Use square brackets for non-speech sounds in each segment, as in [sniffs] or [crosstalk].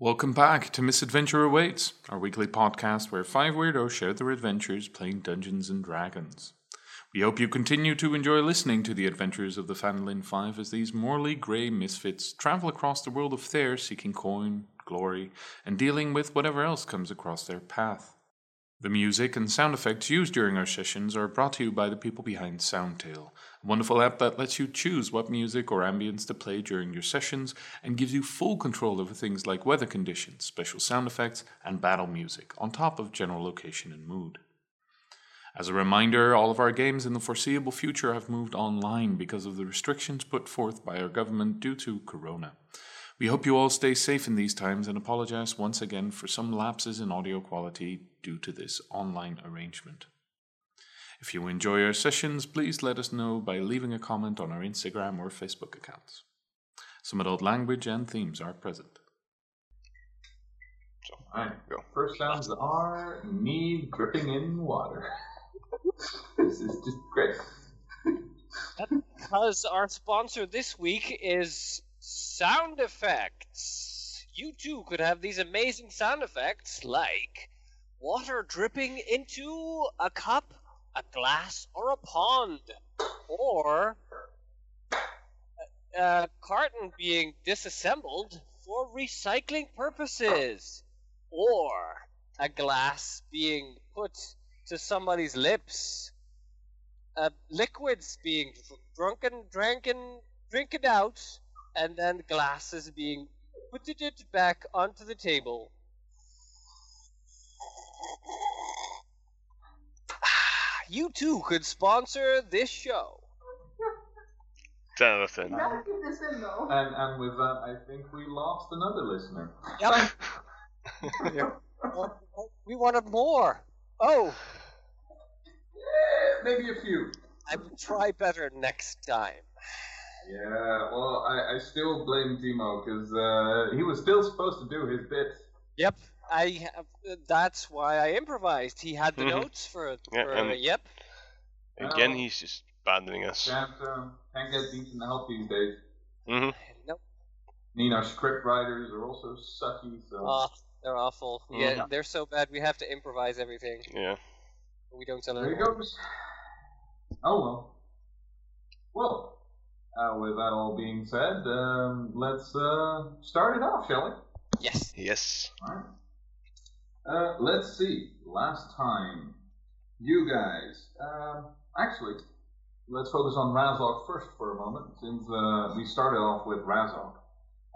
Welcome back to Misadventure Awaits, our weekly podcast where five weirdos share their adventures playing Dungeons and Dragons. We hope you continue to enjoy listening to the adventures of the Fanolin Five as these morally grey misfits travel across the world of Thayer seeking coin, glory, and dealing with whatever else comes across their path. The music and sound effects used during our sessions are brought to you by the people behind Soundtail, wonderful app that lets you choose what music or ambience to play during your sessions and gives you full control over things like weather conditions, special sound effects, and battle music, on top of general location and mood. As a reminder, all of our games in the foreseeable future have moved online because of the restrictions put forth by our government due to Corona. We hope you all stay safe in these times and apologize once again for some lapses in audio quality due to this online arrangement. If you enjoy our sessions, please let us know by leaving a comment on our Instagram or Facebook accounts. Some adult language and themes are present. So, Alright, go. First sounds are me dripping in water. [laughs] this is just great. Because our sponsor this week is sound effects. You too could have these amazing sound effects like water dripping into a cup, a glass, or a pond, or a, carton being disassembled for recycling purposes, or a glass being put to somebody's lips uh, liquids being dr- drunken, drinking out, and then glasses being put it back onto the table. You too could sponsor this show. Jonathan. Gotta get this in though. And and with that, I think we lost another listener. Yep. [laughs] we wanted more. Oh, Eh, maybe a few. I will try better next time. Yeah, well, I, I still blame Timo because uh, he was still supposed to do his bit. Yep. I have, that's why I improvised. He had the Mhm. notes for, it. Yeah, for and- yep. Again, he's just abandoning us. Can't um, can't get decent help these days. hmm Nope. You know, script writers are also sucky. So Oh, they're awful. Yeah, Mhm. they're so bad. We have to improvise everything. Yeah. We don't tell there he anyone. goes. Oh well. Well, uh, with that all being said, um, let's uh, start it off, shall we? Yes. Yes. Alright. Uh, let's see. Last time, you guys. Um, actually, let's focus on Razok first for a moment, since uh, we started off with Razok.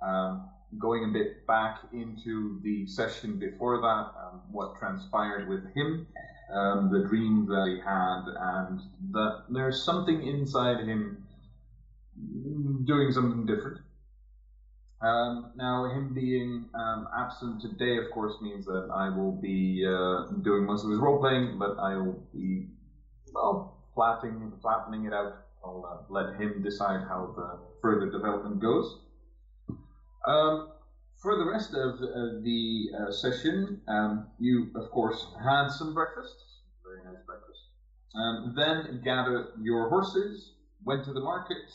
Um, going a bit back into the session before that, um, what transpired with him, um, the dreams that he had, and that there's something inside him doing something different. Um, now, him being um, absent today, of course, means that I will be uh, doing most of his role playing, but I will be, well, flattening, flattening it out. I'll uh, let him decide how the further development goes. Um, for the rest of uh, the uh, session, um, you, of course, had some breakfast. Very nice breakfast. Um, then gathered your horses, went to the market,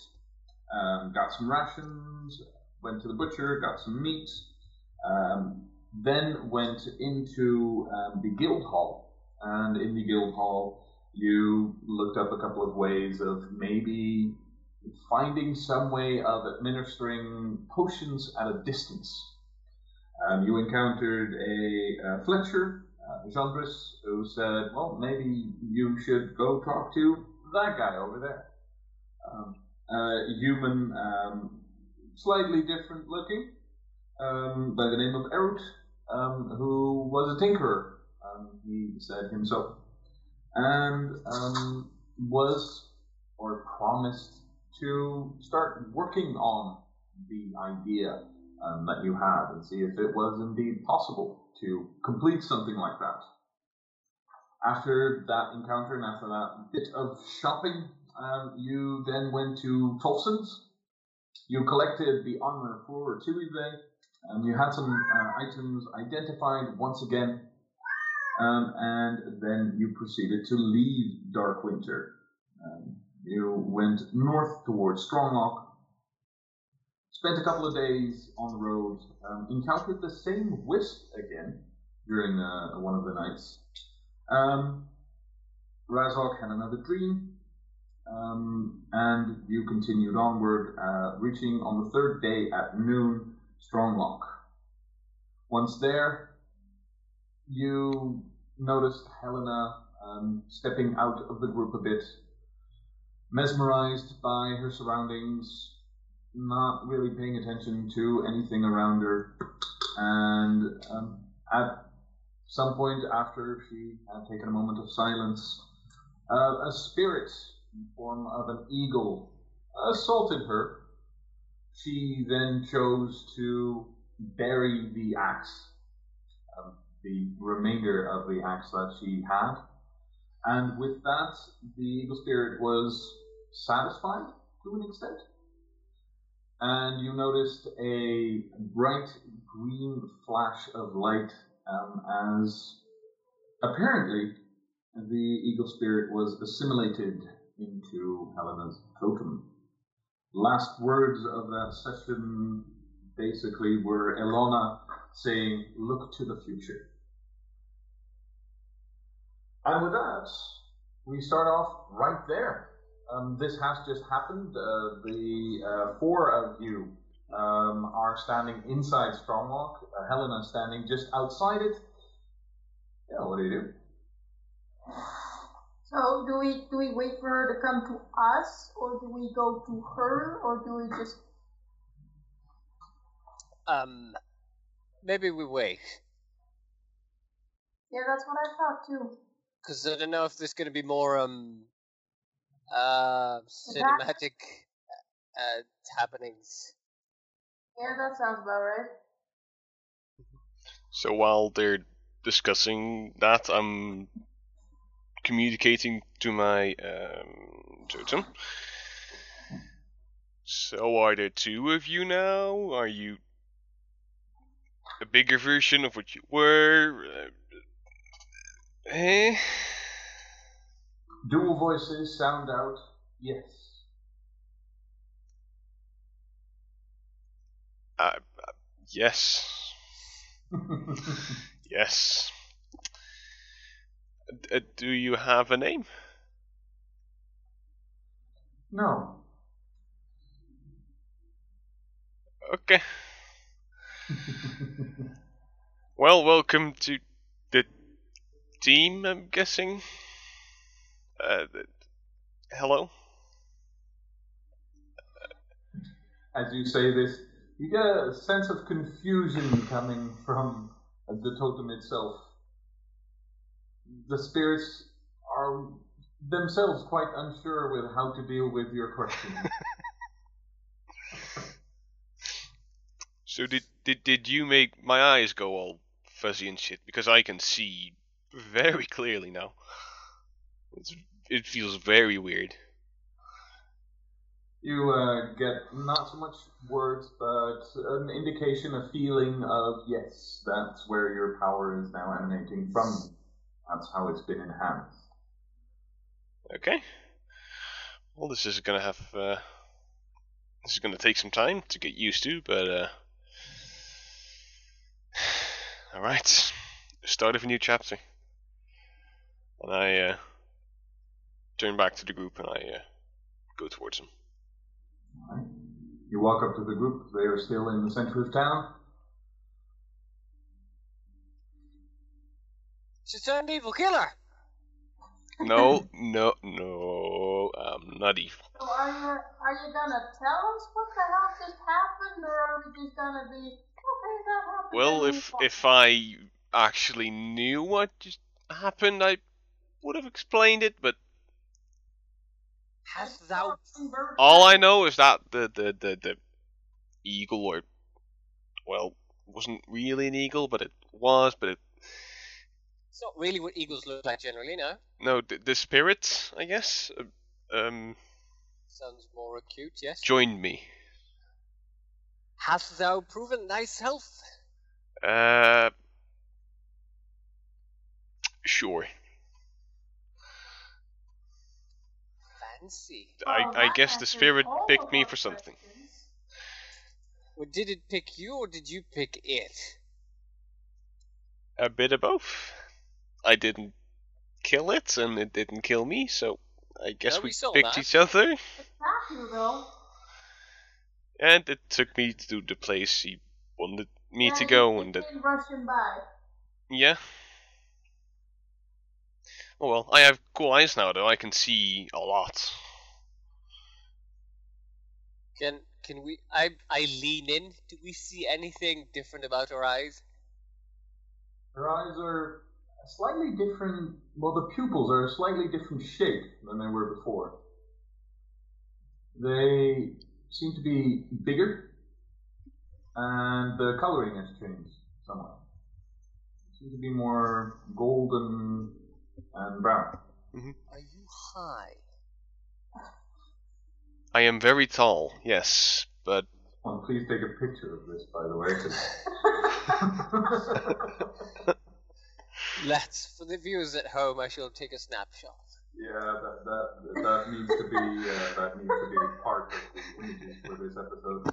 um, got some rations, went to the butcher, got some meat, um, then went into um, the guild hall. And in the guild hall, you looked up a couple of ways of maybe finding some way of administering potions at a distance. Um, you encountered a uh, Fletcher, uh, Gendris, who said, Well, maybe you should go talk to that guy over there. Um, uh, human, um, slightly different looking, um, by the name of Erut, um, who was a tinkerer, um, he said himself, and um, was or promised to start working on the idea um, that you had and see if it was indeed possible to complete something like that. After that encounter and after that bit of shopping, um, you then went to Tolson's. You collected the armor for Tuesday, and you had some uh, items identified once again, um, and then you proceeded to leave Darkwinter. Um, you went north towards Stronglock, spent a couple of days on the road, um, encountered the same wisp again during uh, one of the nights. Um, Razok had another dream, um, and you continued onward, uh, reaching on the third day at noon Stronglock. Once there, you noticed Helena um, stepping out of the group a bit, mesmerized by her surroundings, not really paying attention to anything around her, and um, at some point after she had taken a moment of silence, uh, a spirit in the form of an eagle assaulted her. She then chose to bury the axe, um, the remainder of the axe that she had. And with that, the eagle spirit was satisfied to an extent. And you noticed a bright green flash of light um, as apparently the eagle spirit was assimilated into Helena's totem. Last words of that session basically were Elona saying, Look to the future. And with that, we start off right there. Um, this has just happened. Uh, the uh, four of you um, are standing inside Stronglock. Uh, Helena standing just outside it. Yeah, what do you do? So do we do we wait for her to come to us, or do we go to her, or do we just? Um, maybe we wait. Yeah, that's what I thought too. Because I don't know if there's going to be more um uh cinematic uh happenings. Yeah, that sounds about right. So while they're discussing that, I'm communicating to my um, totem. So are there two of you now? Are you a bigger version of what you were? Uh, eh? Dual voices sound out, yes. Uh, uh, yes. [laughs] Yes. Uh, do you have a name? no. Okay. [laughs] Well, welcome to the team, I'm guessing. Uh, hello? As you say this, you get a sense of confusion coming from the totem itself. The spirits are themselves quite unsure with how to deal with your question. [laughs] So did, did did you make my eyes go all fuzzy and shit? Because I can see very clearly now. It's, it feels very weird. You uh, get not so much words, but an indication, a feeling of yes, that's where your power is now emanating from. That's how it's been enhanced. Okay. Well, this is gonna have uh, this is gonna take some time to get used to, but uh, [sighs] all right. Start of a new chapter, and I uh, turn back to the group and I uh, go towards them. Alright. You walk up to the group. They are still in the center of town. She turned evil killer. No, [laughs] no, no. I'm not evil. So are you are you gonna tell us what the hell just happened, or are we just gonna be okay? That happened. Well, if move if I actually knew what just happened, I would have explained it. But Hast thou all I know is that the the the, the eagle, or well, wasn't really an eagle, but it was. But it It's not really what eagles look like generally, no. no, the, the spirit, I guess, uh, um, Sounds more acute, yes. joined me. Hast thou proven thyself? Uh, sure. Fancy. I Well, I guess the spirit picked me for something. questions. Well, did it pick you or did you pick it? A bit of both. I didn't kill it, and it didn't kill me, so I guess Yeah, we we saw picked that. each other. It's not though. And it took me to the place he wanted me Yeah, to you- go, you and it, came rushing by. yeah. Oh well, I have cool eyes now, though. I can see a lot. Can can we? I I lean in. Do we see anything different about our eyes? Her eyes are slightly different. Well, the pupils are a slightly different shape than they were before. They seem to be bigger, and the coloring has changed somewhat. Seem to be more golden and brown. Mm-hmm. Are you high? I am very tall, yes, but Well, please take a picture of this, by the way. [laughs] [laughs] [laughs] 'cause- Let's. For the viewers at home, I shall take a snapshot. yeah, that, that that needs to be uh, that needs to be part of the images for this episode.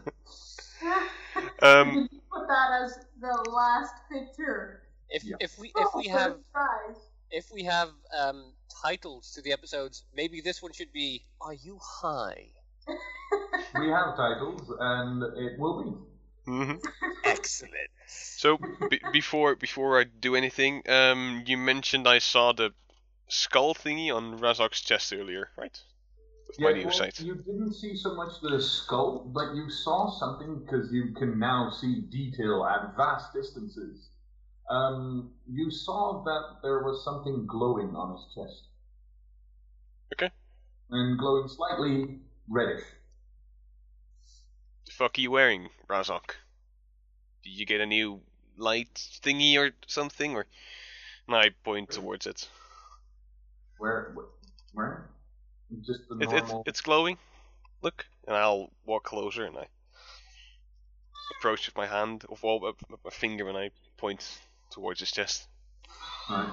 [laughs] um, You put that as the last picture. If Yeah. if we if Oh, we have surprise. if we have um titles to the episodes, maybe this one should be "Are you high?" [laughs] We have titles, and it will be. Mhm. Excellent. So b- before before I do anything, um, you mentioned I saw the skull thingy on Razok's chest earlier, right? With my new well, sight. You didn't see so much the skull, but you saw something because you can now see detail at vast distances. Um, you saw that there was something glowing on his chest. Okay. And glowing slightly reddish. Fuck are you wearing, Razok? Did you get a new light thingy or something, or? And I point towards it. Where? Where? Just the It, it's normal. it's glowing. Look, and I'll walk closer and I approach with my hand, or well, with with my finger, and I point towards his chest. Right.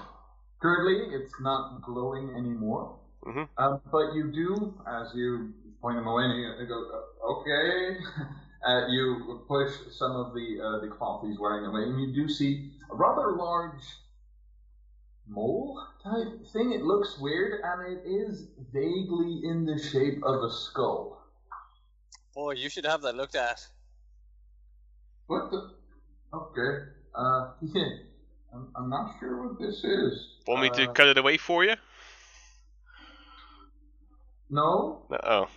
Currently, it's not glowing anymore. Mhm. Um, but you do, as you point them away, and you, you go, "Uh, okay. [laughs] uh, you push some of the uh, the cloth he's wearing away, and you do see a rather large mole type thing. It looks weird, and it is vaguely in the shape of a skull. Boy, you should have that looked at. What the? Okay. Uh, yeah. [laughs] I'm, I'm not sure what this is. Want me to Uh, cut it away for you? No. No. Oh.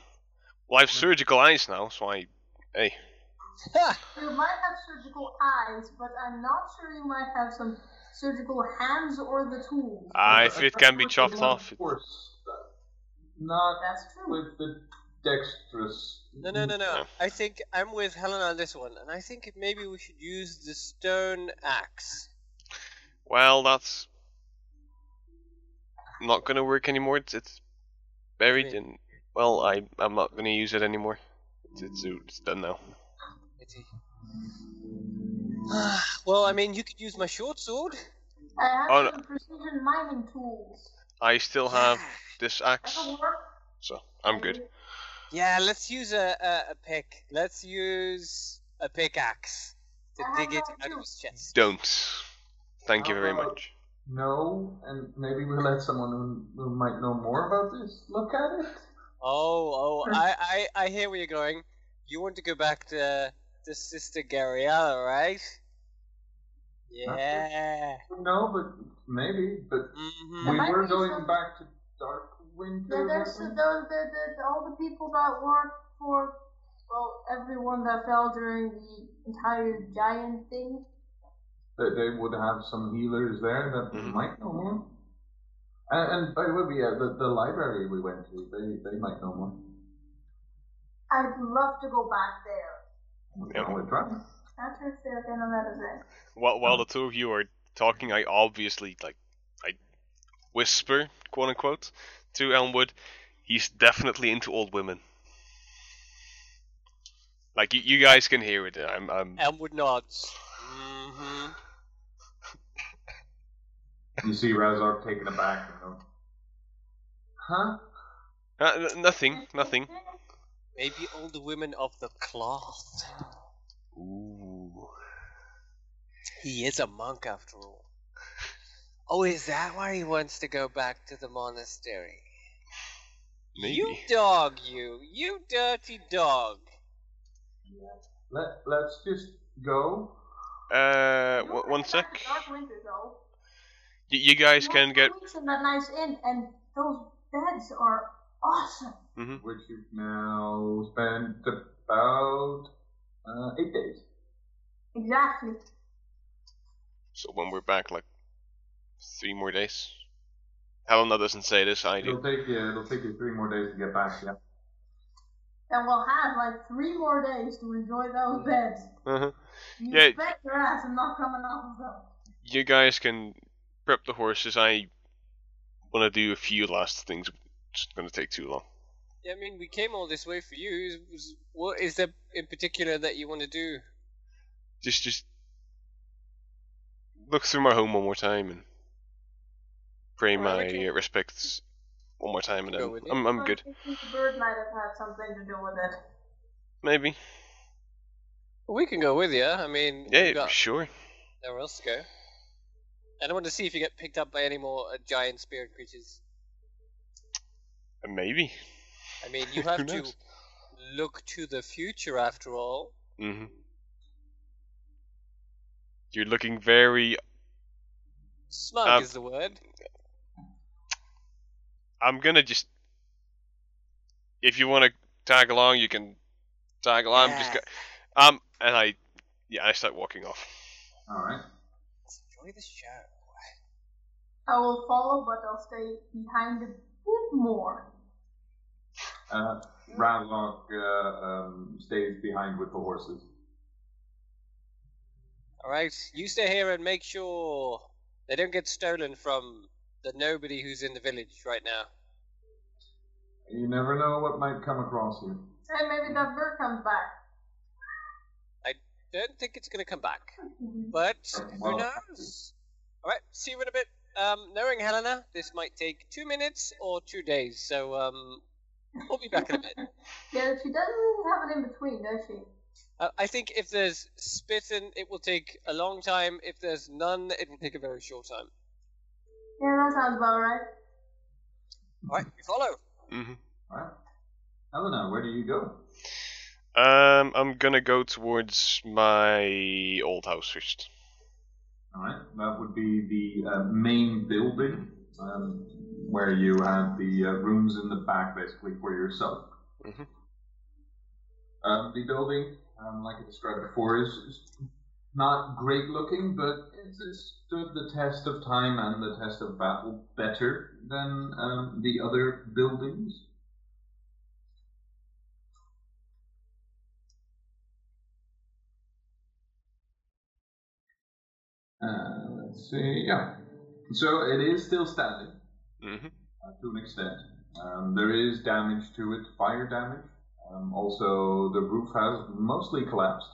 Well, I have surgical eyes now, so I. Hey. [laughs] You might have surgical eyes, but I'm not sure you might have some surgical hands or the tools. Ah, Uh, if it can be chopped off. it- force, uh, Not That's true. with the dexterous. No, no, no, no. Yeah. I think I'm with Helen on this one, and I think maybe we should use the stone axe. Well, that's not gonna work anymore. It's, it's buried Great. in. Well, I I'm not gonna use it anymore. It's it's, it's done now. [sighs] Well, I mean, you could use my short sword. I have Oh, no. some precision mining tools. I still have [sighs] this axe, so I'm good. Yeah, let's use a, a, a pick. Let's use a pickaxe to I dig it out of his chest. Don't. Thank you very Uh, much. No, and maybe we'll let someone who, who might know more about this look at it. Oh, oh, I, I, I hear where you're going. You want to go back to to Sister Gabriella, right? Yeah. No, but maybe. But hmm we were going some- back to Dark Winter. Yeah, there's weren't we? those, the, the, all the people that work for, well, everyone that fell during the entire giant thing. That they would have some healers there that Mhm. might know more. And, and by the way, we, uh, the, the library we went to, they, they might know more. I'd love to go back there. Yeah. can always try. That's if they're gonna let us in. While while the two of you are talking, I obviously like I whisper, quote unquote, to Elmwood. He's definitely into old women. Like you, you guys can hear it. I'm I'm Elmwood nods. Mm hmm You see Razok taken aback and go, Huh? Uh, n- nothing, nothing. Maybe all the women of the cloth. Ooh. He is a monk after all. Oh, is that why he wants to go back to the monastery? Maybe. You dog, you! You dirty dog! Let Let's just go. Uh, w- one sec. Dark winter though. Y- you guys We can get. two weeks in that nice inn, and those beds are awesome. hmm Which you've now spent about uh, eight days. Exactly. So when we're back, like three more days. Helena doesn't say this. I do. It'll do. take you. It'll take you three more days to get back. Yeah. And we'll have like three more days to enjoy those beds. Uh-huh. You Yeah. bet your ass I'm not coming off of them. You guys can prep the horses. I want to do a few last things. It's going to take too long. Yeah, I mean, we came all this way for you. What is there in particular that you want to do? Just, just look through my home one more time and pray Alright, my okay. uh, respects one more time, and Go then with. I'm, I'm good. the bird might have had something to do with it. Maybe. We can go with you. I mean, Yeah, got sure. nowhere else to go. And I want to see if you get picked up by any more uh, giant spirit creatures. Uh, Maybe. I mean, you [laughs] have to look to the future after all. hmm You're looking very. Smug Um, is the word. I'm gonna just. If you want to tag along, you can tag along. I'm just go- um, and I, yeah, I start walking off. All right. Let's enjoy the show. I will follow, but I'll stay behind a bit more. Uh, Radlock uh, um, stays behind with the horses. Alright, you stay here and make sure they don't get stolen from the nobody who's in the village right now. You never know what might come across you. Hey, maybe that bird comes back. I don't think it's gonna come back. [laughs] But who knows? Alright, see you in a bit. Um, knowing Helena, this might take two minutes or two days, so um, we'll be back in a bit. [laughs] Yeah, she doesn't have it in between, does she? Uh, I think if there's spitting, it will take a long time. If there's none, it will take a very short time. Yeah, that sounds about right. Alright, we follow. hmm All right. Helena, where do you go? Um, I'm gonna go towards my old house first. All right. That would be the uh, main building, um, where you have the uh, rooms in the back, basically for yourself. Mhm. Um, the building, um, like I described before, is, is not great looking, but it's, it's stood the test of time and the test of battle better than um, the other buildings. Uh, let's see. Yeah. So it is still standing hmm uh, to an extent. Um, there is damage to it, fire damage. Um, also, the roof has mostly collapsed,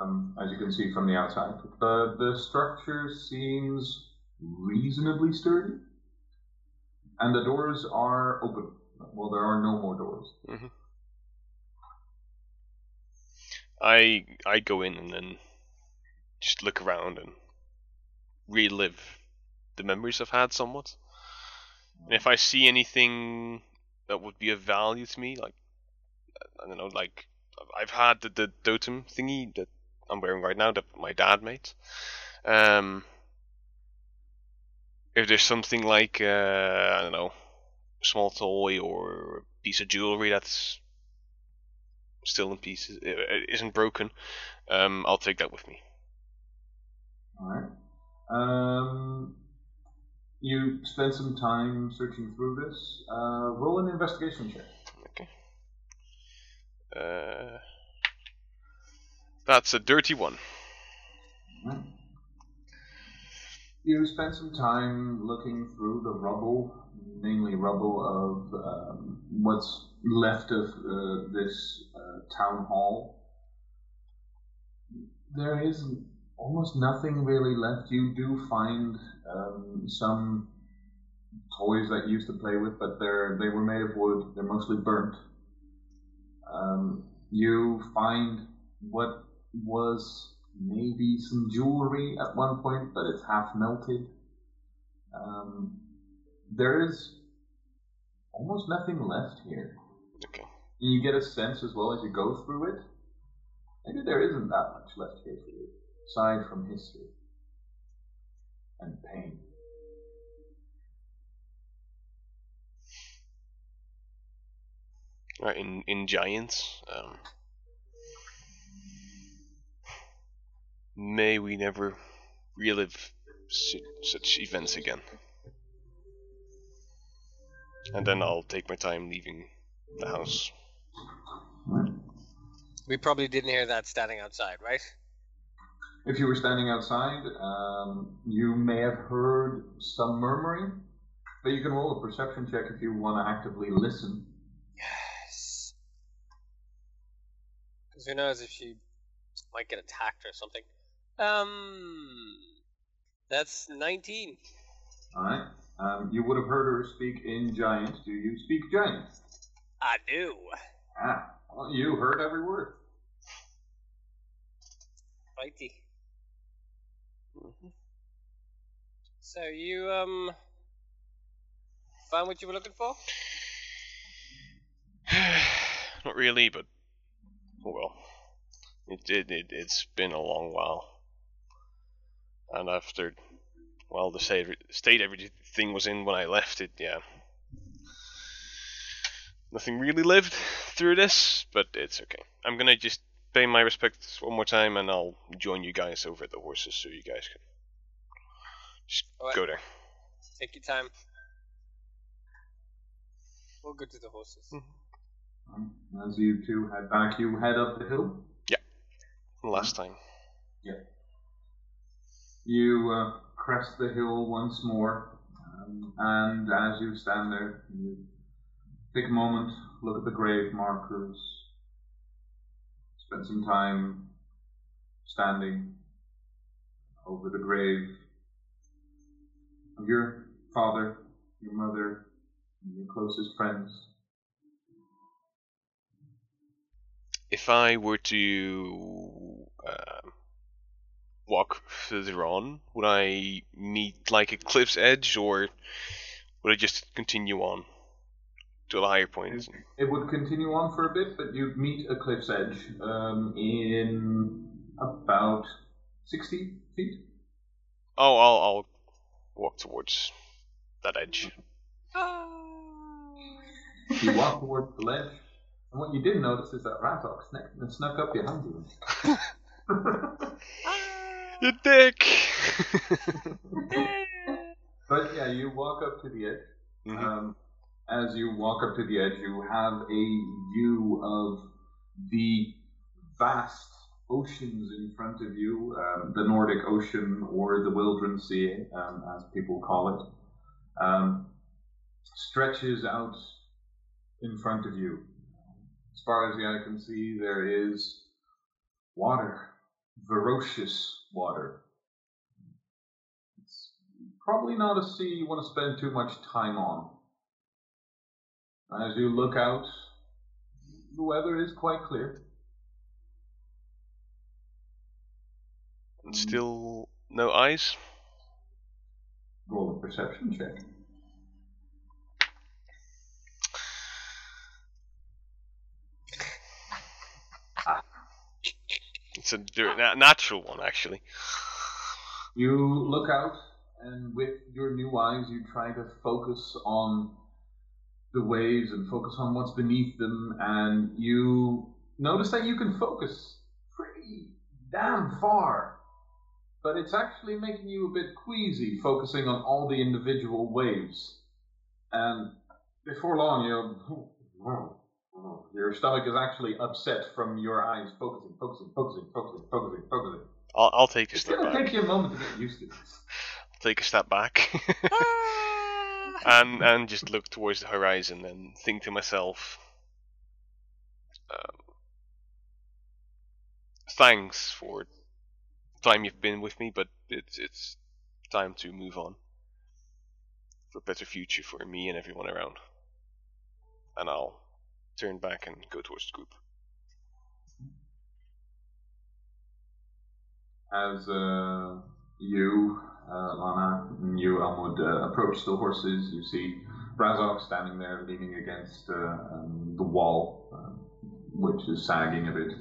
um, as you can see from the outside. But the structure seems reasonably sturdy, and the doors are open. Well, there are no more doors. I I go in and then just look around and relive the memories I've had somewhat. And if I see anything that would be of value to me, like I don't know, like I've had the, the totem thingy that I'm wearing right now that my dad made. Um, if there's something like uh, I don't know, a small toy or a piece of jewelry that's still in pieces, isn't broken, um, I'll take that with me. All right. Um, you spend some time searching through this. Uh, roll an investigation check. Okay. Uh, that's a dirty one. You spend some time looking through the rubble, mainly rubble of um, what's left of uh, this uh, town hall. There is almost nothing really left. You do find um, some toys that you used to play with, but they're they were made of wood. They're mostly burnt. Um, you find what was maybe some jewelry at one point, but it's half melted. Um, there is almost nothing left here. Okay. And you get a sense as well as you go through it. Maybe there isn't that much left here for you, aside from history and pain. Right, in, in Giants, um, may we never relive su- such events again. And then I'll take my time leaving the house. We probably didn't hear that standing outside, right? If you were standing outside, um, you may have heard some murmuring, but you can roll a perception check if you want to actively listen. Yes. Because who knows if she might get attacked or something. Um, that's 19. Alright. Um, you would have heard her speak in Giant. Do you speak Giant? I do. Ah, well, you heard every word. Righty. So you um found what you were looking for? [sighs] Not really, but oh well. It, it, it, it's been a long while. And after, well, the state, state everything was in when I left it, yeah. Nothing really lived through this, but it's okay. I'm gonna just pay my respects one more time and I'll join you guys over at the horses so you guys can just Alright. go there. Take your time. We'll go to the horses. Um, As you two head back, you head up the hill. Yeah. Last time. Yeah. You uh, crest the hill once more, um, and as you stand there, you take a moment, look at the grave markers, spend some time standing over the grave of your father, your mother, and your closest friends. if I were to uh, walk further on, would I meet like a cliff's edge, or would I just continue on to a higher point? It would continue on for a bit, but you'd meet a cliff's edge um, in about 60 feet. Oh, I'll, I'll walk towards that edge. You walk towards the ledge, and what you did notice is that Razok snuck, snuck up behind you. [laughs] [laughs] You dick! [laughs] but yeah, you walk up to the edge. Mhm. Um, as you walk up to the edge, you have a view of the vast oceans in front of you, um, the Nordic Ocean or the Wildren Sea, um, as people call it, um, stretches out in front of you. As far as the eye can see, there is water, ferocious water. It's probably not a sea you want to spend too much time on. As you look out, the weather is quite clear. And Still no eyes? Roll a perception check. It's a natural one, actually. You look out, and with your new eyes, you try to focus on the waves and focus on what's beneath them, and you notice that you can focus pretty damn far. But it's actually making you a bit queasy, focusing on all the individual waves. And before long, you're. Your stomach is actually upset from your eyes focusing, focusing, focusing, focusing, focusing, focusing. I'll, I'll take a It's step gonna take you a moment to get used to this. Take a step back. [laughs] Ah! And and just look towards the horizon and think to myself um, thanks for the time you've been with me but it's it's time to move on for a better future for me and everyone around. And I'll turn back and go towards the group. As uh, you, uh, Lana, and you, Elmwood, uh, approach the horses, you see Razok standing there leaning against uh, um, the wall, um, which is sagging a bit.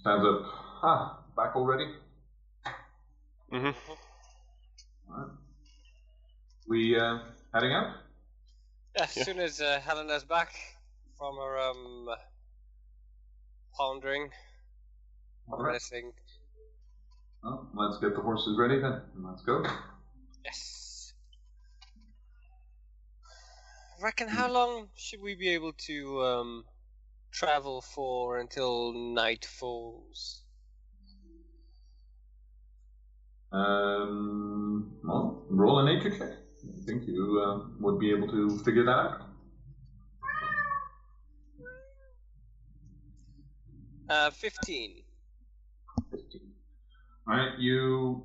Stands up. Ah, back already? hmm Alright. We uh, heading out? As Yeah. soon as uh, Helena's back from her um pondering, Alright. reminiscing. Well, let's get the horses ready then. Let's go. Yes. Reckon how long should we be able to um travel for until night falls? Um, well, roll a nature check. I think you uh, would be able to figure that out. Uh, 15. Alright, you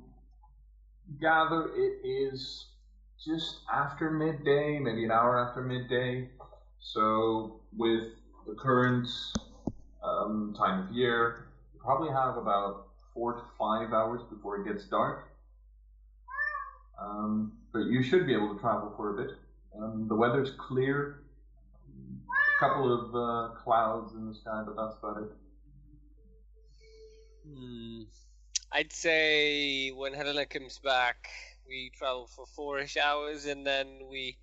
gather it is just after midday, maybe an hour after midday. So, with the current um, time of year, you probably have about four to five hours before it gets dark. Um, but you should be able to travel for a bit. Um, the weather's clear. A couple of uh, clouds in the sky, but that's about it. Hmm. I'd say when Helena comes back, we travel for four-ish hours, and then we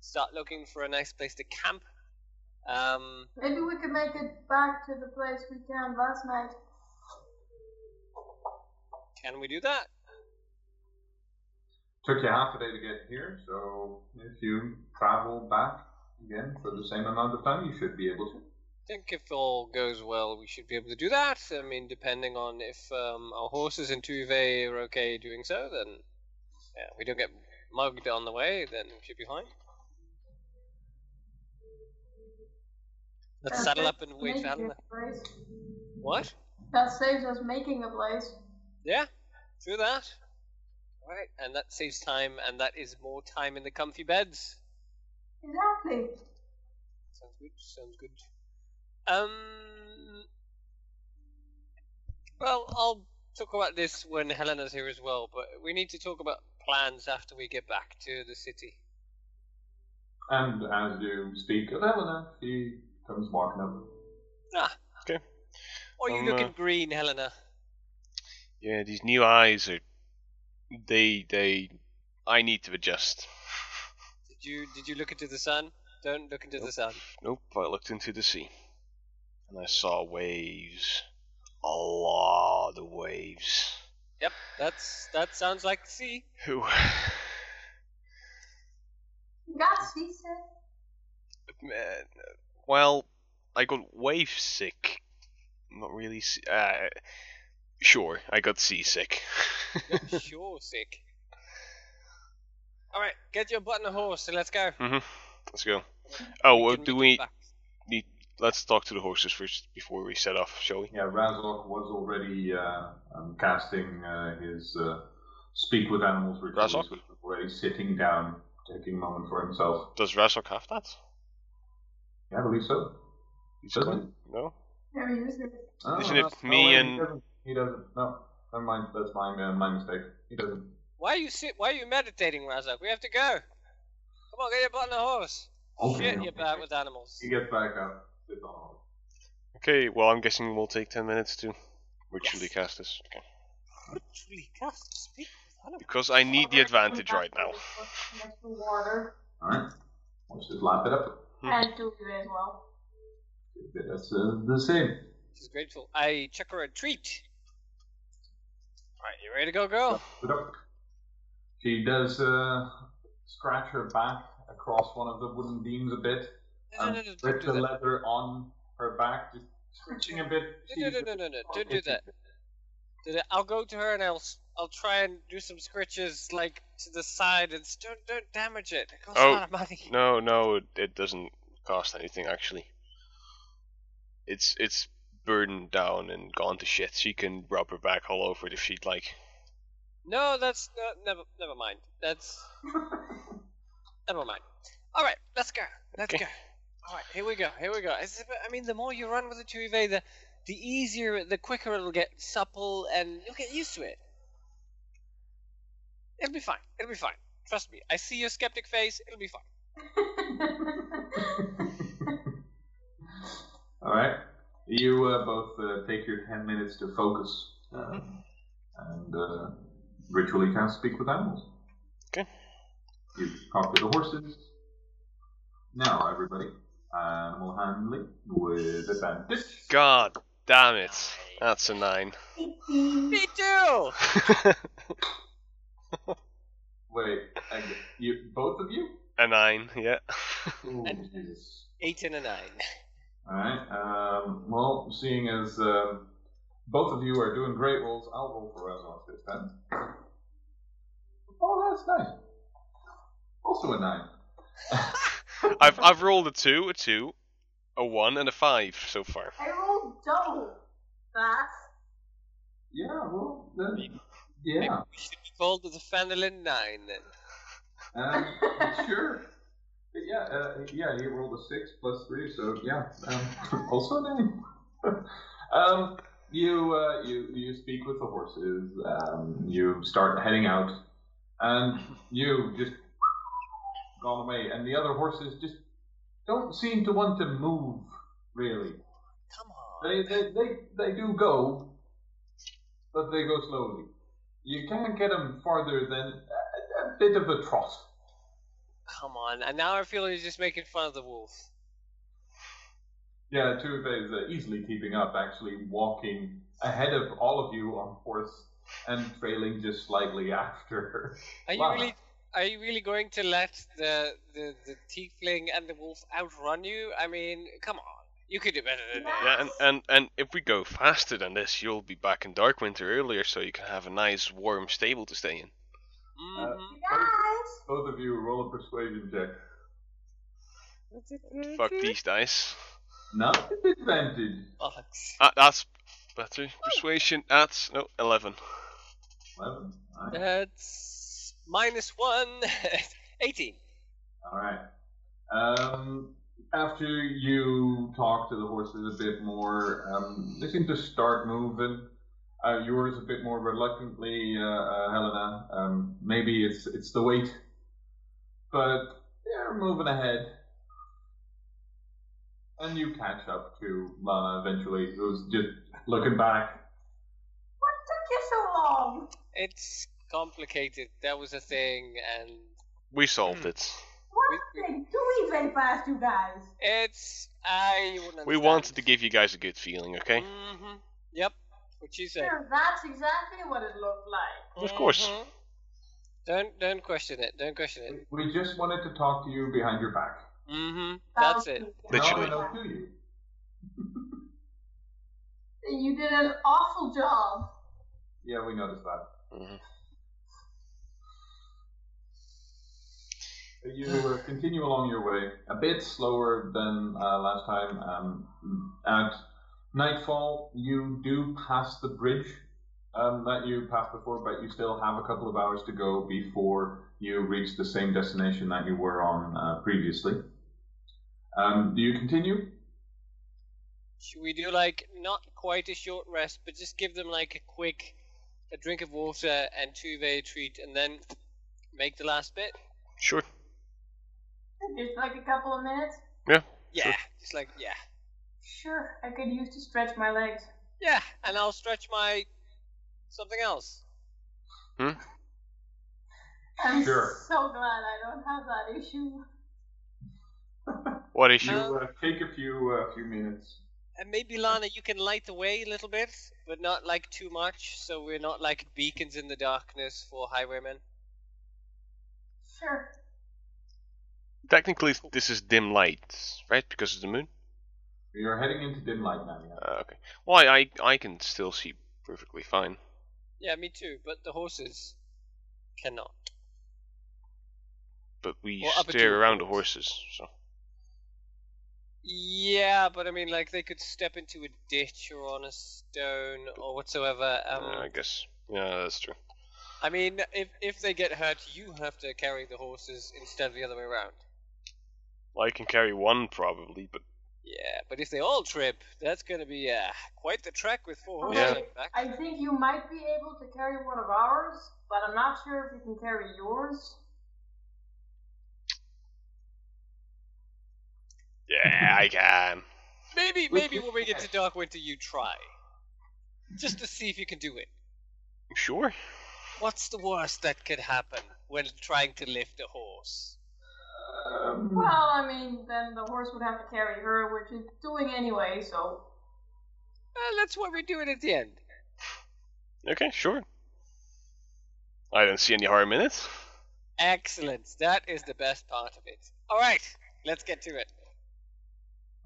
start looking for a nice place to camp. Um, Maybe we could make it back to the place we camped last night. can we do that? Took you half a day to get here, so if you travel back again for the same amount of time, you should be able to. I think if all goes well, we should be able to do that. I mean, depending on if um, our horses in Tuve are okay doing so, then yeah, we don't get mugged on the way, then we should be fine. Let's That saddle up and wait for making Helena. What? That saves us making a place. Yeah, do that. Right, and that saves time, and that is more time in the comfy beds. Exactly. Sounds good. Sounds good. Um. Well, I'll talk about this when Helena's here as well, but we need to talk about plans after we get back to the city. And as you speak of Helena, she comes walking up. Ah. Okay. Oh, you Um, looking uh, green, Helena? Yeah, these new eyes are. They they. I need to adjust. Did you did you look into the sun? Don't look into the sun. Nope, I looked into the sea. And I saw waves. A lot of waves. Yep, that's that sounds like the sea. Who? You got seasick. Man, well, I got wave sick. Not really. Se- uh, sure, I got seasick. You're [laughs] sure sick. All right, get your butt on a horse and let's go. hmm Let's go. Oh, well, do meet we? Back. Need, let's talk to the horses first before we set off, shall we? Yeah, Razok was already uh, um, casting uh, his uh, speak with animals ritual. Razok? He was already sitting down, taking a moment for himself. Does Razok have that? Yeah, I believe so. He's Doesn't going- No. Never used it. Oh, Isn't no, it no, me wait, and- He doesn't. He doesn't. No, never mind. That's my uh, my mistake. He doesn't. Why are you sit? Why are you meditating, Razok? We have to go. Come on, get your butt on the horse. Okay, Shit, you're bad with animals. He gets back up. Sits on. Okay, well, I'm guessing we'll take 10 minutes to ritually Yes. cast this. Okay. Literally cast speak. Because I need the advantage right now. Next to water. Alright. Let's just lap it up. Hmm. And do it as well. That's uh, the same. She's grateful. I chuck her a treat. Alright, you ready to go, girl? Lap it up. She does uh, scratch her back across one of the wooden beams a bit. No, no, no, no, don't rip do the that. leather on her back, just scratching a bit. No, no, no, no, no, no, don't do that. Do that. I'll go to her and I'll s- I'll try and do some scritches like to the side and don't don't damage it. It costs Oh, a lot of oh, money. No, no, it, it doesn't cost anything, actually. It's it's burdened down and gone to shit. She can rub her back all over it if she'd like. No, that's no, never never mind. That's [laughs] never mind. All right, let's go. Let's Okay. go. All right, here we go. Here we go. I mean, the more you run with the Tuve, the the easier, the quicker it'll get supple, and you'll get used to it. It'll be fine. It'll be fine. Trust me. I see your skeptic face. It'll be fine. [laughs] All right. You uh, both uh, take your 10 minutes to focus uh, and uh, ritually cast Speak with Animals. Okay. You talk to the horses. Now, everybody, animal handling with advantage. God damn it. That's a nine. Me too. [laughs] Wait, and you, both of you? a nine, yeah. Ooh, And- Jesus. Eight and a nine. All right. Um, well, seeing as um, both of you are doing great rolls, I'll roll for Razok this time. Oh, that's nice. Also a nine. [laughs] I've I've rolled a two, a two, a one, and a five so far. I rolled double that. Yeah. Well, then, Maybe yeah. we should be called the Phandalin Nine then. Um, [laughs] sure. But yeah. Uh, yeah. He rolled a six plus three, so yeah. Um, [laughs] also a [laughs] nine. um, you uh, you you speak with the horses. Um, you start heading out, and you just gone away, and the other horses just don't seem to want to move. Really, Come on. they they they, they do go, but they go slowly. You can't get them farther than a, a bit of a trot. Come on. And now I feel he's just making fun of the wolf. Yeah, two of is uh, easily keeping up, actually walking ahead of all of you on horse and trailing just slightly after. Are you Lana. really? Are you really going to let the, the the tiefling and the wolf outrun you? I mean, come on. You could do better than that. Yeah, and, and, and if we go faster than this, you'll be back in Darkwinter earlier, so you can have a nice warm stable to stay in. Mhm. Guys, Both of you roll a persuasion check. Fuck these dice. Not disadvantage. Bollocks. Ah, that's better. Persuasion. That's no eleven. Eleven. Alright. That's minus one. [laughs] 18. Alright. Um, after you talk to the horses a bit more, um, they seem to start moving. Uh, yours a bit more reluctantly, uh, uh, Helena. Um, maybe it's it's the weight, but they're moving ahead. And you catch up to Lana eventually, who's just looking back. what took you so long? It's complicated. That was a thing, and We solved Hmm. it. What thing? Do we very fast, you guys? it's I wouldn't We wanted to give you guys a good feeling, okay? hmm Yep. What you said. Sure, that's exactly what it looked like. Of course. Mhm. Don't don't question it. Don't question it. We just wanted to talk to you behind your back. Mm-hmm. That's it. Literally. No, no, to you. [laughs] You did an awful job. Yeah, we noticed that. Mhm. You uh, continue along your way, a bit slower than uh, last time. Um, at nightfall, you do pass the bridge um, that you passed before, but you still have a couple of hours to go before you reach the same destination that you were on uh, previously. Um, do you continue? Should we do like not quite a short rest, but just give them like a quick, a drink of water and Tuve treat, and then make the last bit? Sure. [laughs] Just like a couple of minutes. Yeah. Sure. Just like yeah, Sure, I could use to stretch my legs. yeah, and I'll stretch my something else. Hmm? I'm Sure. so glad I don't have that issue. What issue? You uh, take a few uh, few minutes. And maybe Lana, you can light the way a little bit, but not like too much, so we're not like beacons in the darkness for highwaymen. Sure. Technically, this is dim light, right? Because of the moon. You're heading into dim light now. Yeah. Uh, okay. Well, I, I I can still see perfectly fine. Yeah, me too. But the horses cannot. But we Well, steer around the horses, so Yeah, but I mean, like they could step into a ditch or on a stone or whatsoever. Um, uh, I guess. Yeah, that's true. I mean, if if they get hurt, you have to carry the horses instead of the other way around. Well, I can carry one probably, but Yeah, but if they all trip, that's gonna be uh, quite the trek with four horses. Yeah. I think you might be able to carry one of ours, but I'm not sure if you can carry yours. Yeah, I can. [laughs] Maybe, maybe when we get to Dark Winter, you try, just to see if you can do it. Sure. What's the worst that could happen when trying to lift a horse? Um, Well, I mean, then the horse would have to carry her, which it's doing anyway, so. Well, that's what we're doing at the end. Okay, sure. I don't see any harm in it. Excellent. That is the best part of it. All right, let's get to it.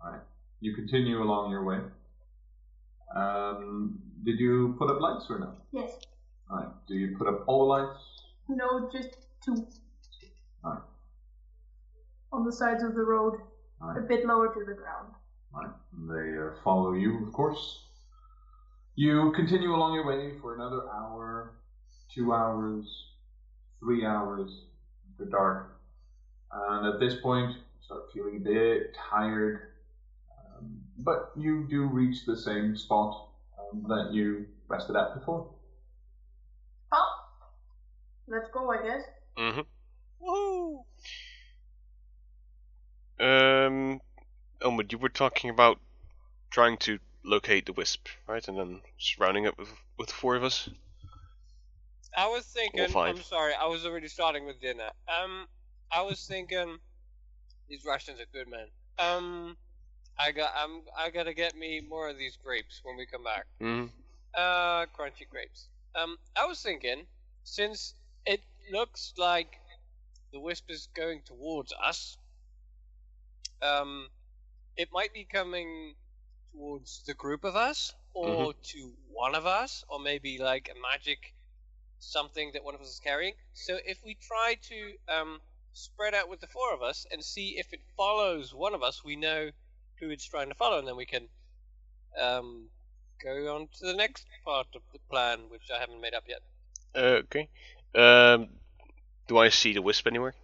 Alright. You continue along your way. Um, did you put up lights or no? Yes. Alright. Do you put up all the lights? No, just two. Alright. On the sides of the road, a bit lower to the ground. Alright. They uh, follow you, of course. You continue along your way for another hour, two hours, three hours after dark. And at this point, you start feeling a bit tired. Um, but you do reach the same spot um, that you rested at before. Oh! Let's go, I guess. Mm-hmm. Woohoo! Um, Elmwood, you were talking about trying to locate the wisp, right? And then surrounding it with with four of us. I was thinking. five. I'm sorry. I was already starting with dinner. Um, I was thinking. These Russians are good, man. Um, I got. I'm. I gotta get me more of these grapes when we come back. Mm-hmm. Uh, crunchy grapes. Um, I was thinking, since it looks like the wisp is going towards us, um, it might be coming towards the group of us, or to one of us, or maybe like a magic something that one of us is carrying. So if we try to um, spread out with the four of us and see if it follows one of us, we know who it's trying to follow, and then we can um, go on to the next part of the plan, which I haven't made up yet. Okay. Um, do I see the wisp anywhere?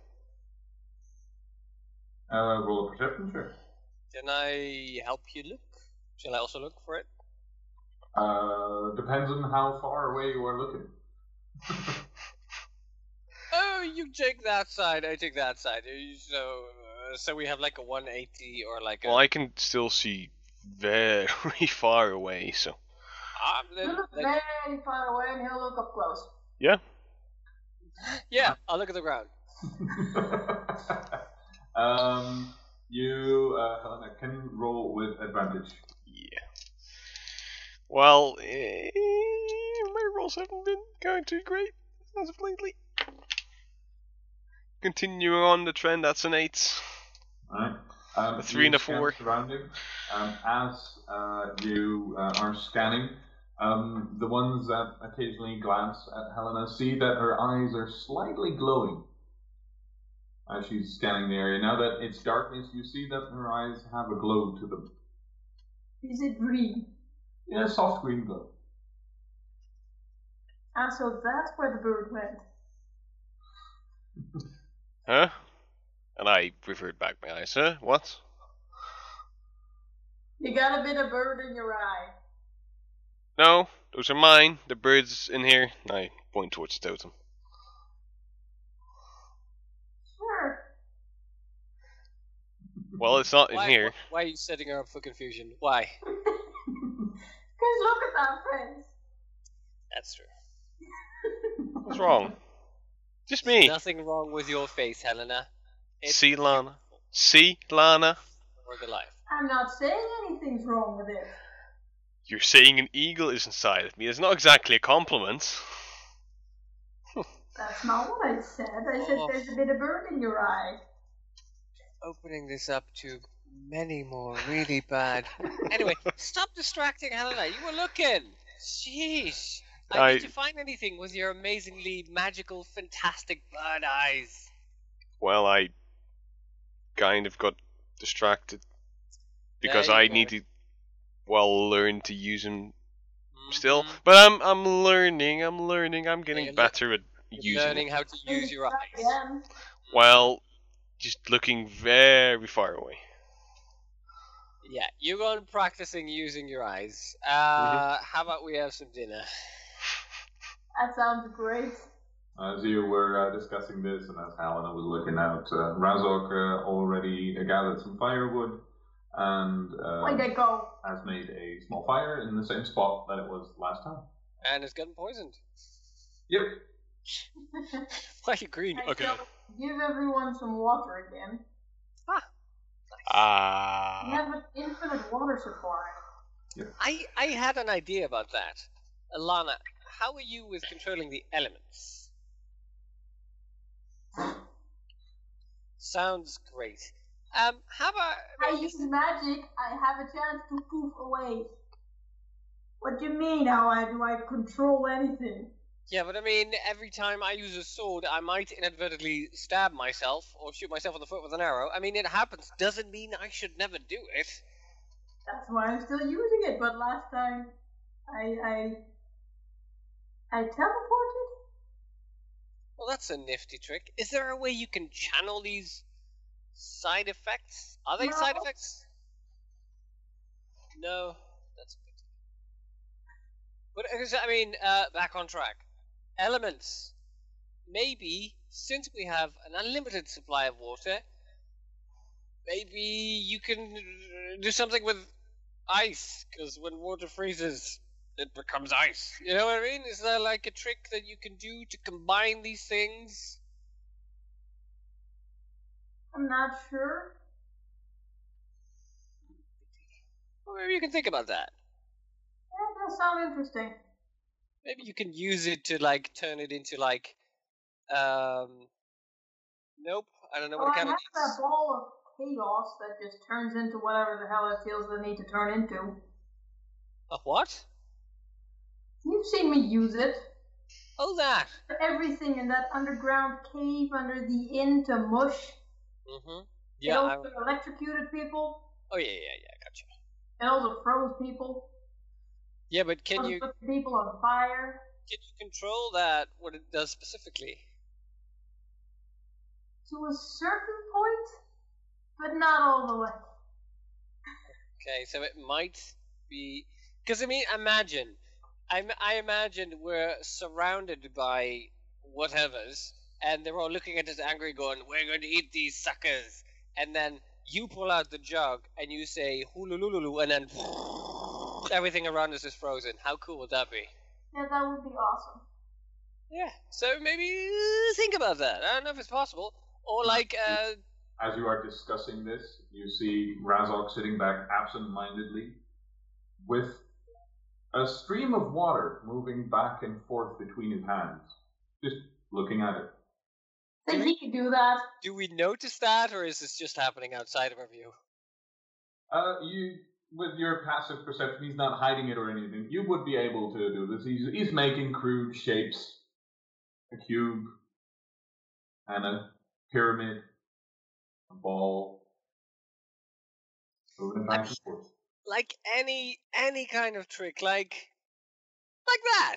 Uh, roll a perception check. Can I help you look? Shall I also look for it? Uh, depends on how far away you are looking. [laughs] Oh, you take that side, I take that side. Uh, So, uh, so we have like a 180 or like. Well, I can still see very [laughs] far away, so You then- look then- very far away and he'll look up close. yeah. [laughs] yeah, I'll look at the ground. Um, you, uh, Helena, can roll with advantage. Yeah. Well, eh, my rolls haven't been going too great as of lately. Continuing on the trend, that's an eight. Alright. Um, A three and a four. Surrounding. Um, as uh, you uh, are scanning, um, the ones that occasionally glance at Helena see that her eyes are slightly glowing as she's scanning the area. Now that it's darkness, you see that her eyes have a glow to them. Is it green? Yeah, a soft green glow. And so that's where the bird went. [laughs] Huh? And I revert back my eyes. Huh? What? You got a bit of bird in your eye. No, those are mine. The birds in here. I point towards the totem. Sure. Well, it's not in here. why are you setting her up for confusion? Why? [laughs] Because look at that face. That's true. What's wrong? Just There's me. Nothing wrong with your face, Helena. It's See, Lana. See, Lana. for the life. I'm not saying anything's wrong with it. You're saying an eagle is inside of me. It's not exactly a compliment. [laughs] That's not what I said. I said Oh. there's a bit of bird in your eye. Opening this up to many more really bad. [laughs] Anyway, stop distracting Helena. You were looking. Sheesh. I, I- Did you find anything with your amazingly magical, fantastic bird eyes? Well, I kind of got distracted because I go. need to, well, learn to use them still. Mhm. But I'm I'm learning. I'm learning. I'm getting you're better at You're using. learning Them. how to use your eyes. Well, just looking very far away. Yeah, you're going practicing using your eyes. Uh, Mm-hmm. How about we have some dinner? That sounds great. As you were uh, discussing this, and as Helena was looking out, uh, Razok uh, already gathered some firewood and uh, Where'd go? has made a small fire in the same spot that it was last time. And it's gotten poisoned. Yep. [laughs] Why are you green? I Okay. Shall give everyone some water again. Ah. We Ah. have an infinite water supply. I, I had an idea about that. Alana, how are you with controlling the elements? Sounds great. Um, how about I use magic, I have a chance to poof away. What do you mean, how I do I control anything? Yeah, but I mean, every time I use a sword, I might inadvertently stab myself or shoot myself in the foot with an arrow. I mean, it happens. Doesn't mean I should never do it. That's why I'm still using it, but last time I I I teleported? Well, that's a nifty trick. Is there a way you can channel these side effects? Are they side effects? No, that's a pity. But I mean, uh, back on track. Elements. Maybe since we have an unlimited supply of water, maybe you can do something with ice. Because when water freezes, it becomes ice. You know what I mean? Is there like a trick that you can do to combine these things? I'm not sure. Well, maybe you can think about that. That does sound interesting. Maybe you can use it to like turn it into like, um, nope, I don't know Well, what kind have of that ball of chaos that just turns into whatever the hell it feels the need to turn into. A what? You've seen me use it. Oh, that. For everything in that underground cave under the inn to mush. Mm-hmm. It Yeah. I, electrocuted people. oh yeah, yeah, yeah. I gotcha. It also froze people. Yeah, but can you put people on fire. can you control that? What it does specifically? To a certain point, but not all the way. Okay, so it might be because I mean, imagine, I, I imagine we're surrounded by whatevers, and they're all looking at us angry, going, "We're going to eat these suckers," and then you pull out the jug and you say "hulululu," and then [laughs] everything around us is frozen. How cool would that be? Yeah, that would be awesome. Yeah. So maybe uh, think about that. I don't know if it's possible, or like, uh, As you are discussing this, you see Razok sitting back absent-mindedly with a stream of water moving back and forth between his hands, just looking at it. Think he could do that? do we notice that, or is this just happening outside of our view? Uh, you, with your passive perception, he's not hiding it or anything. You would be able to do this. He's, he's making crude shapes, a cube, and a pyramid, a ball, moving it back and forth. like any any kind of trick like like that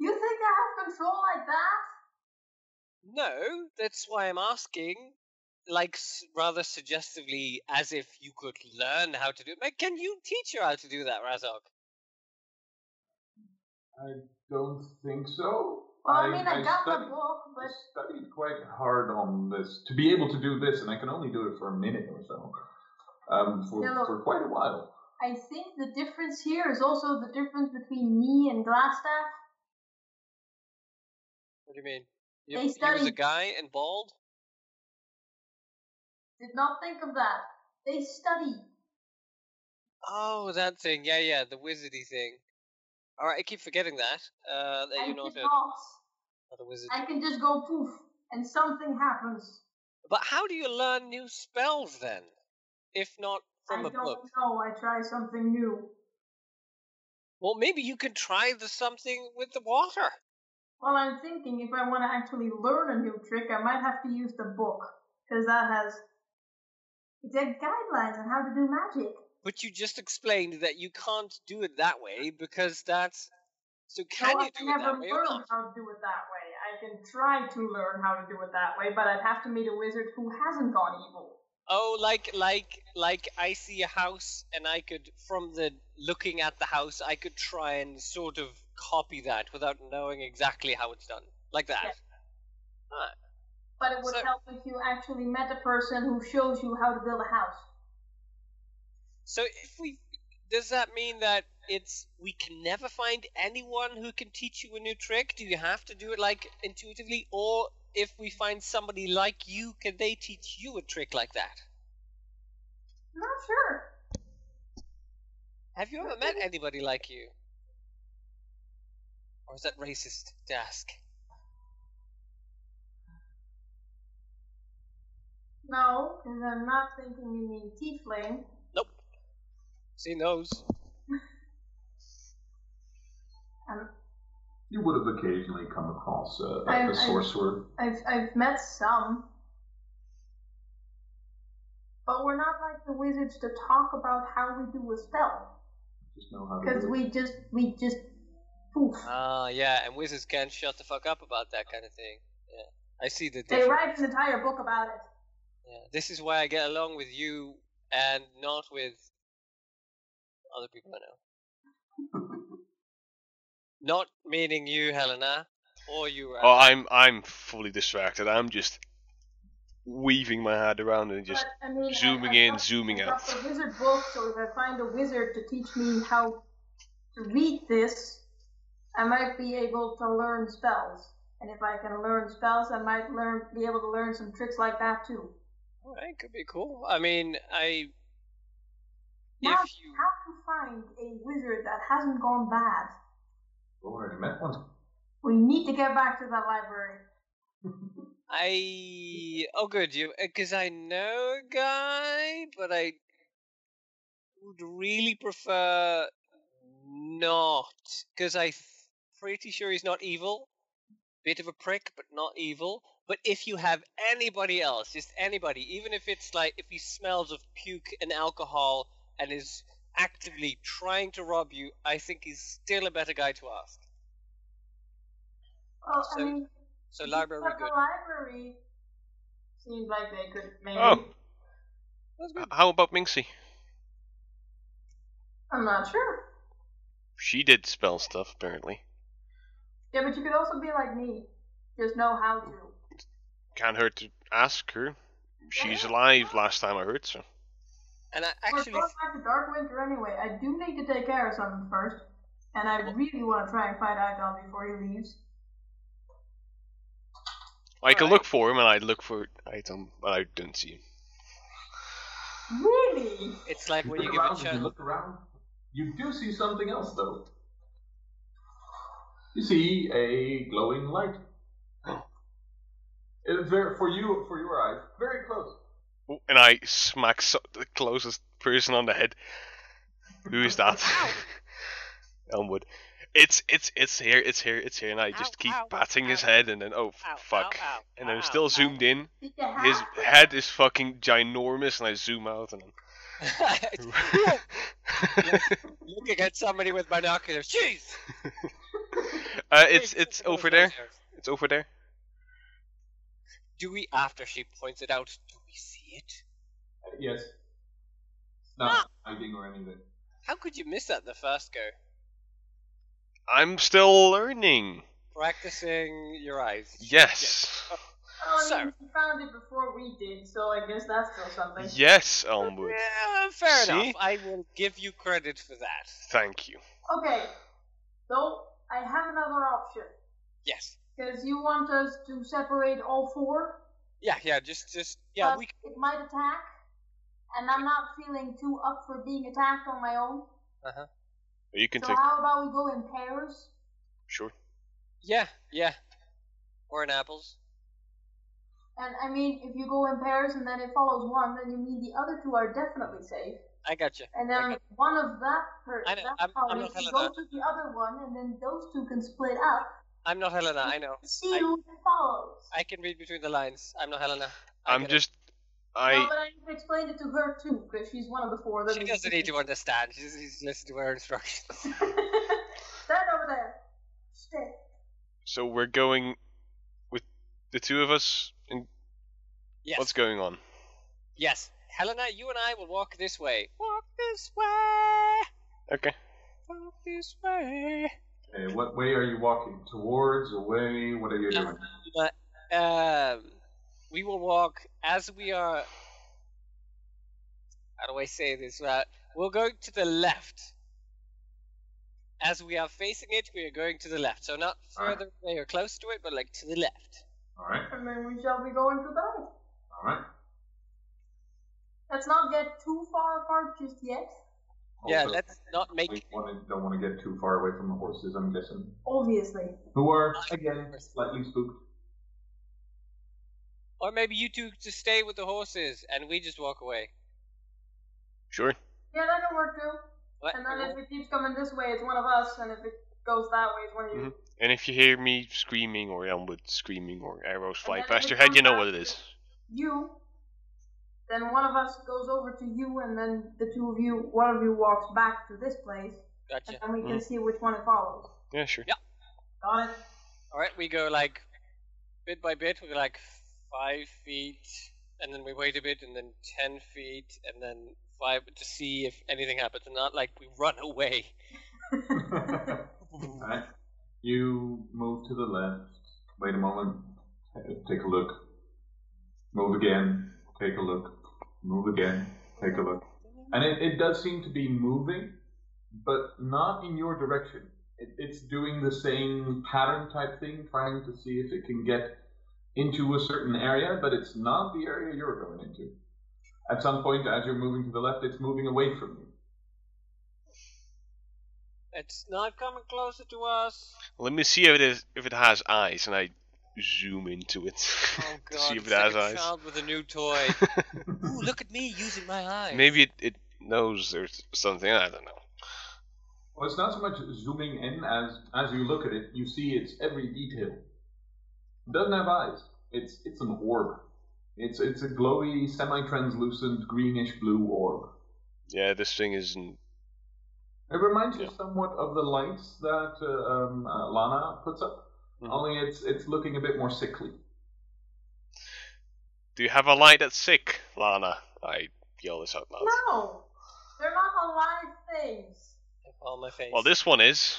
You think I have control like that? no that's why i'm asking like rather suggestively as if you could learn how to do it like, can you teach her how to do that razok I don't think so. Well, I mean, I, got studied, the book, I but studied quite hard on this to be able to do this, and I can only do it for a minute or so. Um, for, Yeah, for quite a while. I think the difference here is also the difference between me and Glasstaff. what do you mean you, They he was a guy and bald Did not think of that. They study. oh that thing yeah yeah the wizardy thing all right i keep forgetting that uh that I you're not a, not. a wizard I can just go poof, and something happens. but how do you learn new spells then if not from I a book? I don't know. I try something new. Well, maybe you can try the something with the water. Well, I'm thinking if I want to actually learn a new trick, I might have to use the book because that has exact guidelines on how to do magic. But you just explained that you can't do it that way because that's. So can so you do it never that way or learned how to do it that way. I can try to learn how to do it that way, but I'd have to meet a wizard who hasn't gone evil. Oh, like like like I see a house and I could from the looking at the house I could try and sort of copy that without knowing exactly how it's done. Like that. Yeah. Alright. But it would So- help if you actually met a person who shows you how to build a house. So if we does that mean that it's we can never find anyone who can teach you a new trick? Do you have to do it like intuitively or if we find somebody like you, can they teach you a trick like that? I'm not sure. Have you ever met anybody like you? Or is that racist to ask? No, because I'm not thinking you mean tiefling. Nope. Seen those. Um, You would have occasionally come across uh, I- a, a I- sorcerer. I've I've met some, but we're not like the wizards to talk about how we do a spell Just know how to because do it. we just we just poof. Ah, yeah, and wizards can't shut the fuck up about that kind of thing. Yeah, I see the They difference. write an entire book about it. Yeah, this is why I get along with you and not with other people I know. not meaning you, Helena, or you. Oh, I'm I'm fully distracted. I'm just weaving my head around and just but, I mean, zooming I've in, got- zooming I've out. the wizard book, so if I find a wizard to teach me how to read this, I might be able to learn spells. And if I can learn spells, I might learn be able to learn some tricks like that too. Alright, could be cool. I mean, I. Now, If you. have to find a wizard that hasn't gone bad? We already met one. We need to get back to that library. [laughs] I oh good you uh, because I know a guy, but I would really prefer not because I'm pretty sure he's not evil. Bit of a prick, but not evil. But if you have anybody else, just anybody, even if it's like if he smells of puke and alcohol and is actively trying to rob you, I think he's still a better guy to ask. Well, So- I mean, So library good. the library seems like they could maybe. Oh, how about Minxie? I'm not sure. She did spell stuff apparently. Yeah, but you could also be like me, just know how to. Can't hurt to ask her. She's alive last time I heard so. And I actually. We're actually going back to Dark Winter anyway. I do need to take care of something first, and I really want to try and find Icon before he leaves. I can Alright. look for him and I look for item, but I don't see him. Really? it's like when you look give a around, if you look around, you do see something else though. You see a glowing light. It's very for you for your eyes, very close. And I smack so- the closest person on the head. Who is that? [laughs] Elmwood. It's it's it's here, it's here, it's here, and I just Ow, keep ow, patting his head, and then oh Ow, fuck, ow, ow, and I'm ow, still ow. zoomed in. Did you have His head is fucking ginormous, and I zoom out, and then. Looking at somebody with binoculars. Jeez! [laughs] uh, it's it's over there. It's over there. Do we, after she points it out, do we see it? Yes. It's not ah. hiding or anything. How could you miss that the first go? I'm still learning. Practicing your eyes. Yes. Oh, I So- mean, he found it before we did, so I guess that's still something. Yes, Elmwood. Yeah, fair See? enough. I will give you credit for that. Thank you. Okay, so I have another option. Yes. Because you want us to separate all four, Yeah, yeah, just, just, yeah, but we, it might attack, and I'm not feeling too up for being attacked on my own. Uh huh. You can So take. how about we go in pairs? Sure. yeah, yeah. Or in apples. And I mean, if you go in pairs and then it follows one, then you mean the other two are definitely safe. I got you. And then got- one of that per- I know, that I'm- I'm not telling go that. to the other one, and then those two can split up. I'm not Helena, I know. See I- follows. I can read between the lines. I'm not Helena. I I'm get it. just. No, I. but I explained it to her too, because she's one of the four. That She doesn't need to [laughs] understand. She's, she's listening to her instructions. [laughs] Stand over there. Stay. So we're going with the two of us. And Yes. what's going on? Yes. Helena, you and I will walk this way. Walk this way. Okay. Walk this way. Okay, what way are you walking? Towards, away? What are you doing? Um, we will walk as we are. How do I say this? Uh, we'll go to the left. As we are facing it, we are going to the left. So not Alright. further away or close to it, but like to the left. Alright, And then we shall be going to the right. alright. Let's not get too far apart just yet. Yeah, Also, let's not make. we wanna, don't want to get too far away from the horses, I'm guessing. Obviously. Who are, again, slightly spooked. Or maybe you two just stay with the horses and we just walk away. Sure. Yeah, that can work too. What? And then if it keeps coming this way, it's one of us, and if it goes that way, it's one of you. Mhm. And if you hear me screaming or Elmwood screaming or arrows fly then past if your head, [laughs] you know what back it to is. You. Then one of us goes over to you, and then the two of you, one of you walks back to this place, and then we can Mhm. see which one it follows. Yeah, sure. Got it? Alright, we go like bit by bit, we go like five feet, and then we wait a bit, and then ten feet, and then five to see if anything happens, and not like we run away. [laughs] Alright. You move to the left. Wait a moment. Take a look. Move again. Take a look. Move again. Take a look. And it, it does seem to be moving, but not in your direction. It, it's doing the same pattern type thing, trying to see if it can get into a certain area, but it's not the area you're going into. At some point, as you're moving to the left, it's moving away from you. It's not coming closer to us. Let me see if it is if it has eyes, and I zoom into it Oh [laughs] god, see if it's it has like a eyes. child with a new toy. [laughs] Ooh, look at me using my eyes. Maybe it, it knows there's something. I don't know. Well, it's not so much zooming in as as you look at it, you see its every detail. It doesn't have eyes. It's it's an orb. It's it's a glowy, semi-translucent, greenish blue orb. Yeah, this thing isn't. It reminds you somewhat of the lights that uh, um, uh, Lana puts up. Mhm. Only it's it's looking a bit more sickly. Do you have a light that's sick, Lana? I yell this out loud. No! They're not alive things. on my face. Well, this one is.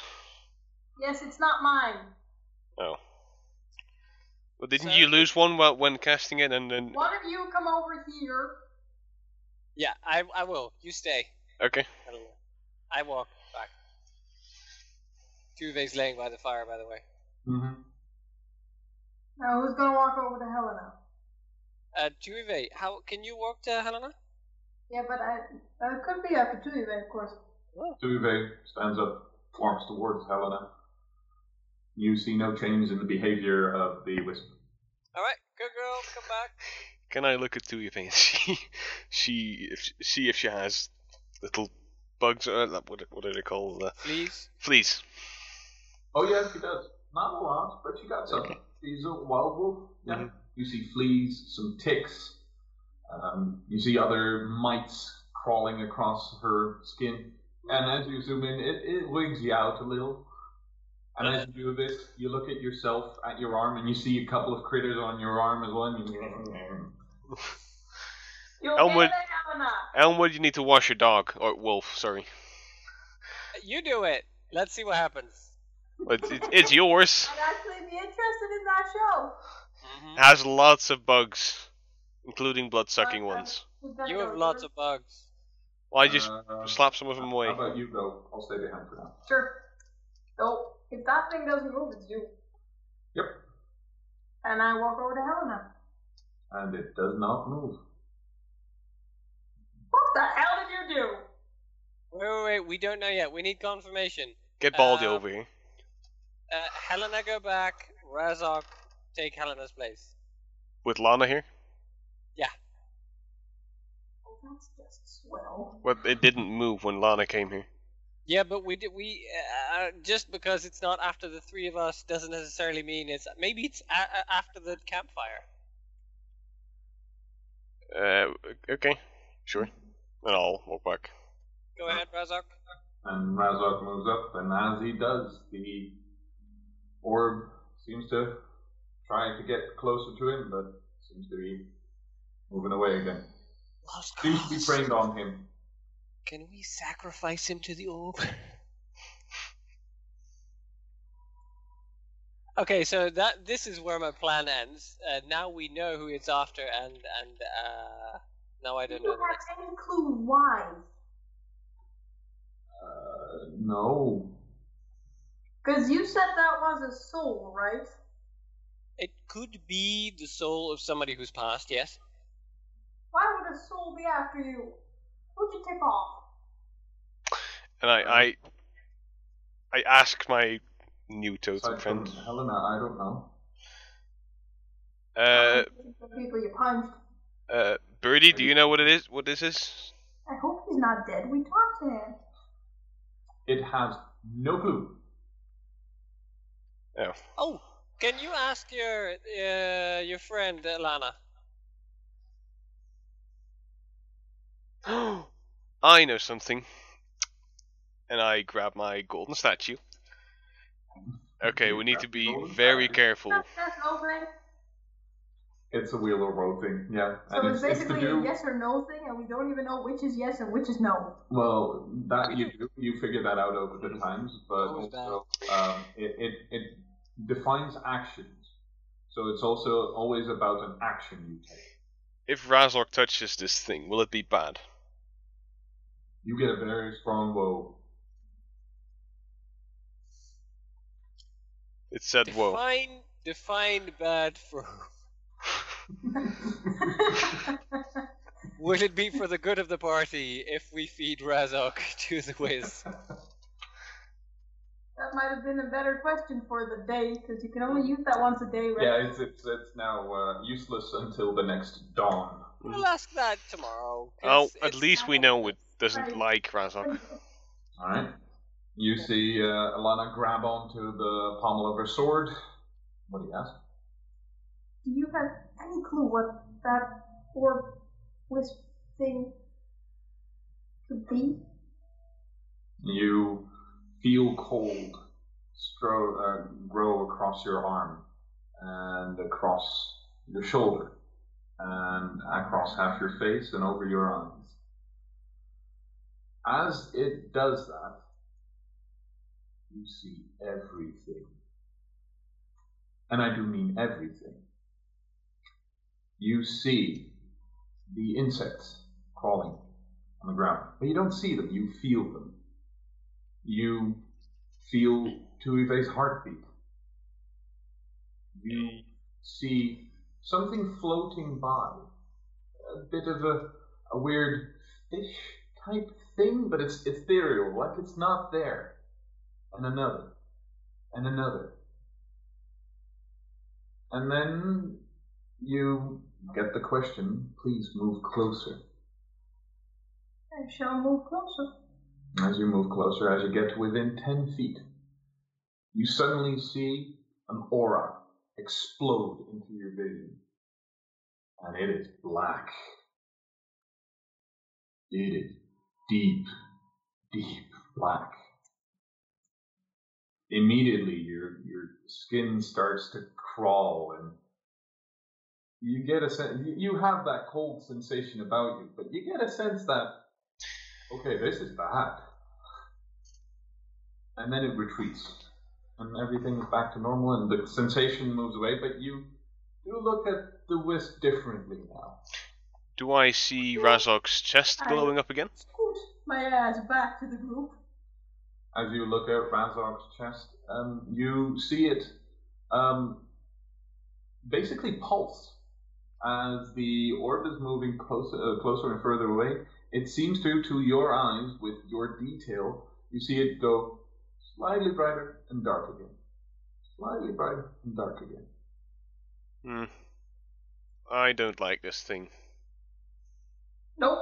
Yes, it's not mine. Oh. Well, didn't So- you lose one while, when casting it, and then? One of you come over here. Yeah, I I will. You stay. Okay. I. I walk back. Two Tuve's laying by the fire, by the way. Mm-hmm. Now, who's gonna walk over to Helena? Uh, Tuve, how can you walk to Helena? Yeah, but I, uh, it could be after two of course. Tuve stands up, walks towards Helena. You see no change in the behavior of the wisp. All right, good girl, come back. Can I look at Tuya and [laughs] see, she, if, see if she has little bugs? Or, what, what are they called? Uh, Please. fleas. Oh yes, she does. Not a lot, but you got some. Okay. She's a wild wolf. Yeah. Mhm. You see fleas, some ticks. Um, you see other mites crawling across her skin. And as you zoom in, it, it wigs you out a little. And as you do this, you look at yourself at your arm, and you see a couple of critters on your arm as well. And you, You Elmwood. get it, Helena? Elmwood, you need to wash your dog or wolf. Sorry, You do it. Let's see what happens. But it, it's yours. I'd actually be interested in that show. Mhm. It has lots of bugs, including blood-sucking Okay. ones. You go have lots of bugs. Well, I just Uh, slap some of them away. How about you go? I'll stay behind for now. Sure. So, if that thing doesn't move, it's you. Yep. And I walk over to Helena. And it does not move. What the hell did you do? Wait, wait, wait. We don't know yet. We need confirmation. Get Baldy Uh, over here. Uh, Helena, go back. Razok, take Helena's place. With Lana here. Yeah. Oh, that's just swell. Well, it didn't move when Lana came here. Yeah, but we did. We uh, just because it's not after the three of us doesn't necessarily mean it's. Maybe it's a- a- after the campfire. Uh, okay, sure. And I'll walk back. Go ahead, Razok. And Razok moves up, and as he does, the orb seems to try to get closer to him, but seems to be moving away again. Lost Seems to be cause. trained on him. Can we sacrifice him to the orb? [laughs] okay, so that this is where my plan ends. Uh, now we know who it's after, and and uh, now I Do don't you know. The have any clue why? Uh, no. Because you said that was a soul, right? It could be the soul of somebody who's passed. Yes. Why would a soul be after you? Who'd you take off? And I, I, I ask my new totem Aside from friend. Helena, I don't know. Uh, the people you punched. uh, Birdie, do you know what it is? What this is? I hope he's not dead. We talked to him. It has no clue. Oh, Oh, can you ask your uh, your friend Lana? [gasps] I know something. And I grab my golden statue. Okay, we need to be Golden very statue. careful. That's, that's no thing. It's a weal or road thing, yeah. So and it's it's, it's basically do, a yes or no thing, and we don't even know which is yes and which is no. well, that you do, you figure that out over the times, but also um, it, it, it defines actions. So it's also always about an action you take. If Razork touches this thing, will it be bad? You get a very strong woe. It said, whoa. Define define bad for. [laughs] Will it be for the good of the party if we feed Razok to the Wiz? [laughs] That might have been a better question for the day, because you can only use that once a day, right? yeah, it's, it's, it's now uh, useless until the next dawn. We'll ask that tomorrow. 'cause Oh, at it's- least we know it doesn't like Razork. Alright. You see uh, Alana grab onto the pommel of her sword. What do you ask? Do you have any clue what that orb wisp thing could be? You feel cold stro- uh, grow across your arm and across your shoulder and across half your face and over your eyes. As it does that, you see everything. And I do mean everything. You see the insects crawling on the ground, but you don't see them, you feel them you feel Tuve's heartbeat. You see something floating by, a bit of a, a weird fish type thing, but it's ethereal, like it's not there. And another, and another. And then you get the question please move closer. I shall move closer. As you move closer, as you get to within 10 feet, you suddenly see an aura explode into your vision. And it is black. It is deep, deep black. Immediately, your, your skin starts to crawl and you get a sense, you- you have that cold sensation about you, but you get a sense that okay, this is bad. And then it retreats. And everything is back to normal and the sensation moves away, but you do look at the wisp differently now. Do I see Razork's chest glowing up again? Scoot my ass back to the group. As you look at Razok's chest, um, you see it um, basically pulse as the orb is moving closer, uh, closer and further away. It seems to, to your eyes, with your detail, you see it go slightly brighter and dark again, slightly brighter and dark again. Hmm. I don't like this thing. Nope.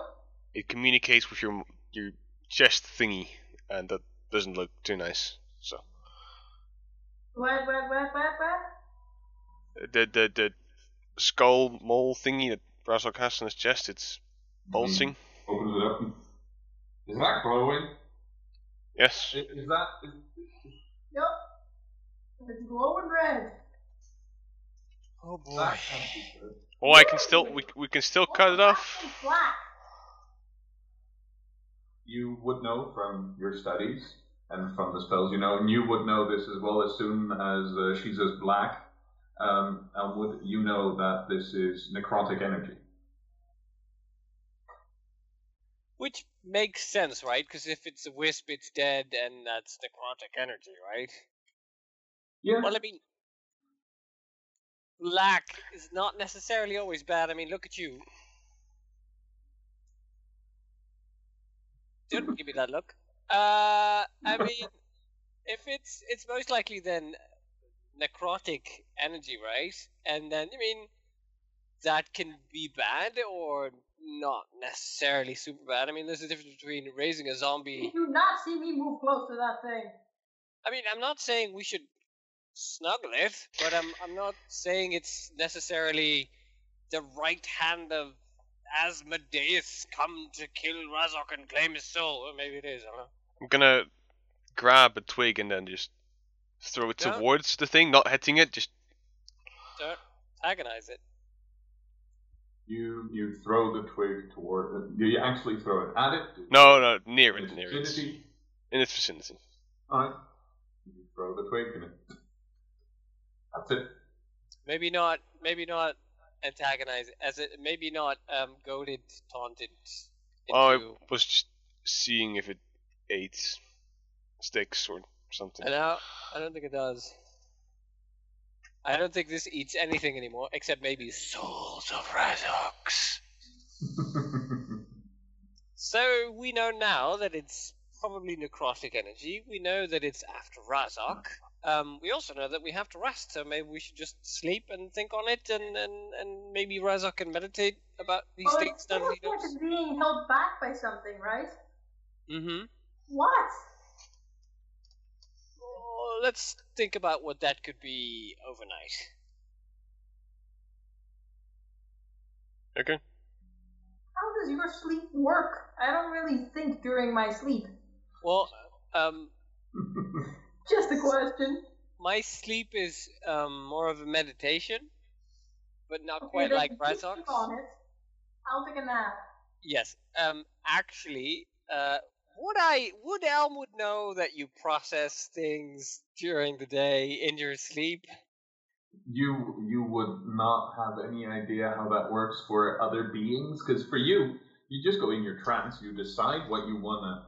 It communicates with your your chest thingy, and that doesn't look too nice. So What, what, what, what, what? the the the skull mole thingy that Razork has on his chest, it's pulsing. Opens it up. and- Is that glowing? Yes. Is, is that? Is, Yep. It's glowing red. Oh boy. that can't be good. Oh, I can still we we can still cut it off. It's black. you would know from your studies and from the spells you know, and you would know this as well as soon as uh, she says black. Um, Elmwood, you know that this is necrotic energy. Which makes sense, right? Because if it's a wisp, it's dead, and that's necrotic energy, right? Yeah. Well, I mean, lack is not necessarily always bad. I mean, look at you. Don't [laughs] give me that look. Uh, I mean, [laughs] if it's it's most likely then necrotic energy, right? And then I mean, that can be bad or not necessarily super bad. I mean, there's a difference between raising a zombie. You do not see me move close to that thing. I mean, I'm not saying we should snuggle it, but I'm I'm not saying it's necessarily the right hand of Asmodeus come to kill Razok and claim his soul. Or maybe it is. I don't know. I'm gonna grab a twig and then just throw it Yeah. towards the thing, not hitting it. Just Don't antagonize it. You you throw the twig toward it. Do you actually throw it at it? no, no, near it, its near it, vicinity? in its vicinity. Alright. You throw the twig in it. That's it. Maybe not. Maybe not antagonize it. As it maybe not um goaded, taunted. Oh, I was just seeing if it ate sticks or something. And I. I don't think it does. I don't think this eats anything anymore, except maybe souls of Razoks. [laughs] So we know now that it's probably necrotic energy. We know that it's after Razok. Um, we also know that we have to rest, so maybe we should just sleep and think on it, and, and, and maybe Razok can meditate about these Well, things it now that feels he like it's being held back by something, right? Mm-hmm. What? Well, let's think about what that could be overnight. Okay. How does your sleep work? I don't really think during my sleep. Well, um, [laughs] Just a question. my sleep is um, more of a meditation, but not Okay, quite then like you Razok's. sleep on it. I'll take a nap. Yes. Um. Actually, uh, would I would Elmwood know that you process things during the day in your sleep? you you would not have any idea how that works for other beings because for you you just go in your trance you decide what you want to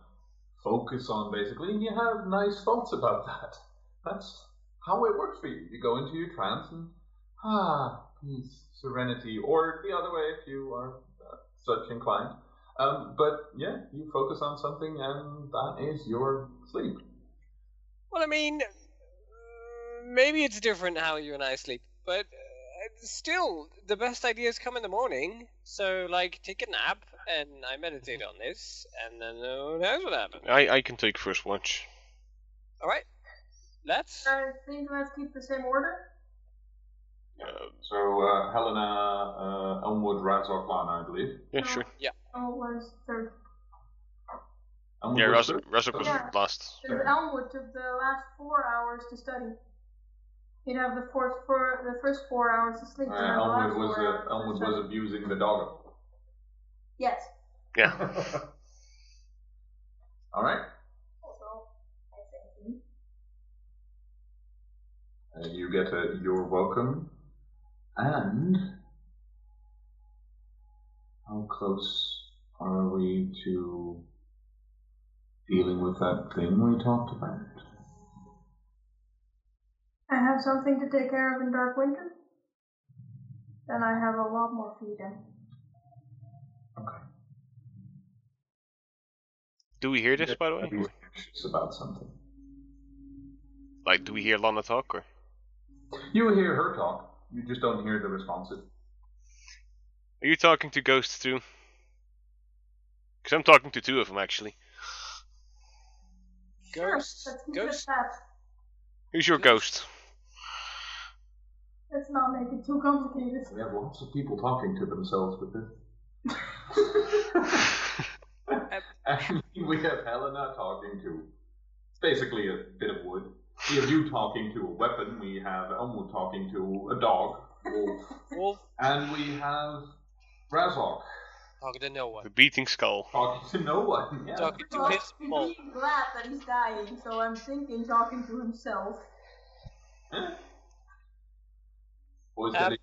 focus on basically and you have nice thoughts about that. That's how it works for you. You go into your trance and ah peace serenity or the other way if you are uh, such inclined um, but yeah you focus on something and that is your sleep Well, I mean, maybe it's different how you and I sleep, but uh, still, the best ideas come in the morning. So, like, take a nap, and I meditate on this, and then who knows what happens. I, I can take first watch. All right, let's. I think let's keep the same order. Uh, so uh, Helena uh, Elmwood Razok Lana I believe yeah, sure. Oh, was third. Elmwood Yeah, was Razok, third? Was Yeah. last. Because Elmwood took the last four hours to study. He'd have the fourth four, the first four hours to sleep. Uh, and then the Elmwood was uh, Elmwood study. was abusing the dog. Yes. Yeah. [laughs] All right. Also, I think. Uh, you get a you're welcome. And how close are we to dealing with that thing we talked about? I have something to take care of in Dark Winter. Then I have a lot more freedom. Okay. Do we hear this, by the way? He's anxious about something. Like, do we hear Lana talk? Or You hear her talk. You just don't hear the responses. are you talking to ghosts too? Because I'm talking to two of them actually. Ghost. Sure, let's Ghost. that. Who's your ghost? Let's not make it too complicated. We have lots of people talking to themselves with this. [laughs] and we have Helena talking to it's basically a bit of wood. We have you talking to a weapon. We have Elmwood talking to a dog, wolf, Wolf. and we have Razok Talking to no one. The beating skull. Talking to no one. Yeah. Talking to Well, his he's mole. being glad that he's dying, so I'm thinking talking to himself. [laughs] Voice Um.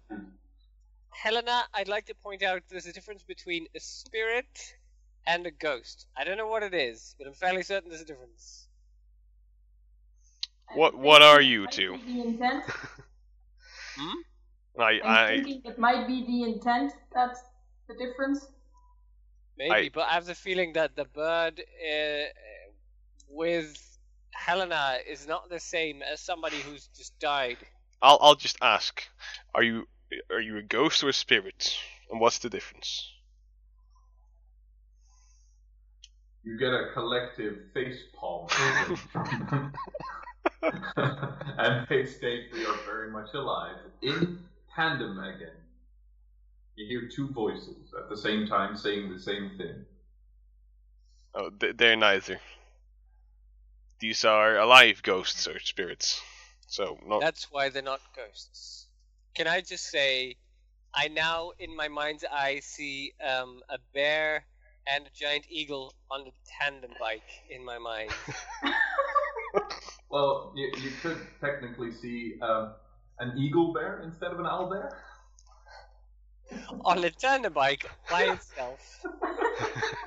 Helena, I'd like to point out there's a difference between a spirit and a ghost. I don't know what it is, but I'm fairly certain there's a difference. What- I'm what thinking are you might two? be The intent. [laughs] Hmm? I, I'm I, thinking it might be the intent that's the difference. Maybe, I- but I have the feeling that the bird uh, with Helena is not the same as somebody who's just died. I'll, I'll just ask: Are you, are you a ghost or a spirit? And what's the difference? You get a collective face palm. [laughs] [laughs] and they state we are very much alive. In tandem again. You hear two voices at the same time saying the same thing. Oh, they're neither. These are alive ghosts or spirits. So not. That's why they're not ghosts. Can I just say, I now, in my mind's eye, see um, a bear and a giant eagle on a tandem bike in my mind. [laughs] Well, you, you could technically see um, an eagle bear instead of an owl bear. [laughs] on a tandem bike by itself. [laughs]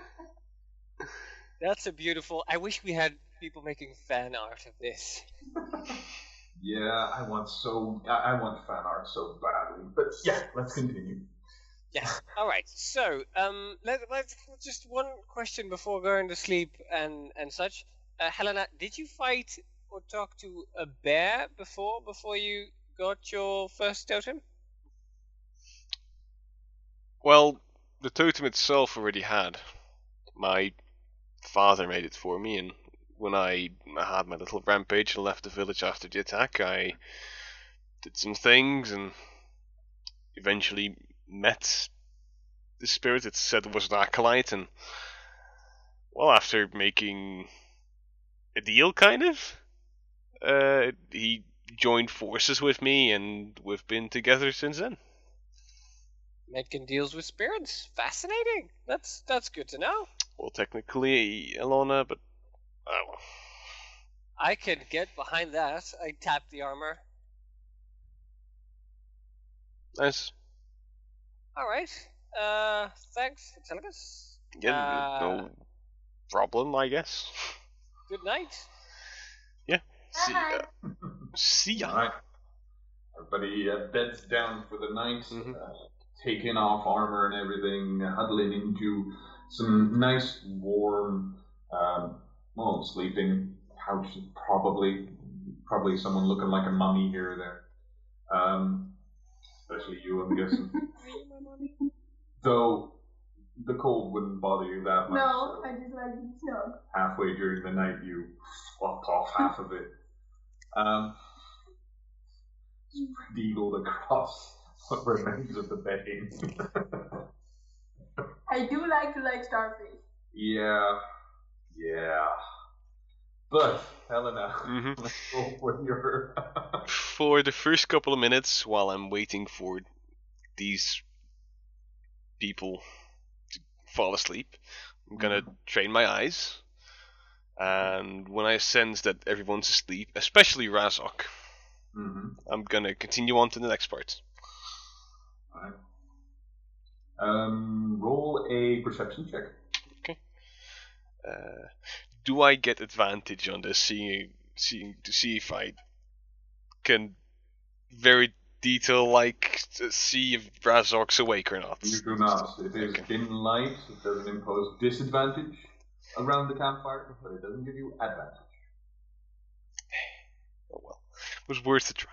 That's a beautiful. I wish we had people making fan art of this. Yeah, I want so I, want fan art so badly. But yeah, let's continue. Yeah. All right. So, um, let, let's just one question before going to sleep and and such. Uh, Helena, did you fight or talk to a bear before before you got your first totem? Well, the totem itself already had. My father made it for me, and when I had my little rampage and left the village after the attack, I did some things and eventually met the spirit that said it was an acolyte, and well, after making a deal, kind of, uh, he joined forces with me, and we've been together since then. Making deals with spirits. Fascinating. That's that's good to know. Well, technically, Alona, but oh, I could get behind that. I tap the armor. nice. All right. Uh, thanks for. Yeah, Uh, no problem, I guess. Good night. Yeah. See ya. See ya. Alright. Everybody uh, beds down for the night, Mhm. uh, taking off armor and everything, huddling into some nice, warm, um, well, sleeping couches, probably. Probably someone looking like a mummy here or there. Um, especially you, I'm guessing. [laughs] Though the cold wouldn't bother you that much. No, so I just like to snug. halfway during the night you swap off half of it. Um, [laughs] across what remains of the bedding. [laughs] I do like to like starfish. yeah, yeah. But Helena, Mhm. [laughs] let's go for your. [laughs] For the first couple of minutes, while I'm waiting for these people to fall asleep, I'm gonna train my eyes. And when I sense that everyone's asleep, especially Razok, Mhm. I'm gonna continue on to the next part. Alright. Um, roll a perception check. Uh, do I get advantage on this, seeing, seeing to see if I can very detail like see if Razok's awake or not? You do not. It is Okay. dim light. It doesn't impose disadvantage around the campfire, but it doesn't give you advantage. Oh well, it was worth a try.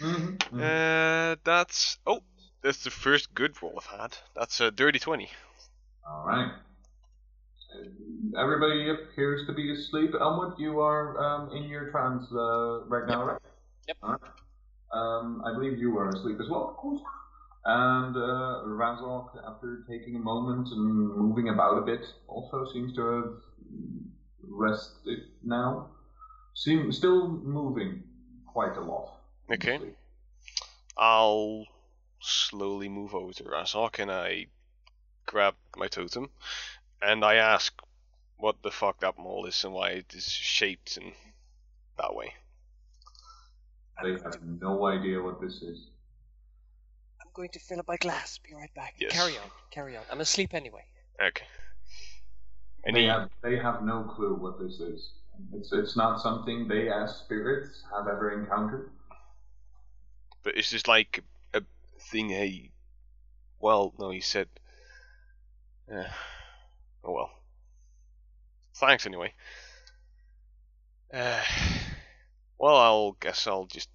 Mm-hmm. Uh, that's oh, that's the first good roll I've had. That's a dirty twenty. All right. Everybody appears to be asleep. Elmwood, you are um, in your trance uh, right now, right? Yep. All right. Um, I believe you are asleep as well. Of course. And uh, Razok, after taking a moment and moving about a bit, also seems to have rested now. Seem still moving quite a lot. Okay. sleep. I'll slowly move over to Razok and I grab my totem, and I ask what the fuck that mole is and why it is shaped in that way. They have no idea what this is. I'm going to fill up my glass. Be right back. Yes. Carry on. Carry on. I'm asleep anyway. Okay. They have they have no clue what this is. It's it's not something they as spirits have ever encountered. but it's just like a thing he well no he said uh, oh well thanks anyway uh, well i'll guess i'll just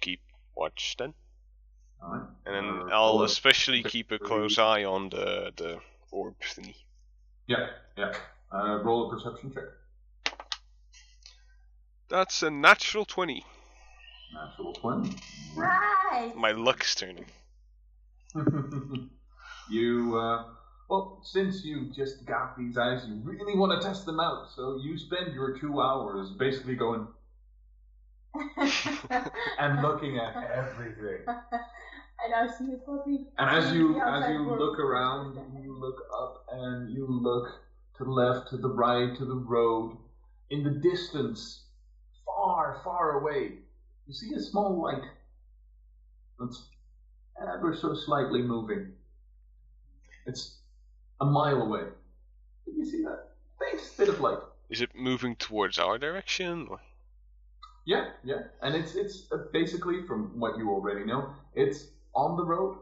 keep watch then Alright. and then Uh, i'll especially keep a close eye on the the orb thingy Yeah, yeah. Uh, roll a perception check. that's a natural 20 Natural twenty. Right. my luck's turning [laughs] you, uh, well, since you just got these eyes, you really want to test them out. So you spend your two hours basically going [laughs] and looking at everything. [laughs] and I see a puppy. And as you as you look around, you look up and you look to the left, to the right, to the road. In the distance, far, far away, you see a small light that's ever so slightly moving. It's a mile away. Did you see that? Faint bit of light. is it moving towards our direction or? Yeah, yeah, and it's it's uh, basically from what you already know. It's on the road.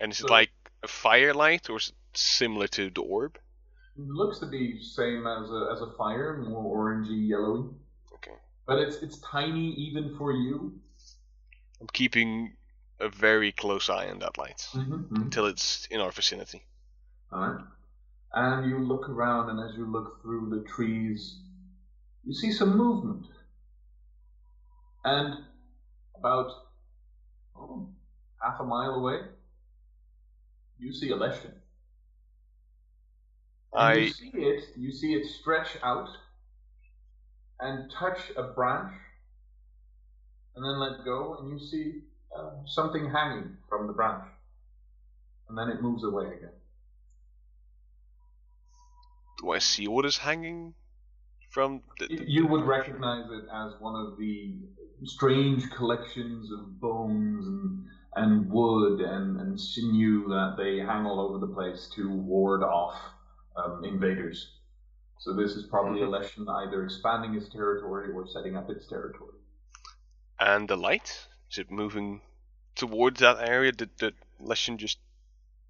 and is So- it like a firelight or is it similar to the orb Looks to be same as a as a fire, more orangey, yellowy. But it's it's tiny even for you. I'm keeping a very close eye on that light Mm-hmm. until it's in our vicinity. Alright. And you look around, and as you look through the trees, you see some movement. And about oh, half a mile away, you see a Leshen. And you I see it, you see it stretch out and touch a branch, and then let go, and you see uh, something hanging from the branch, and then it moves away again. do I see what is hanging from the, You- the- You would recognize it as one of the strange collections of bones and and wood and, and sinew that they hang all over the place to ward off um, invaders. So this is probably a Leshen either expanding its territory or setting up its territory. and the light is it moving towards that area? Did the Leshen just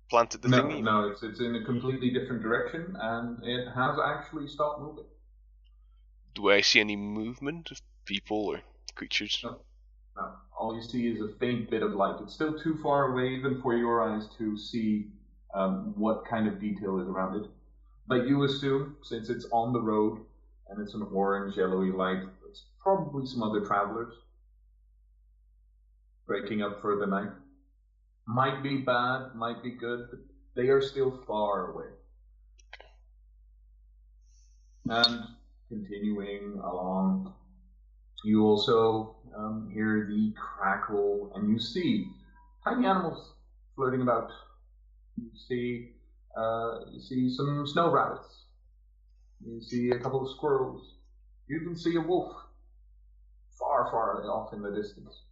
planted the no, thingy? no, it's it's in a completely different direction and it has actually stopped moving. Do I see any movement of people or creatures? No. No, all you see is a faint bit of light. It's still too far away, even for your eyes, to see um, what kind of detail is around it. But you assume, since it's on the road and it's an orange, yellowy light, it's probably some other travelers breaking up for the night. Might be bad, might be good, but they are still far away. And continuing along, you also um, hear the crackle, and you see tiny animals floating about. You see, uh, you see some snow rabbits. You see a couple of squirrels. You even see a wolf, far, far off in the distance.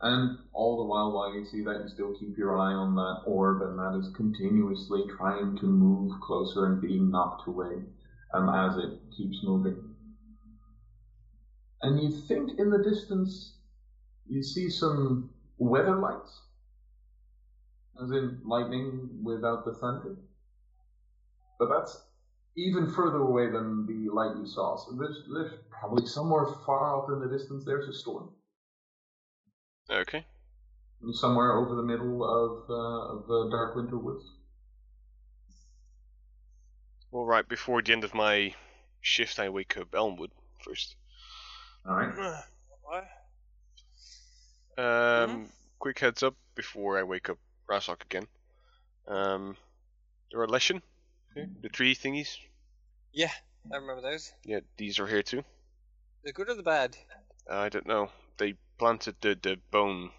And all the while, while you see that, you still keep your eye on that orb, and that is continuously trying to move closer and being knocked away um, as it keeps moving. And you think in the distance you see some weather lights, as in lightning without the thunder. But that's even further away than the light you saw. So there's, there's probably somewhere far off in the distance there's a storm. Okay. Somewhere over the middle of, uh, of the dark winter woods. Well, right before the end of my shift, I wake up Elmwood first. Alright. What? Um, quick heads up before I wake up Razok again. Um, there are Leshen, here, the tree thingies. Yeah, I remember those. Yeah, these are here too. The good or the bad? I don't know. They planted the, the bone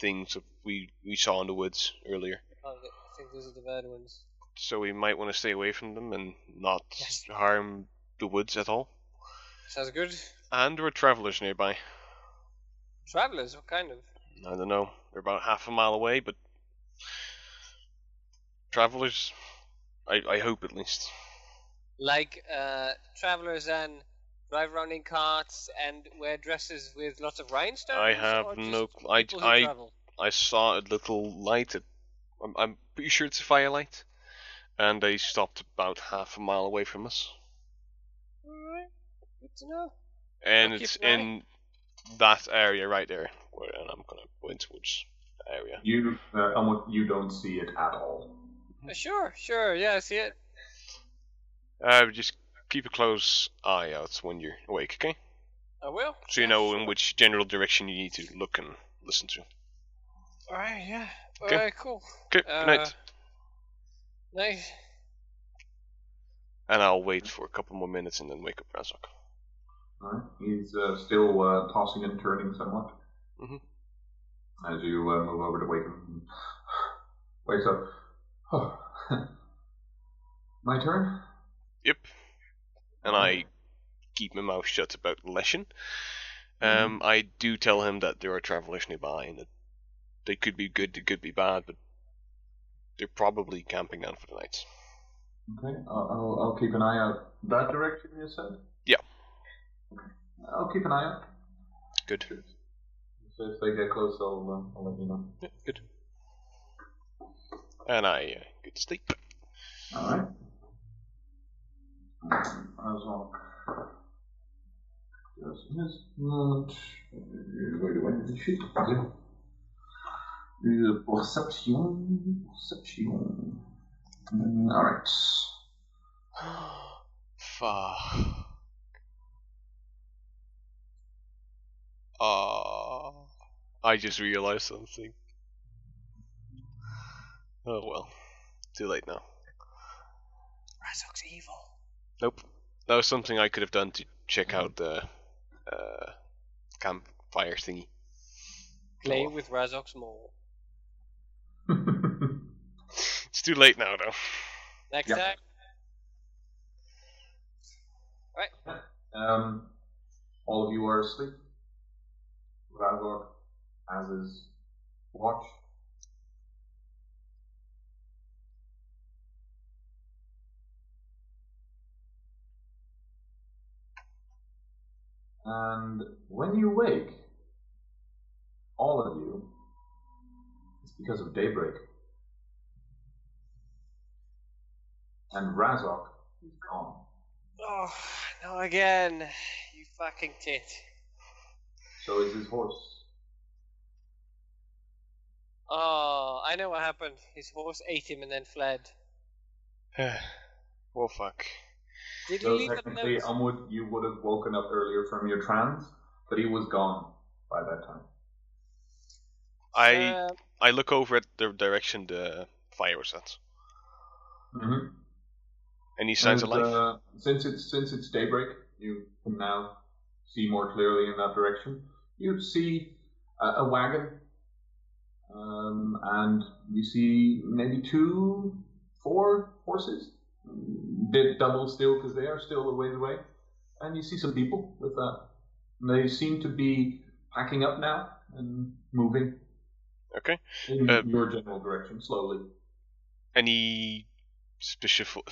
things that we we saw in the woods earlier. Oh, I think those are the bad ones. So we might want to stay away from them and not Yes. harm the woods at all. Sounds good. And there are travelers nearby. Travelers, what kind of? I don't know. They're about half a mile away, but travelers. I I hope at least. Like uh, travelers and drive around in carts and wear dresses with lots of rhinestones. I have no. cl- I I travel? I saw a little light. At, I'm I'm pretty sure it's a firelight, and they stopped about half a mile away from us. Alright, good to know. and I'll it's an eye. in that area right there. Where, and I'm gonna point towards the area. You, uh, you don't see it at all. Uh, sure, sure, yeah, I see it. Uh, just keep a close eye out when you're awake, okay? I will. So you know in which general direction you need to look and listen to. Alright, yeah. Okay. Alright, cool. Okay, Uh, good night. Nice. And I'll wait for a couple more minutes and then wake up Razok. Alright. He's uh, still uh, tossing and turning somewhat. Mhm. As you uh, move over to wake him. [sighs] Wakes up. Oh. [laughs] My turn? Yep. And I keep my mouth shut about Leshen. Um, I do tell him that there are travelers nearby and that they could be good, they could be bad, but they're probably camping out for the night. Okay, I'll, I'll, I'll keep an eye out. That direction you said? Yeah. Okay. I'll keep an eye out. Good. So if they get close, I'll, uh, I'll let you know. Yeah, good. And I uh, go to sleep. Alright. Razok. Just this moment. Wait, wait, the sheet. Yeah. Uh, Perception. Perception. Mm, Alright. [gasps] Fuck. Ah. I just realized something. Oh well. Too late now. Razok's evil. Nope. That was something I could have done to check out the uh, campfire thingy. Play Oh. with Razok's mole. [laughs] It's too late now, though. Next Yeah. time. um, all of you are asleep. Razok has his watch. And when you wake, all of you, it's because of daybreak. And Razok is gone. Oh, no again. You fucking tit. So is his horse. Oh, I know what happened. His horse ate him and then fled. [sighs] well, fuck. Did he So leave a technically, note? Elmwood, you would have woken up earlier from your trance, but he was gone by that time. I Uh, I look over at the direction the fire was at. Mm-hmm. Any signs of life? Uh, since it's since it's daybreak, you can now see more clearly in that direction. You see a, a wagon, um, and you see maybe two, four horses. Bit double still because they are still a ways away, and you see some people with that. They seem to be packing up now and moving Okay. in Uh, your general direction slowly. Any specific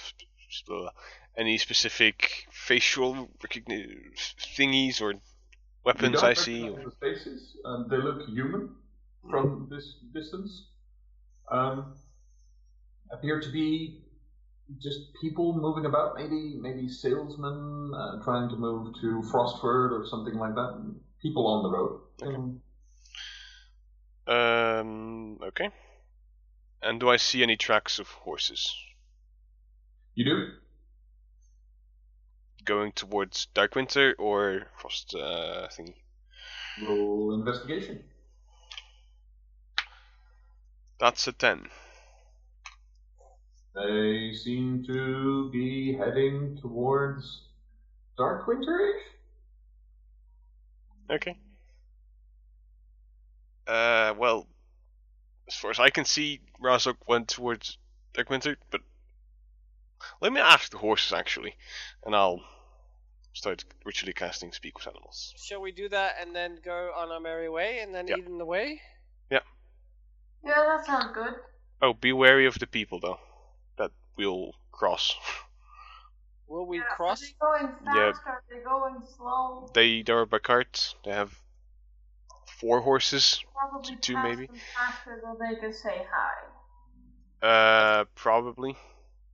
any specific facial recognition thingies or weapons I see? the faces. Um, they look human from this distance. Um, appear to be just people moving about. Maybe maybe salesmen uh, trying to move to Frostford or something like that. People on the road. Okay. Um, Um. Okay. And do I see any tracks of horses you do. going towards Darkwinter or Frost uh, thingy? Roll investigation. That's a ten. They seem to be heading towards Darkwinter-ish. Okay. Uh. Well. as far as I can see, Razok went towards Darkwinter, but let me ask the horses actually, and I'll start ritually casting Speak with Animals. Shall we do that and then go on our merry way and then Yeah. eat in the way? Yeah, Yeah, that sounds good. Oh, be wary of the people though, that we'll cross. Will we Yeah, cross? Are they going fast? Yeah. Are they going slow? They they are by carts. They have four horses. Probably two pass maybe. them faster than they can say hi. Uh, probably.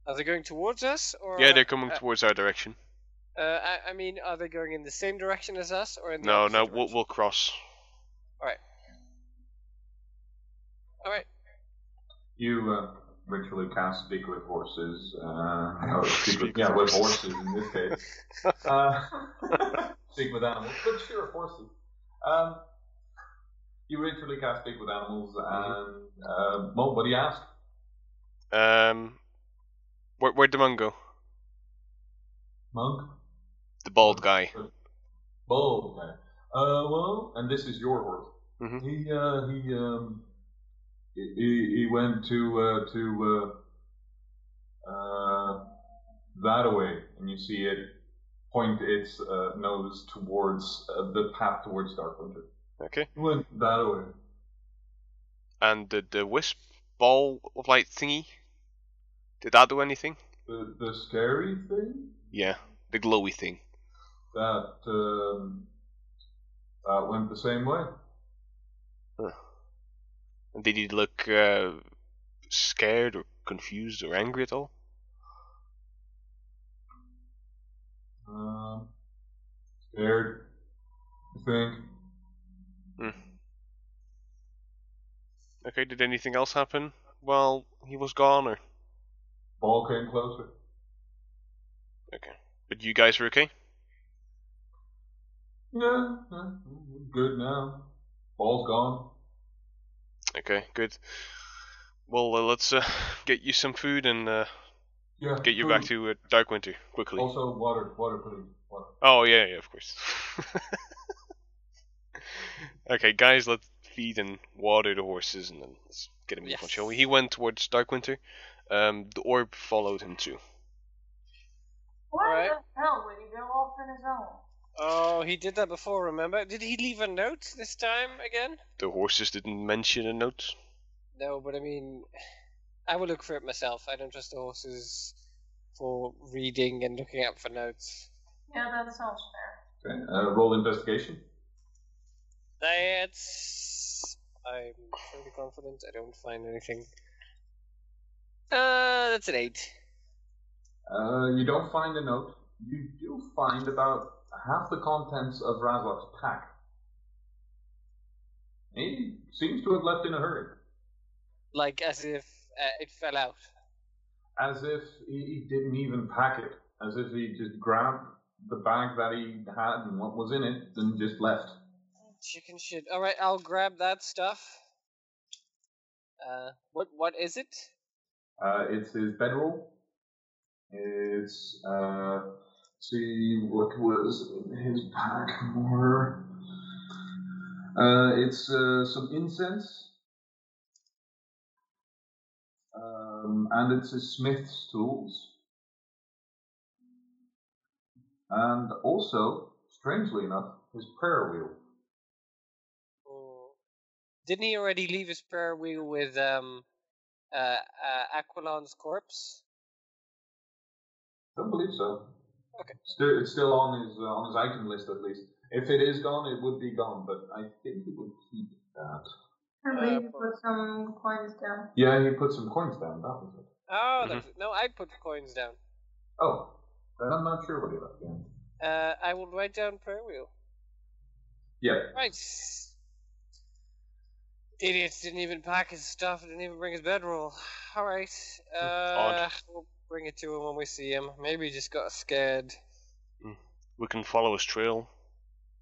Are they going towards us or? Yeah, they're coming uh, towards our direction. Uh, I, I mean, are they going in the same direction as us or in the No, opposite no, we'll we'll cross. Alright. All right. You uh, ritually cast speak with horses. Uh, [laughs] or speak with, yeah, with with horses. horses in this case. [laughs] Uh, [laughs] speak with animals, but sure, horses. Um, you ritually cast speak with animals, and uh, well, what do you ask? Um, where where'd the monk go? Monk, The bald guy. Bald Okay. Uh, well, and this is your horse. Mhm. He uh, he um he, he went to uh, to uh, uh, that way, and you see it point its uh, nose towards uh, the path towards Darkwinter. Okay. He went that way. And the the wisp ball of light thingy. Did that do anything? The the scary thing Yeah, the glowy thing. that um, that went the same way. And did he look uh, scared or confused or angry at all? Um, scared. I think. Okay. Did anything else happen while he was gone, or Ball came closer. okay? But you guys were okay. Yeah, yeah, good now. Ball's gone. Okay, good. Well, uh, let's uh, get you some food and uh, Yeah. get you food. back to uh, Darkwinter quickly. Also, water, water, please. Water. Oh yeah, yeah, of course. [laughs] okay, guys, let's feed and water the horses, and then let's get him in Yes. front, shall we? He went towards Darkwinter. Um, the orb followed him too. Why Alright. the hell would he go off on his own? Oh, he did that before. Remember? Did he leave a note this time again? The horses didn't mention a note. No, but I mean, I will look for it myself. I don't trust the horses for reading and looking up for notes. Yeah, that sounds fair. Okay. Uh, roll investigation. That's. I'm fairly confident I don't find anything. Uh, that's an eight. Uh, you don't find a note. You do find about half the contents of Razok's pack. He seems to have left in a hurry, Like as if uh, it fell out. as if he he didn't even pack it, as if he just grabbed the bag that he had and what was in it and just left. Chicken shit. All right, I'll grab that stuff. Uh, what what is it? Uh, it's his bedroll. It's uh, see what was in his pack more. Uh, it's uh, some incense, um, and it's a smith's tools, and also, strangely enough, his prayer wheel. Oh. Didn't he already leave his prayer wheel with um, uh, uh, Aquilon's corpse? Don't believe so. Okay. Still, it's still on his uh, on his item list at least. If it is gone, it would be gone, but I think he would keep that. Or Uh, maybe for- put some coins down. Yeah, he put some coins down. That was it. Oh, Mhm. that's no, I put coins down. Oh, then I'm not sure what he left behind. Uh, I will write down prayer wheel. Yeah, Right. Idiot didn't even pack his stuff, didn't even bring his bedroll. Alright. Uh, we'll bring it to him when we see him. Maybe he just got scared. We can follow his trail.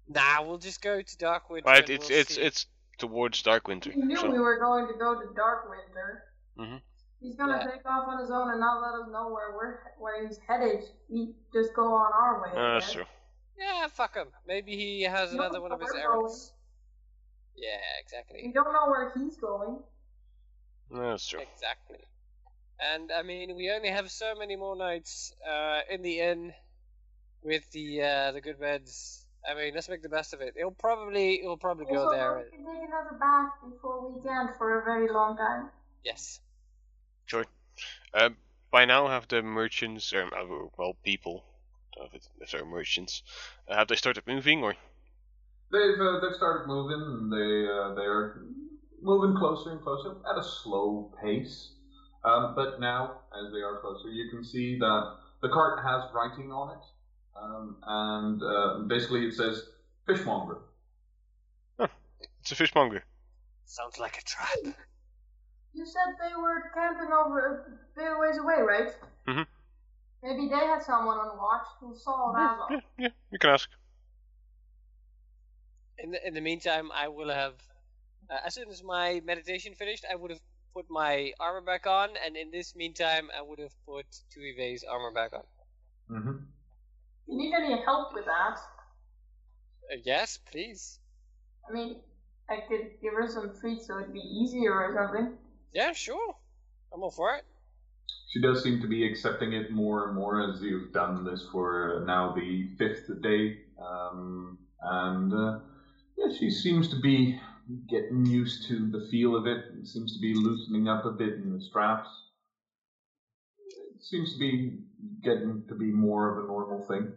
Nah, we'll just go to Darkwood. Right, it's we'll it's see. it's towards Darkwinter. He knew So we were going to go to Darkwinter. Mhm. He's gonna Yeah. take off on his own and not let us know where we're where he's headed. We just go on our way. uh, that's true. Yeah, fuck him. Maybe he has No, another one of his we're errands. Yeah, exactly. We don't know where he's going. That's true. Exactly. And I mean, we only have so many more nights uh, in the inn with the uh, the good beds. I mean, let's make the best of it. It'll probably it'll probably go Also, there. we can take another bath before weekend for a very long time. Yes. Sure. Um, by now, have the merchants, or uh, well, people, I if, they're merchants, uh, have they started moving, or They've uh, they've started moving. They uh, they're moving closer and closer at a slow pace. Um, but now, as they are closer, you can see that the cart has writing on it, um, and uh, basically it says fishmonger. it's a fishmonger? Sounds like a trap. You said they were camping over a bit ways away, right? Mhm. Maybe they had someone on watch who saw Razok. Yeah, yeah, you can ask. In the in the meantime, I will have. Uh, as soon as my meditation finished, I would have put my armor back on, and in this meantime, I would have put Tuve's armor back on. Mm-hmm. You need any help with that, Uh, yes, please. I mean, I could give her some treats so it'd be easier or something. Yeah, sure. I'm all for it. She does seem to be accepting it more and more as you've done this for now the fifth day, um, and uh, yeah, she seems to be getting used to the feel of it. and seems to be loosening up a bit in the straps. It seems to be getting to be more of a normal thing.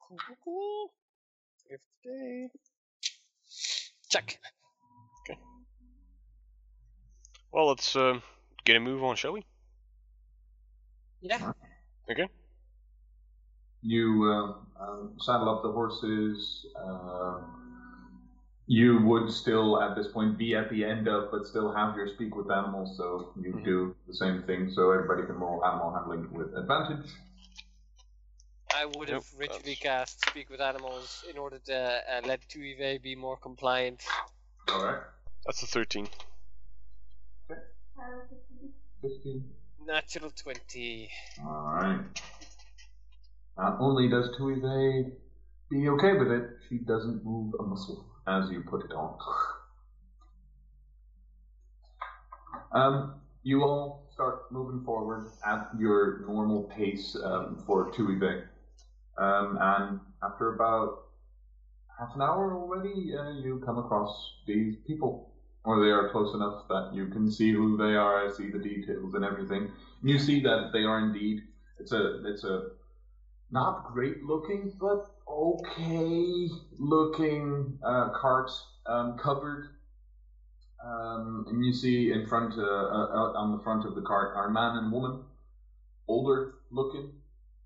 Cool, cool, cool. Fifth day. Check. Okay. Well, let's uh, get a move on, shall we? Yeah. Okay. You uh, um, saddle up the horses. Uh, you would still, at this point, be at the end of, but still have your speak with animals. So you Mhm. do the same thing. So everybody can roll animal handling with advantage. I would have Yep, ritually cast Speak with Animals in order to uh, let Tuve be more compliant. All right, That's a 13. fifteen. Natural 20. All right. Not only does Tuve be okay with it, she doesn't move a muscle as you put it on. um, you all start moving forward at your normal pace um, for Tuve. Um, and after about half an hour already, uh, you come across these people. Or they are close enough that you can see who they are, see the details and everything. You see that they are indeed. It's a it's a not great looking, but okay looking uh, cart um, covered. Um, and you see in front uh, uh, on the front of the cart are man and woman, older looking,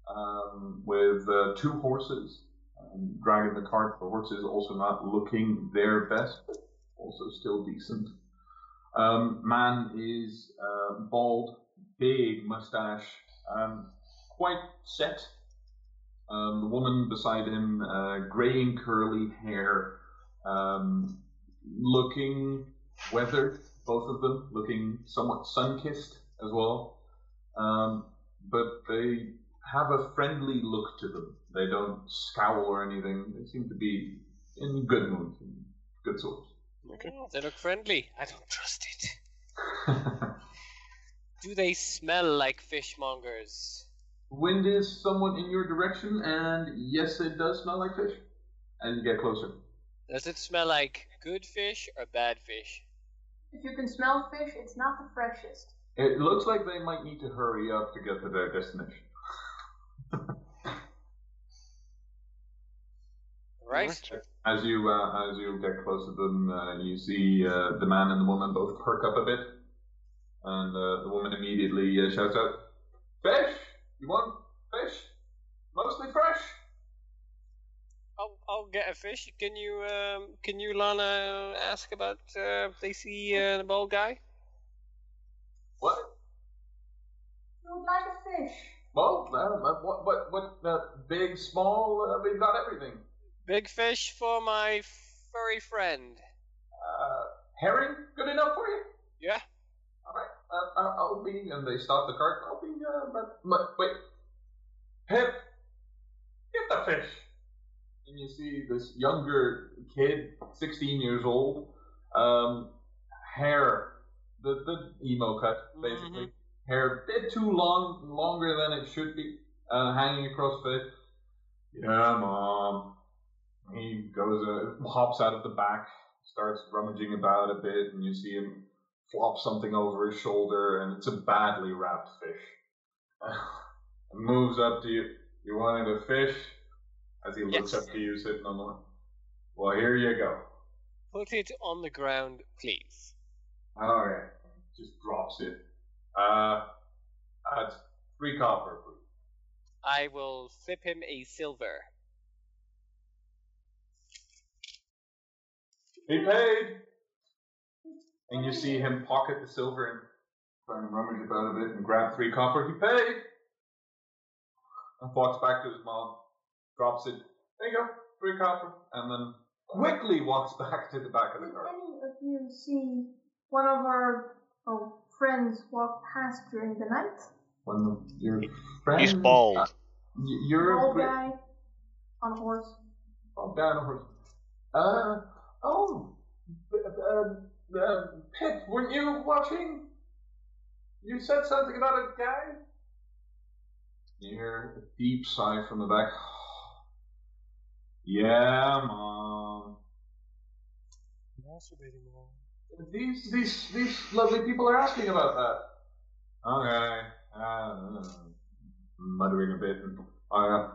um, with uh, two horses um, dragging the cart. The horses also not looking their best, but also still decent. Um, man is uh, bald, big mustache, um, quite set. Um, the woman beside him, uh, grey and curly hair, um, looking weathered, both of them, looking somewhat sun kissed as well. Um, but they have a friendly look to them. They don't scowl or anything. They seem to be in good mood, in good sorts. Okay. Oh, they look friendly. I don't trust it. [laughs] Do they smell like fishmongers? Wind is somewhat in your direction, and yes, it does smell like fish. As you get closer. Does it smell like good fish or bad fish? If you can smell fish, it's not the freshest. It looks like they might need to hurry up to get to their destination. Right? Alright. As you uh, as you get close to them, uh, you see uh, the man and the woman both perk up a bit, and uh, the woman immediately uh, shouts out, "Fish! You want fish? Mostly fresh." I'll, I'll get a fish. Can you, um, can you, Lana, ask about uh, if they see uh, the bald guy? What? You would like a fish? Well, uh, what what what? Uh, big, small? Uh, we've got everything. Big fish for my furry friend. Uh, herring, good enough for you? Yeah. All right. Uh, uh, I'll be. And they stop the cart. I'll be. Uh, but, but wait. Pip, get the fish. And you see this younger kid, 16 years old, um, hair the, the emo cut, basically. Hair a bit too long, longer than it should be, uh, hanging across the face. Yeah, mom. He goes, uh, hops out of the back, starts rummaging about a bit, and you see him flop something over his shoulder, and it's a badly wrapped fish. [laughs] moves up to you. You wanted a fish? As he looks Yes. up to you, sitting on the. Well, here you go. Put it on the ground, please. All right, just drops it. Uh, that's three copper, please. I will flip him a silver. He paid. And you see him pocket the silver and try and rummage about a bit and grab three copper. He paid. And walks back to his mom, drops it. There you go, three copper, and then quickly walks back to the back of the Did car. any of you see one of our oh, friends walk past during the night? When the, your friend, He's bald. uh, y- you're a Old great- guy on a horse. Oh, down a horse. Uh, oh, uh, uh, Pip, weren't you watching? You said something about a guy? You hear a deep sigh from the back. yeah, mom. Masturbating. These, these, these lovely people are asking about that. Okay. Uh, muttering a bit. Uh,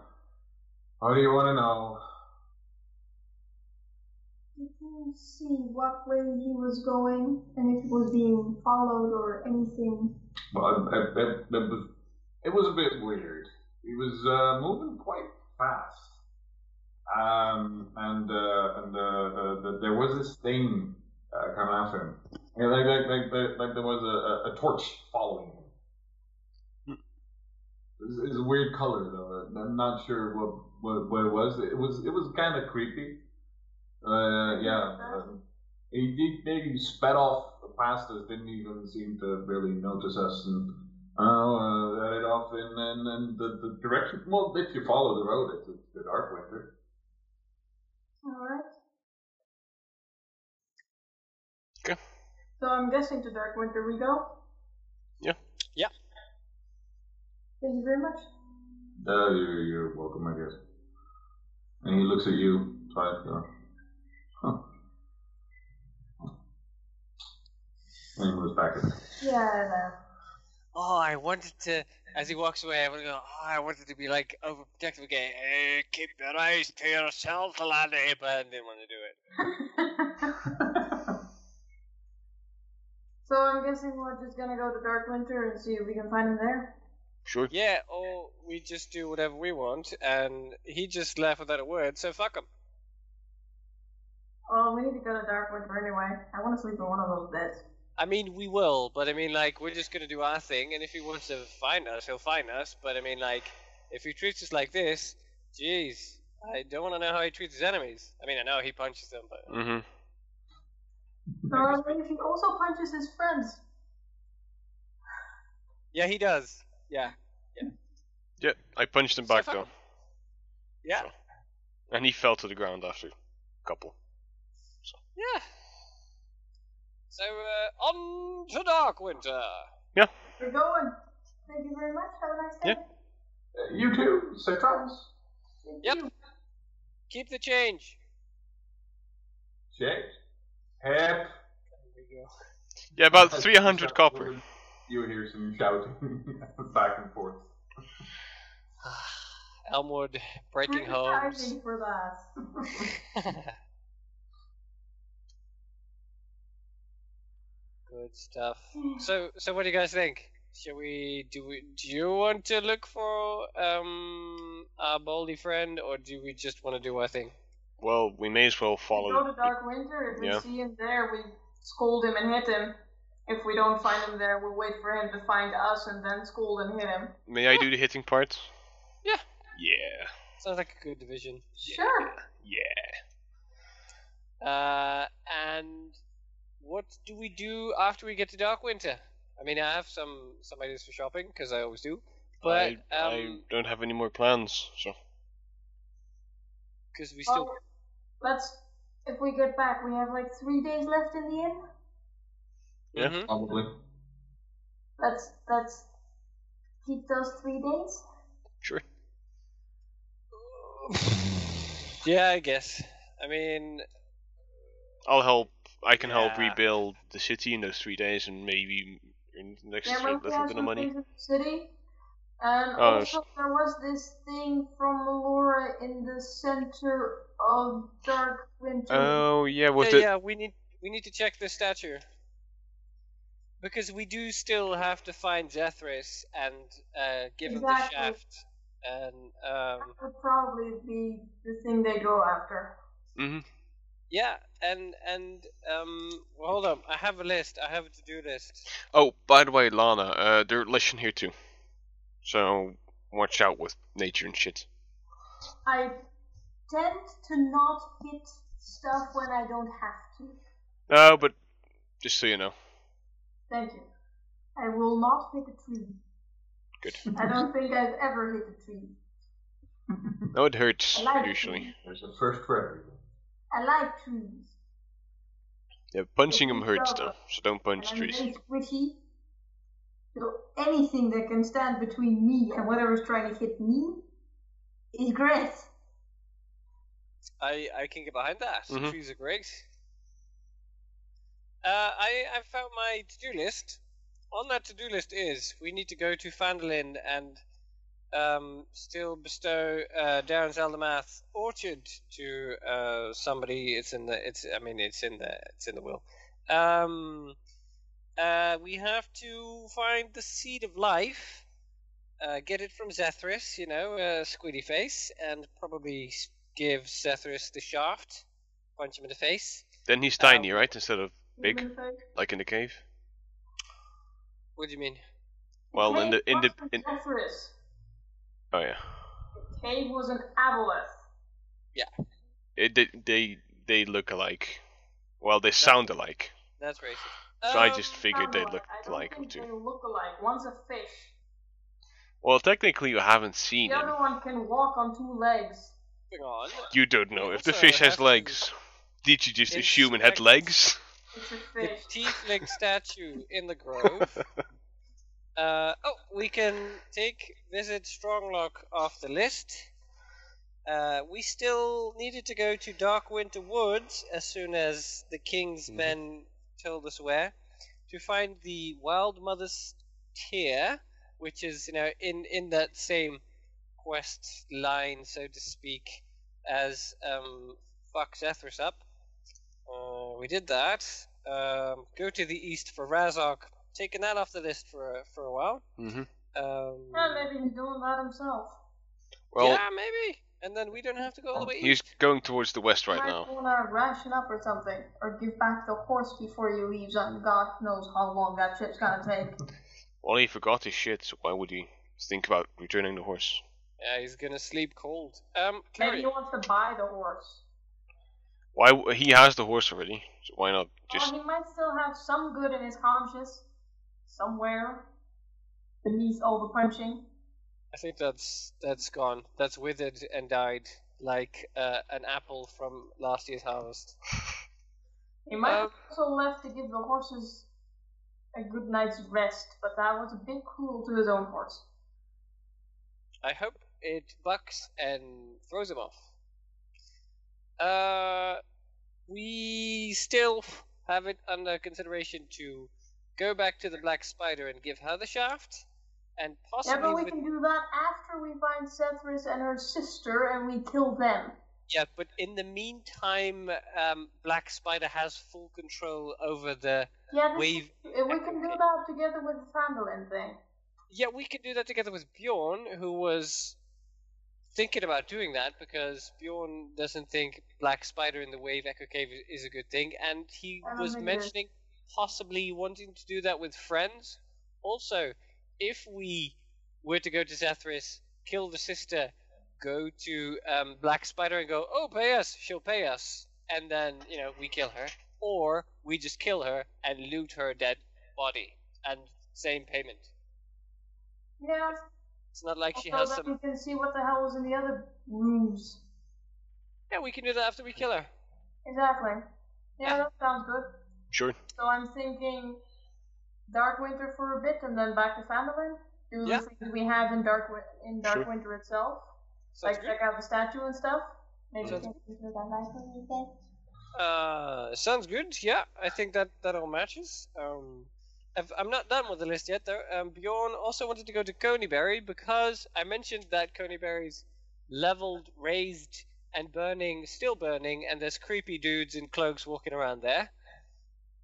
how do you want to know? You see what way he was going and if he was being followed or anything? Well, it, it, it was it was a bit weird. He was uh, moving quite fast, um, and uh, and uh, uh, the, there was this thing uh, coming after him. Yeah, like, like, like, like, there was a, a, a torch following him. It's a weird color though. I'm not sure what, what, what it was. It was it was kind of creepy. Uh, yeah. um, he did maybe sped off past us, didn't even seem to really notice us, and oh, uh, headed off in and, and the, the direction. Well, if you follow the road, it's, it's the dark winter. Alright. Okay. So I'm guessing to Dark Winter we go? Yeah. Yeah. Thank you very much. Uh, you're, you're welcome, I guess. And he looks at you, tries to go, And he moves back. Yeah, I know. Oh, I wanted to. As he walks away, I want to go. Oh, I wanted to be like overprotective again. Hey, keep your eyes to yourself, laddie, but I didn't want to do it. [laughs] [laughs] so I'm guessing we're just gonna go to Dark Winter and see if we can find him there. Sure. Yeah, or we just do whatever we want, and he just left without a word, so fuck him. Well, we need to go to Dark Winter anyway. I want to sleep in one of those beds. I mean, we will, but I mean, like, we're just gonna do our thing, and if he wants to find us, he'll find us. But I mean, like, if he treats us like this, jeez, I don't want to know how he treats his enemies. I mean, I know he punches them, but Mm-hmm. Or if he also punches his friends. yeah, he does. Yeah, Yeah, Yeah, I punched him So back fuck though, yeah, So. and he fell to the ground after a couple. yeah. So uh, on to Dark Winter. We're going. Thank you very much. Have a nice day. Yeah. Uh, you too, Sir Charles. Thank Yep. you. Keep the change. Jake. Hep. There we go. Yeah, about 300 copper. You hear some shouting [laughs] back and forth. [sighs] Elmwood breaking Pretty homes. timing for that. Good stuff. So, so what do you guys think? Shall we do? We, do you want to look for um our baldy friend, or do we just want to do our thing? Well, we may as well we follow. go to Dark Winter. If we see him there, we scold him and hit him. If we don't find him there, we'll wait for him to find us and then scold and hit him. May I do the hitting part? Yeah. Yeah. Sounds like a good division. Sure. Yeah. Uh, and what do we do after we get to Dark Winter? I mean, I have some some ideas for shopping because I always do, but I, I um, don't have any more plans, so. because we still Well, let's. If we get back, we have like three days left in the inn. Yeah. Mhm. Probably. Let's let's keep those three days. Sure. [sighs] Yeah, I guess. I mean, I'll help. I can help Yeah. rebuild the city in those three days, and maybe earn the next Yeah, little but we bit have of money. things in the city. And Oh, also, there was this thing from Melora in the center of Dark Winter. Oh yeah, with yeah, the yeah, we need we need to check the statue because we do still have to find Zethris and uh, give him the shaft. And um, that would probably be the thing they go after. hmm yeah, and and um, well, hold on, I have a list. I have a to-do list. Oh, by the way, Lana, uh, they're Leshen here too, so watch out with nature and shit. I tend to not hit stuff when I don't have to. No, but just so you know. Thank you. I will not hit a tree. Good. I don't think I've ever hit a tree. No, it hurts like usually. trees. There's a first for everything. I like trees. Yeah, punching them hurts though, so don't punch and I'm trees. very squishy. So anything that can stand between me and whatever's trying to hit me is great. I I can get behind that. Mhm. Trees are great. Uh, I I found my to-do list. On that to-do list is we need to go to Phandalin and um, still bestow uh, Darren Zeldermath Orchard to uh, somebody. It's in the it's I mean it's in the it's in the will. Um, uh, we have to find the seed of life. Uh, get it from Zethris, you know, uh, squiddy face, and probably give Zethris the shaft, punch him in the face. Then he's Um, tiny, right? Instead of big, like in the cave. What do you mean? Well, in the in the in wasn't Zephyrus. Oh yeah, The cave was an aboleth. Yeah. It, they they they look alike. Well, they sound alike. That's racist. So I Um, just figured they Aboleth. looked I don't alike think too. They look alike. One's a fish. Well, technically, you haven't seen The him. other one can walk on two legs. Hang on. You don't know if the fish has legs. Did you just assume it had legs? [laughs] It's a fish. The fish. tiefling statue in the grove. [laughs] Uh, oh, we can take visit Stronglock off the list. Uh, we still needed to go to Dark Winter Woods as soon as the king's Mhm. men told us where to find the Wild Mother's Tear, which is you know in in that same quest line, so to speak, as um, Zethris up. Uh, we did that. Um, go to the east for Razok. Taking that off the list for a, for a while. hmm Um, Yeah, maybe he's doing that himself. Well, yeah, maybe. And then we don't have to go all the way he's east. going towards the west right Might now. wanna ration up or something, or give back the horse before he leaves. And God knows how long that trip's gonna take. Well, he forgot his shit, so why would he think about returning the horse? Yeah, he's gonna sleep cold. Um, Maybe he wants to buy the horse. Why he has the horse already, so why not just? Well, he might still have some good in his conscience somewhere beneath all the punching. I think that's that's gone. That's withered and died like uh, an apple from last year's harvest. He might Um, have also left to give the horses a good night's rest, but that was a bit cruel to his own horse. I hope it bucks and throws him off. Uh, we still have it under consideration to go back to the Black Spider and give her the shaft, and possibly. Yeah, but we with- can do that after we find Zethris and her sister and we kill them. Yeah, but in the meantime, um, Black Spider has full control over the Yeah, wave. is- we can do that together with the Phandalin thing. Yeah, we could do that together with Bjorn, who was thinking about doing that because Bjorn doesn't think Black Spider in the Wave Echo Cave is a good thing, and he was think it is. mentioning possibly wanting to do that with friends. Also, if we were to go to Zethris, kill the sister, go to um, Black Spider and go, oh, pay us, she'll pay us, and then, you know, we kill her. Or we just kill her and loot her dead body, and same payment. Yeah, It's not like she has some. we can see what the hell was in the other rooms. Yeah, we can do that after we kill her. Exactly. Yeah, Yeah. that sounds good. Sure. So I'm thinking Dark Winter for a bit and then back to Phandalin? Do Yeah. things we have in Dark in Dark Sure. Winter itself? Sounds like good. check out the statue and stuff? Maybe Sounds- check into that library again? Uh, sounds good. Yeah, I think that that all matches. Um, I've, I'm not done with the list yet, though. Um, Bjorn also wanted to go to Conyberry because I mentioned that Conyberry's leveled, raised, and burning, still burning, and there's creepy dudes in cloaks walking around there.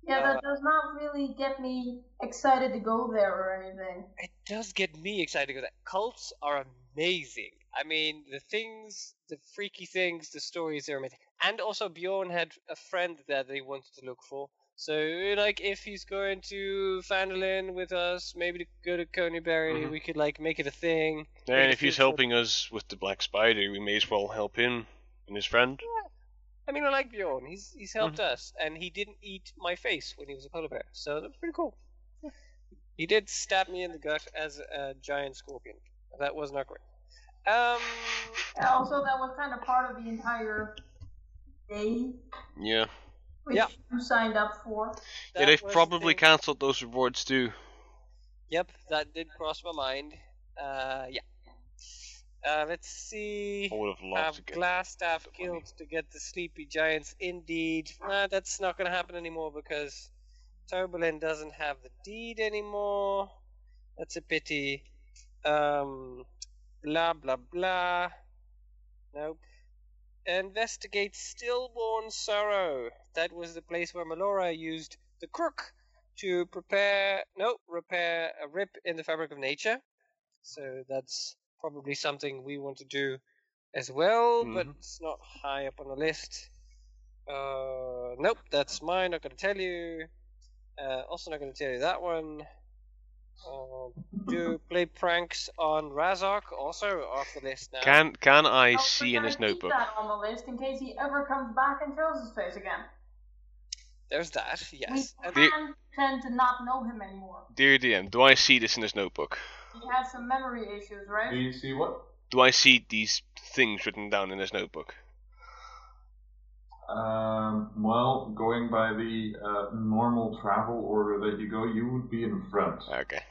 Yeah, Uh, that does not really get me excited to go there or anything. It does get me excited because cults are amazing. I mean, the things, the freaky things, the stories are amazing. And also, Bjorn had a friend there that he wanted to look for. So, like, if he's going to Phandalin with us, maybe to go to Conyberry, Mhm. we could like make it a thing. And if he's helping us with the Black Spider, we may as well help him and his friend. I mean, I like Bjorn. He's he's helped us, and he didn't eat my face when he was a polar bear, so that was pretty cool. He did stab me in the gut as a giant scorpion. That was not great. Um, also, that was kind of part of the entire day, Yeah. which Yeah. you signed up for. yeah, they've was the probably cancelled those rewards too. Yep, that did cross my mind. Uh, yeah. Uh, let's see. I would have loved to get. Glasstaff money. killed to get the Sleepy Giants. Indeed. Nah, that's not going to happen anymore because Turbulin doesn't have the deed anymore. That's a pity. Um, blah, blah, blah. Nope. Investigate Stillborn Sorrow. That was the place where Melora used the crook to prepare, no, repair a rip in the fabric of nature. So that's probably something we want to do as well, but Mhm. it's not high up on the list. Uh, nope, that's mine. Not going to tell you. Uh, also not going to tell you that one. Uh, do play pranks on Razok, also off the list now. Can can I Oh, see in his notebook? that on the list in case he ever comes back and shows his face again. There's that, yes. We And The- can tend to not know him anymore. Dear DM, do I see this in his notebook? He has some memory issues, right? Do you see what? Do I see these things written down in his notebook? Um, well, going by the uh, normal travel order that you go, you would be in front. Okay.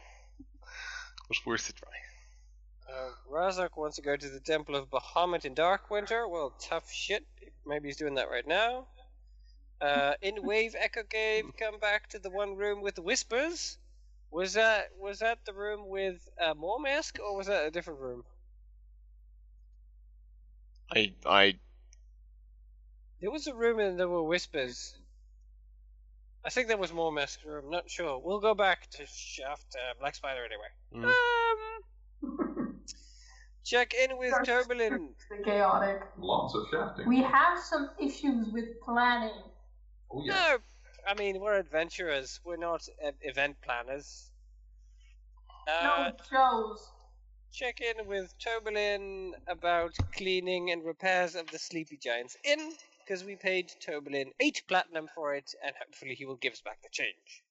Was worth a try. Uh, Razok wants to go to the Temple of Bahamut in Dark Winter. Well, tough shit. Maybe he's doing that right now. Uh, in Wave Echo Cave, come back to the one room with the whispers. Was that was that the room with uh, Mask, or was that a different room? I I There was a room and there were whispers. I think that was more mask room. Not sure. We'll go back to Shaft uh, Black Spider anyway. Mm. Um, check in with Turbulin. The chaotic. Lots of shafting. We have some issues with planning. oh yeah. No, I mean we're adventurers. We're not uh, event planners. Uh, no shows. check in with Turbulin about cleaning and repairs of the Sleepy Giants Inn because we paid Turbulin eight platinum for it, and hopefully he will give us back the change.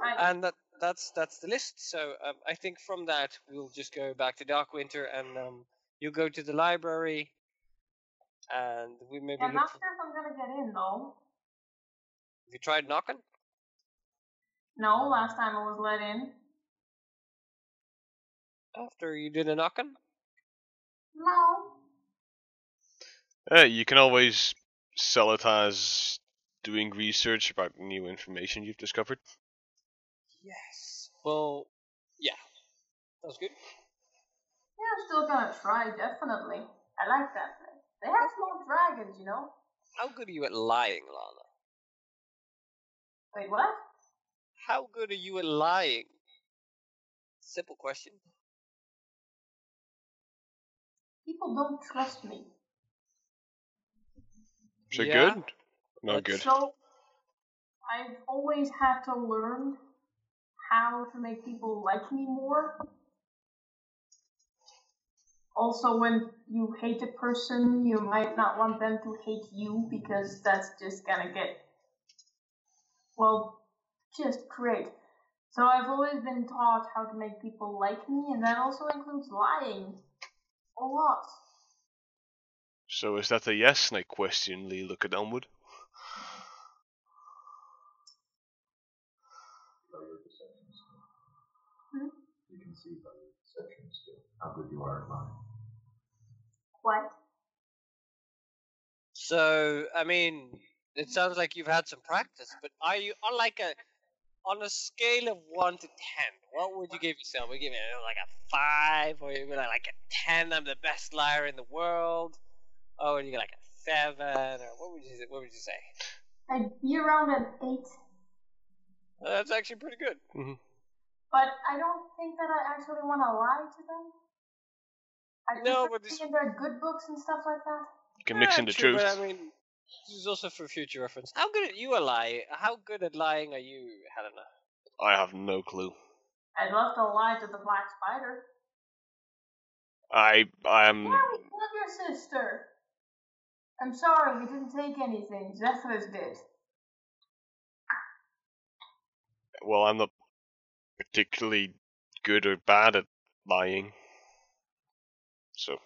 Right. And that that's that's the list. So um, I think from that we'll just go back to Dark Winter, and um, you go to the library, and we maybe I'm not For, sure if I'm gonna get in though. Have you tried knocking? No, last time I was let in. After you did a knocking? No. Uh, you can always sell it as doing research about new information you've discovered. Yes. Well, yeah. That was good. Yeah, I'm still gonna try, definitely. I like that place. They have small dragons, you know? How good are you at lying, Lana? Wait, what? How good are you at lying? Simple question. People don't trust me. So Yeah. good? Not But- good. So, I've always had to learn how to make people like me more. Also, when you hate a person, you might not want them to hate you because that's just gonna get, well, just great. So, I've always been taught how to make people like me, and that also includes lying. A lot. So is that a yes? And I questioningly look at Elmwood. deception skill. Hmm? You can see by your deception skill how good you are at lying. What? So, I mean, it sounds like you've had some practice, but are you on like a on a scale of one to ten? What would you give yourself? Would you give it like a five, or you be like like a ten? I'm the best liar in the world. Or would you get like a seven, or what would you what would you say? I'd be around an eight, Uh, that's actually pretty good. but I don't think that I actually want to lie to them. I No, prefer but to this- be in their good books and stuff like that. You can mix Yeah, in the true, truth. But I mean, this is also for future reference. How good at you a lie? How good at lying are you, Helena? I have no clue. I'd love to lie to the black spider. I I am Yeah, we killed your sister. I'm sorry, we didn't take anything. Zephyrus did. well. I'm not particularly good or bad at lying. So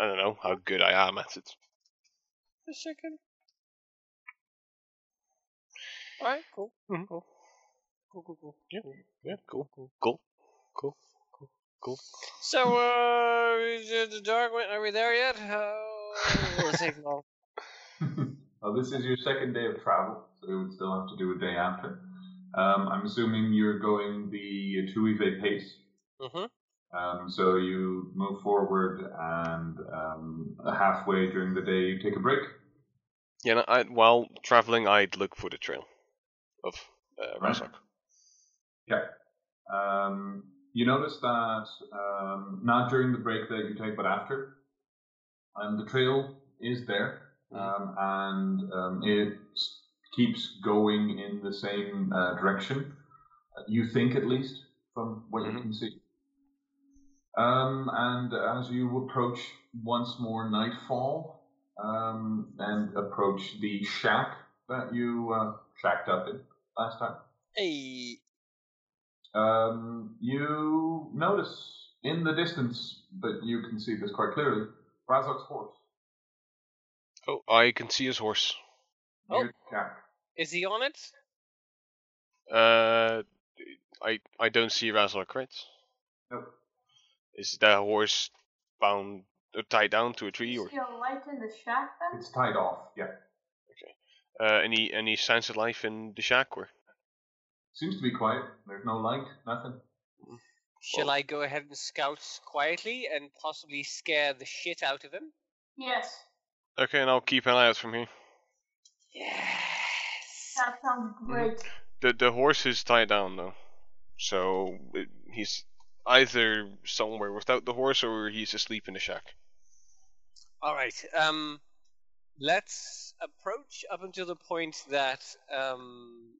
I don't know how good I am at it. A second. Alright, cool. Mhm. Cool. Cool, cool, cool. Yeah, yeah, cool, cool, cool, cool, cool, cool. So, uh, is it the dark one, are we there yet? Uh, will it take long? [laughs] well, this is your second day of travel, so you would still have to do a day after. Um, I'm assuming you're going the Tuve pace. Mm-hmm. Um, so you move forward, and um, halfway during the day, you take a break. Yeah, no, I, while traveling, I'd look for the trail of uh. Razok. Yeah. Um, you notice that um, not during the break that you take, but after, um, the trail is there, um, and um, it keeps going in the same uh, direction. uh, You think, at least, from what you Mhm. can see. Um, and as you approach once more nightfall, um, and approach the shack that you uh, shacked up in last time. Hey, Um, you notice in the distance, but you can see this quite clearly, Razok's horse. Oh, I can see his horse. Oh. Near Jack. is he on it? Uh, I I don't see Razok, right? Nope. Is the horse bound or tied down to a tree You or see a light in the shack then? It's tied off, yeah. uh, any any signs of life in the shack or? Seems to be quiet. There's no light, nothing. Shall I go ahead and scout quietly and possibly scare the shit out of him? Yes. Okay, and I'll keep an eye out from here. Yes. That sounds great. The the horse is tied down though, so it, he's either somewhere without the horse or he's asleep in the shack. All right. Um, let's approach up until the point that um,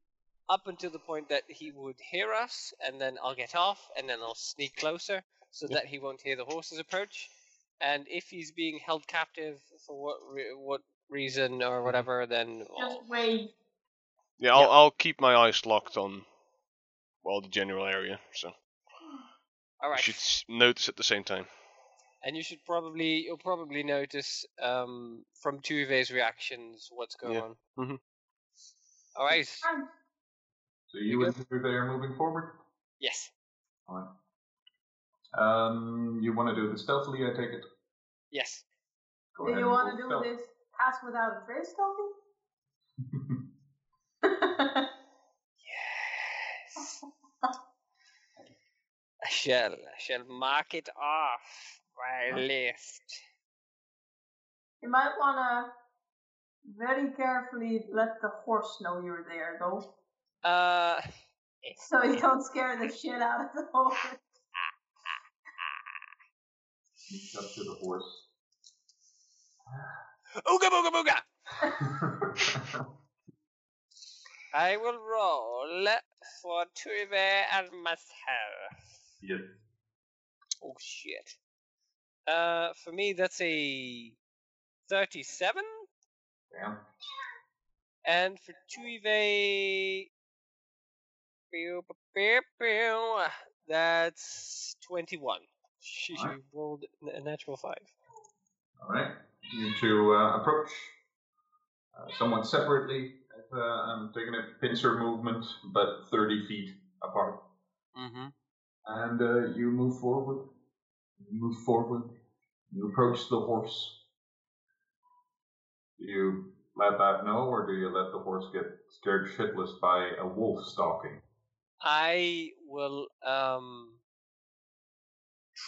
up until the point that he would hear us, and then I'll get off, and then I'll sneak closer so Yeah. that he won't hear the horses approach. And if he's being held captive for what re- what reason or whatever, then I'll- Just wave. Yeah, I'll Yeah. I'll keep my eyes locked on, well, the general area. So all you should notice at the same time. And you should probably you'll probably notice um, from Tuve's reactions what's going Yeah. on. Mhm. All right. So you and Tuve are moving forward? Yes. Alright. Um, you want to do this stealthily, I take it? Yes. Go Do you want to do stealth. this pass without a trace, Toby? Yes. [laughs] I shall I shall mark it off my list. you might want to very carefully let the horse know you're there, though, Uh, [laughs] so you don't scare the shit out of the horse. Sneaks up to the horse. ooga booga booga. [laughs] I will roll for Tuve and myself. Yes. Oh shit. Uh, for me that's a thirty-seven, Yeah. and for pew, that's twenty-one. She Alright. rolled a natural five. Alright. You two uh, approach uh, somewhat separately. Uh, I'm taking a pincer movement, but 30 feet apart. Mm-hmm. And uh, you move forward. You move forward. You approach the horse. Do you let that know, or do you let the horse get scared shitless by a wolf stalking? I will um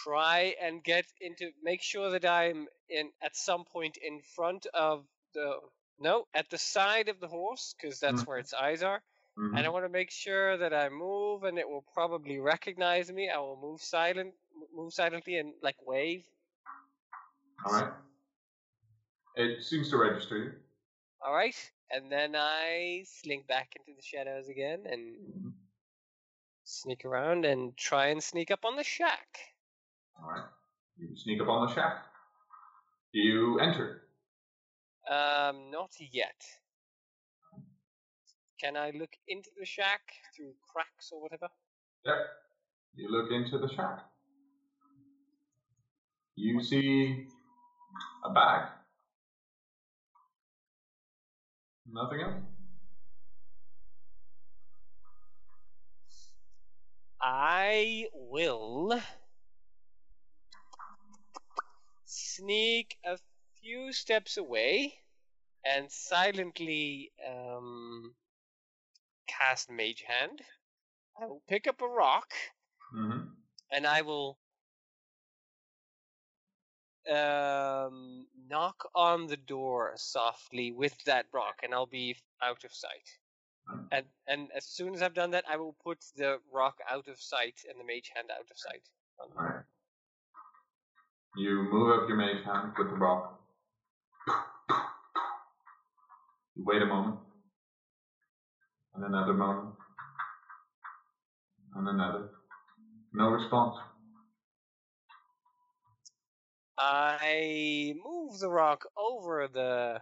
try and get into make sure that I'm in at some point in front of the no at the side of the horse because that's where its eyes are Mhm. and I want to make sure that I move and it will probably recognize me. I will move silent move silently and like wave. All right. It seems to register you. All right, and then I slink back into the shadows again and Mhm. sneak around and try and sneak up on the shack. All right. You sneak up on the shack. You enter. Um, not yet. Can I look into the shack through cracks or whatever? Yep. You look into the shack. You see a bag. Nothing else. I will sneak a few steps away and silently um, cast Mage Hand. I will pick up a rock Mm-hmm. and I will um, knock on the door softly with that rock, and I'll be out of sight. Right. And and as soon as I've done that, I will put the rock out of sight and the mage hand out of sight. on the All door. right. You move up your mage hand with the rock. [sniffs] You wait a moment. And another moment. And another. No response. I move the rock over the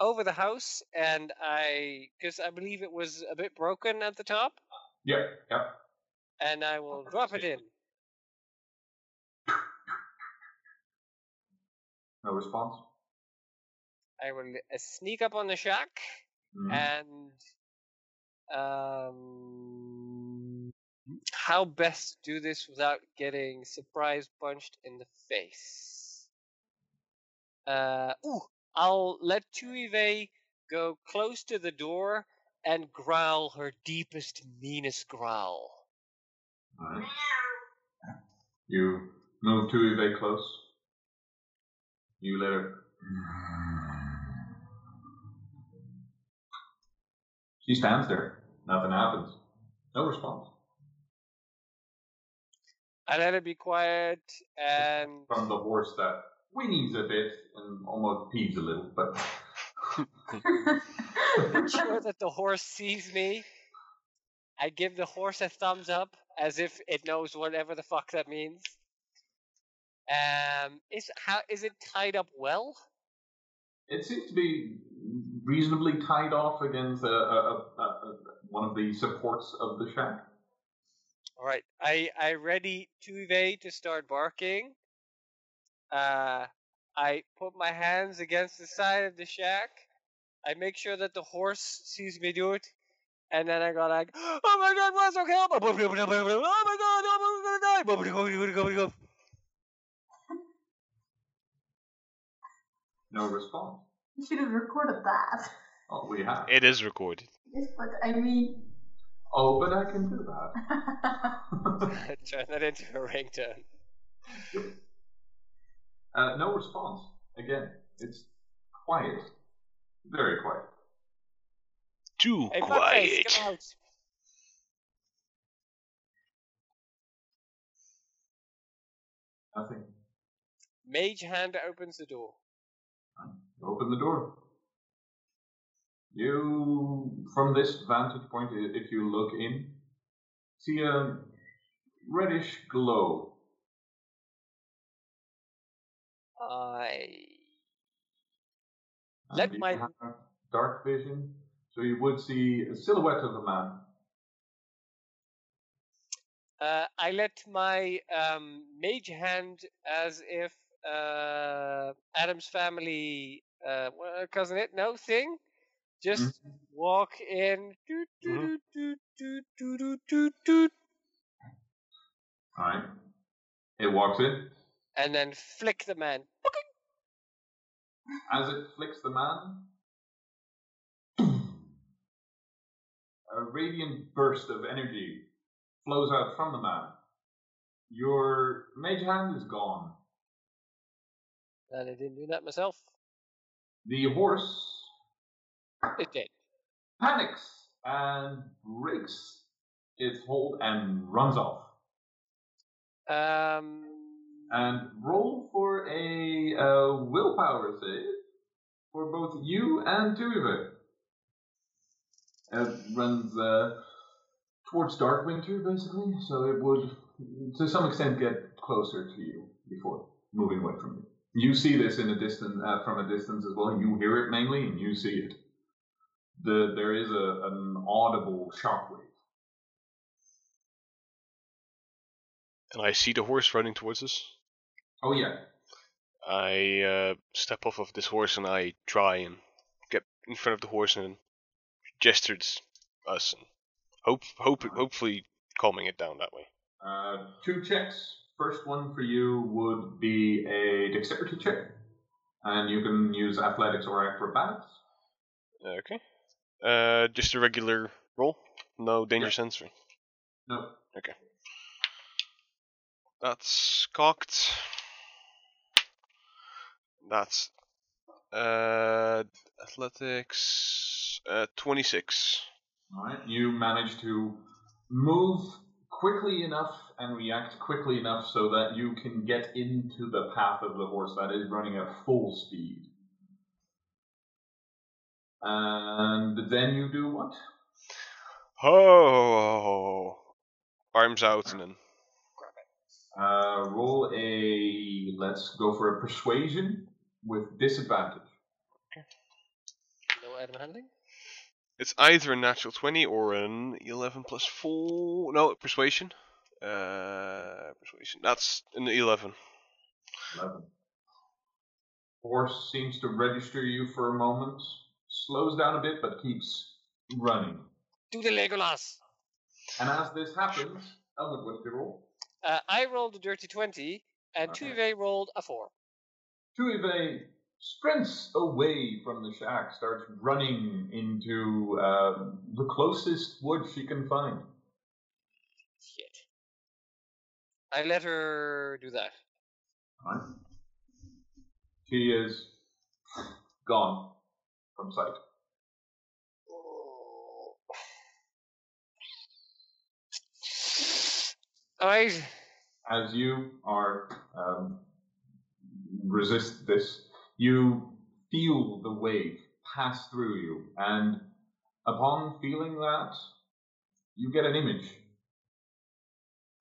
over the house, and I because I believe it was a bit broken at the top, Yep, yep. and I will drop it in. No response. I will uh, sneak up on the shack. Mhm. and um, how best do this without getting surprise punched in the face? Uh, ooh, I'll let Tuve go close to the door and growl her deepest, meanest growl. Alright. You move to close. You let her. She stands there. Nothing happens. No response. I let her be quiet and [laughs] From the horse that whinnies a bit and almost pees a little, but [laughs] sure [laughs] that the horse sees me. I give the horse a thumbs up as if it knows whatever the fuck that means. Um, is how is it tied up well? it seems to be reasonably tied off against a, a, a, a- one of the supports of the shack. All right, I I ready Tuve to start barking. Uh, I put my hands against the side of the shack. I make sure that the horse sees me do it, and then I go like, "Oh my God, what's okay? Oh my God, oh my God, I'm gonna die!" No response. You should have recorded that. Oh, we have. It is recorded. Yes, but I mean. Oh, but I can do that. [laughs] Turn that into a ringtone. uh, no response. Again, it's quiet. Very quiet. Too Hey, fuckface, quiet. come out! Nothing. Mage hand opens the door. Open the door. You, from this vantage point, if you look in, see a reddish glow. I And Let my- dark vision, so you would see a silhouette of a man. Uh, I let my um, mage hand as if uh, Addams Family, uh, cousin it, no thing, Just walk in. Doot, Mhm. doot, doot, doot, doot, doot, doot, doot, All right. It walks in. and then flick the man. As it flicks the man, a radiant burst of energy flows out from the man. Your mage hand is gone. And I didn't do that myself. The horse It did. panics and breaks its hold and runs off. Um. And roll for a uh, willpower save for both you and Tuve. It runs uh, towards Darkwinter, basically, so it would, to some extent, get closer to you before moving away from you. You see this in a distance, uh, from a distance as well. You hear it mainly, and you see it. The there is a, an audible shockwave. And I see the horse running towards us. Oh yeah, I uh, step off of this horse and I try and get in front of the horse and gestures us and hope, hope, hopefully calming it down that way. Uh, two checks. First one for you would be a dexterity check, and you can use athletics or acrobatics. Okay. Uh, just a regular roll. No danger Yeah. sensory. No, Okay. That's cocked. That's uh athletics uh 26. all right. You manage to move quickly enough and react quickly enough so that you can get into the path of the horse that is running at full speed. And then you do what? Oh, arms out and then Uh, roll a. Let's go for a persuasion with disadvantage. No item handling. it's either a natural 20 or an 11 plus 4. No, persuasion. Uh, persuasion. That's an 11. 11. Horse seems to register you for a moment, slows down a bit, but keeps running. Do the Legolas. And as this happens, Elmwood, what's your roll? Uh, I rolled a dirty 20, and Okay. Tuve rolled a 4. Tuve sprints away from the shack, starts running into um, the closest wood she can find. Shit. I let her do that. Right? She is gone from sight. Alright. as you are um, resist this, you feel the wave pass through you, and upon feeling that, you get an image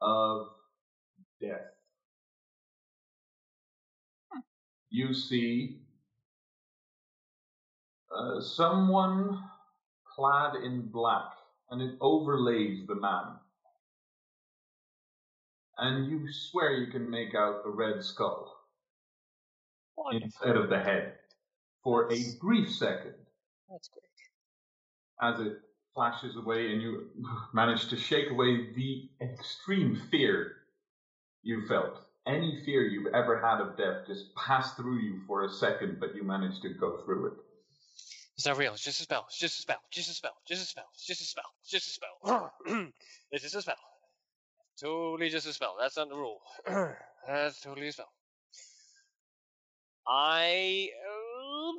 of death. You see uh, someone clad in black, and it overlays the man and you swear you can make out the red skull instead of the head for a brief second That's great. as it flashes away and you manage to shake away the extreme fear you felt. Any fear you've ever had of death just passed through you for a second, but you managed to go through it. It's not real. It's just a spell. It's just a spell. Just a spell. Just a spell. It's just a spell. It's just a spell. [clears throat] it's just a spell. Totally just a spell. That's not the rule. [clears throat] That's totally a spell. I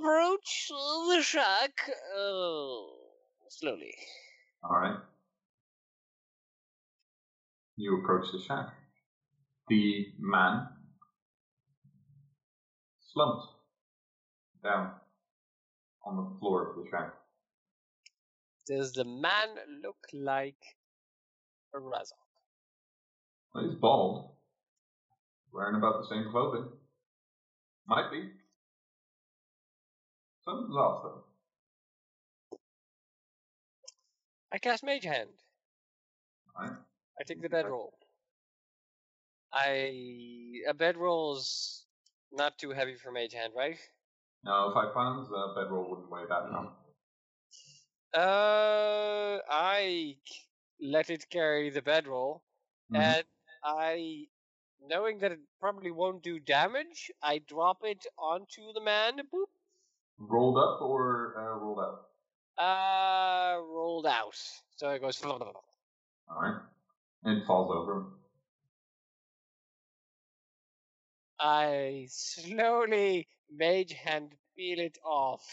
approach the shack uh, slowly. All right. You approach the shack. The man slumped down on the floor of the shack. Does the man look like a Razok? Well, he's bald, wearing about the same clothing. Might be. Something's off though. I cast Mage Hand. Right. I take the bedroll. I a bedroll's not too heavy for Mage Hand, right? No, five pounds. Uh, bedroll wouldn't weigh that much. Uh, I let it carry the bedroll, Mhm. and I, knowing that it probably won't do damage, I drop it onto the man. Boop. Rolled up or uh, rolled out? Uh, rolled out. So it goes. [laughs] All right. It falls over. I slowly mage hand peel it off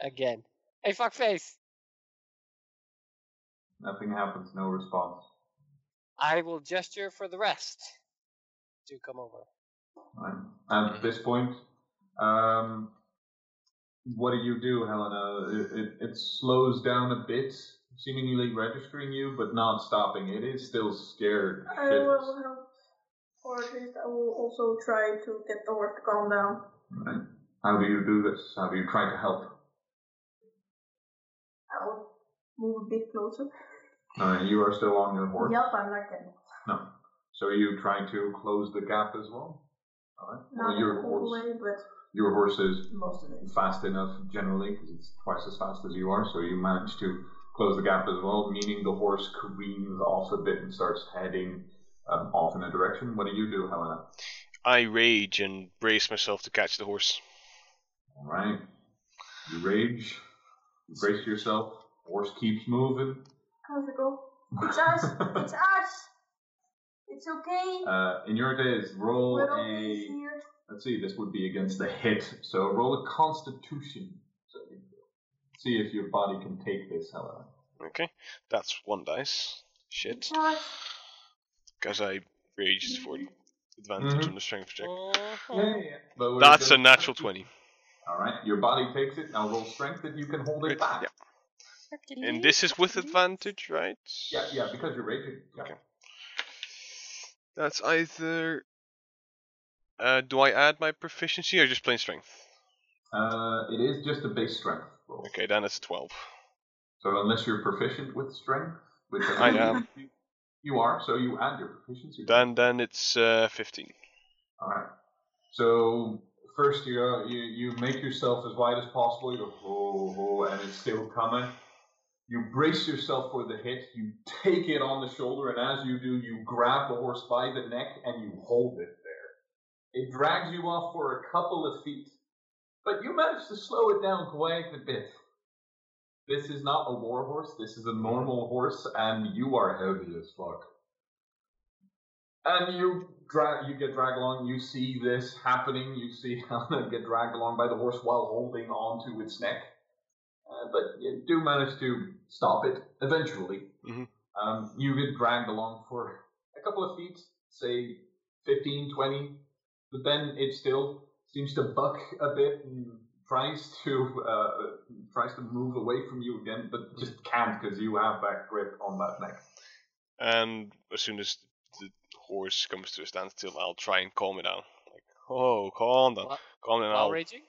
again. Hey, fuckface! Nothing happens. No response. I will gesture for the rest to come over. Right. At this point, um, what do you do, Helena? It, it, it slows down a bit, seemingly registering you, but not stopping. It is still scared. I shivers. will help, or at least I will also try to get the horse to calm down. Right. How do you do this? How do you try to help? I'll move a bit closer. Uh, you are still on your horse. Yep, I'm not getting No. So are you trying to close the gap as well? All right. Well, your horse, way, but your horse is most of it. fast enough generally because it's twice as fast as you are. So you manage to close the gap as well, meaning the horse careens off a bit and starts heading um, off in a direction. What do you do, Helena? I rage and brace myself to catch the horse. All right. You rage. You brace yourself. Horse keeps moving. How's it go? It's us! It's [laughs] us! It's okay! Uh, in your case, roll Little a. Let's see. This would be against the hit. So roll a Constitution. So see if your body can take this, Helena. Okay, that's one dice. Shit. It's us! Because I raged for advantage Mhm. on the strength check. Mhm. But we're That's a natural 20. All right. Your body takes it. Now roll strength that you can hold it Right, back. yeah. And this is with advantage, right? Yeah, yeah, because you're raging. Yeah. Okay. That's either. Uh, do I add my proficiency or just plain strength? Uh, it is just a base strength roll. Okay, then it's 12. So unless you're proficient with strength, which I am. You, are, so you add your proficiency. Then then it's uh, 15. All right. So first you uh, you you make yourself as wide as possible. You go ho ho, and it's still coming. You brace yourself for the hit. You take it on the shoulder, and as you do, you grab the horse by the neck and you hold it there. It drags you off for a couple of feet, but you manage to slow it down quite a bit. This is not a war horse. This is a normal horse, and you are heavy as fuck. And you drag, you get dragged along. You see this happening. You see [laughs] Helena get dragged along by the horse while holding on to its neck. Uh, but you do manage to stop it eventually. Mhm. Um, you get dragged along for a couple of feet, say 15, 20, but then it still seems to buck a bit and tries to uh, tries to move away from you again, but just can't because you have that grip on that neck. And as soon as the horse comes to a standstill, I'll try and calm it down. Like, oh, calm down, What? calm down. While I'll, raging?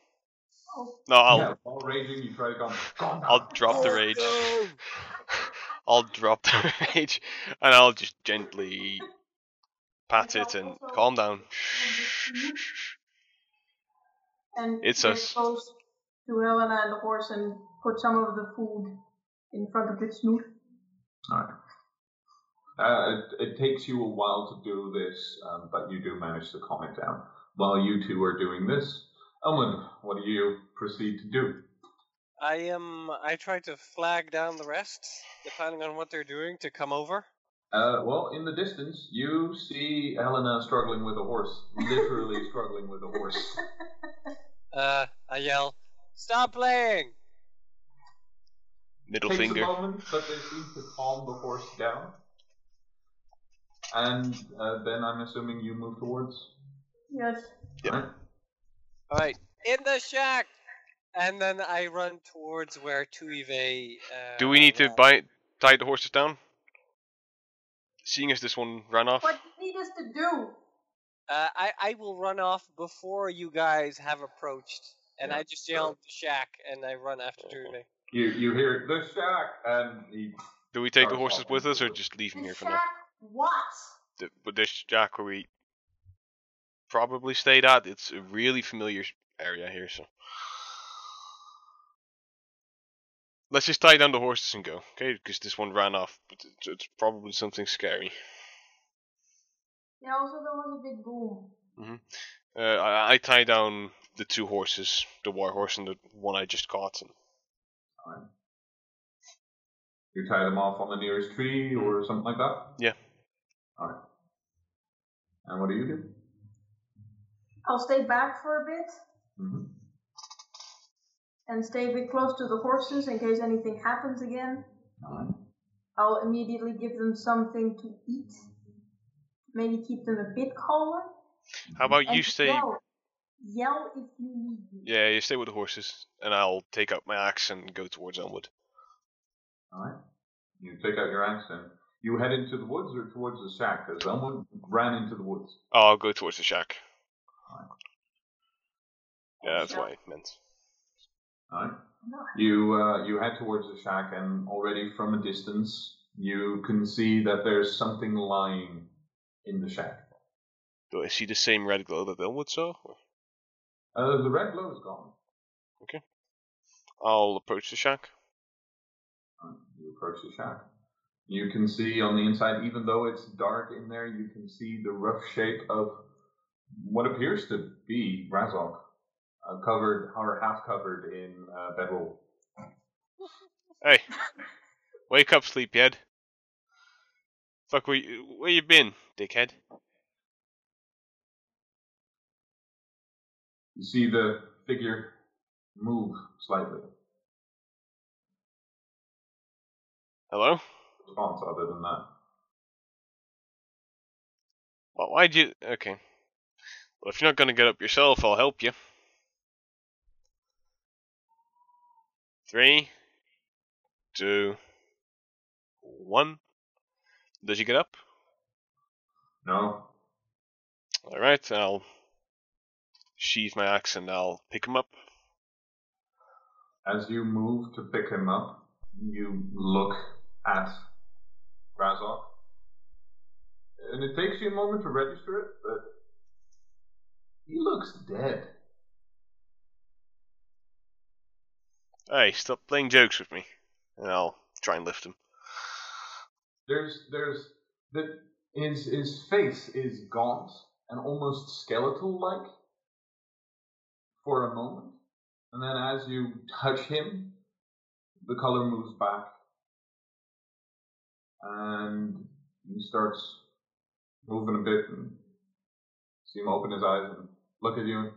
Oh, no, I'll yeah, while raging, you try to calm. calm down. I'll drop the rage. no. I'll drop the rage, and I'll just gently pat it and calm down. [laughs] and It's get us. close to Helena and the horse and put some of the food in front of its snoot. Alright. Uh, it, it takes you a while to do this, um, but you do manage to calm it down. While you two are doing this, Elman, what do you proceed to do? I am. I try to flag down the rest, depending on what they're doing, to come over. Uh, well, in the distance, you see Helena struggling with a horse. Literally struggling with a horse. [laughs] Uh, I yell, "Stop playing!" Middle Takes finger. a moment, but they seem to calm the horse down. And uh, then I'm assuming you move towards. Yes. Yep. Right? All right, in the shack, and then I run towards where Tuve. Uh, Do we need to ran. bind, tie the horses down? Seeing as this one ran off. What do you need us to do? Uh, I I will run off before you guys have approached, and Yeah. I just yell the shack, and I run after Tuve. You you hear the shack, and he Do we take the horses with us or just leave them The here for now? what? The, with this jack where we probably stayed at, it's a really familiar area here, so. Let's just tie down the horses and go, okay? Because this one ran off. But it's, it's probably something scary. Yeah, also there was a big boom. Uh, I, I tie down the two horses, the war horse and the one I just caught. And Alright. You tie them off on the nearest tree or something like that? Yeah. Alright. And what do you do? I'll stay back for a bit Mm-hmm. and stay a bit close to the horses in case anything happens again. Alright. I'll immediately give them something to eat. Maybe keep them a bit calmer. how about you stay? Yell. Yell if you need me. Yeah, you stay with the horses, and I'll take out my axe and go towards Elmwood. Alright. You take out your axe and you head into the woods or towards the shack, because Elmwood ran into the woods. Oh, I'll go towards the shack. Alright. Yeah, that's Shack. what I meant. Alright. No. You uh, you head towards the shack, and already from a distance, you can see that there's something lying in the shack. Do I see the same red glow that Elmwood saw? Or- Uh, the red glow is gone. Okay. I'll approach the shack. You approach the shack. You can see on the inside, even though it's dark in there, you can see the rough shape of what appears to be Razok, uh, covered or half covered in uh, bedroll. Hey, wake up, sleepyhead. Fuck, where you, where you been, dickhead? You see the figure move slightly. Hello? Response other than that. Well, why'd you? Okay. Well, if you're not gonna get up yourself, I'll help you. Three, two, one. Does he get up? No. All right, I'll sheath my axe and I'll pick him up. As you move to pick him up, you look at Razok. And it takes you a moment to register it, but he looks dead. Hey, stop playing jokes with me, and I'll try and lift him. There's there's the his his face is gaunt and almost skeletal like for a moment. And then as you touch him, the color moves back. And he starts moving a bit and see him open his eyes and look at you and?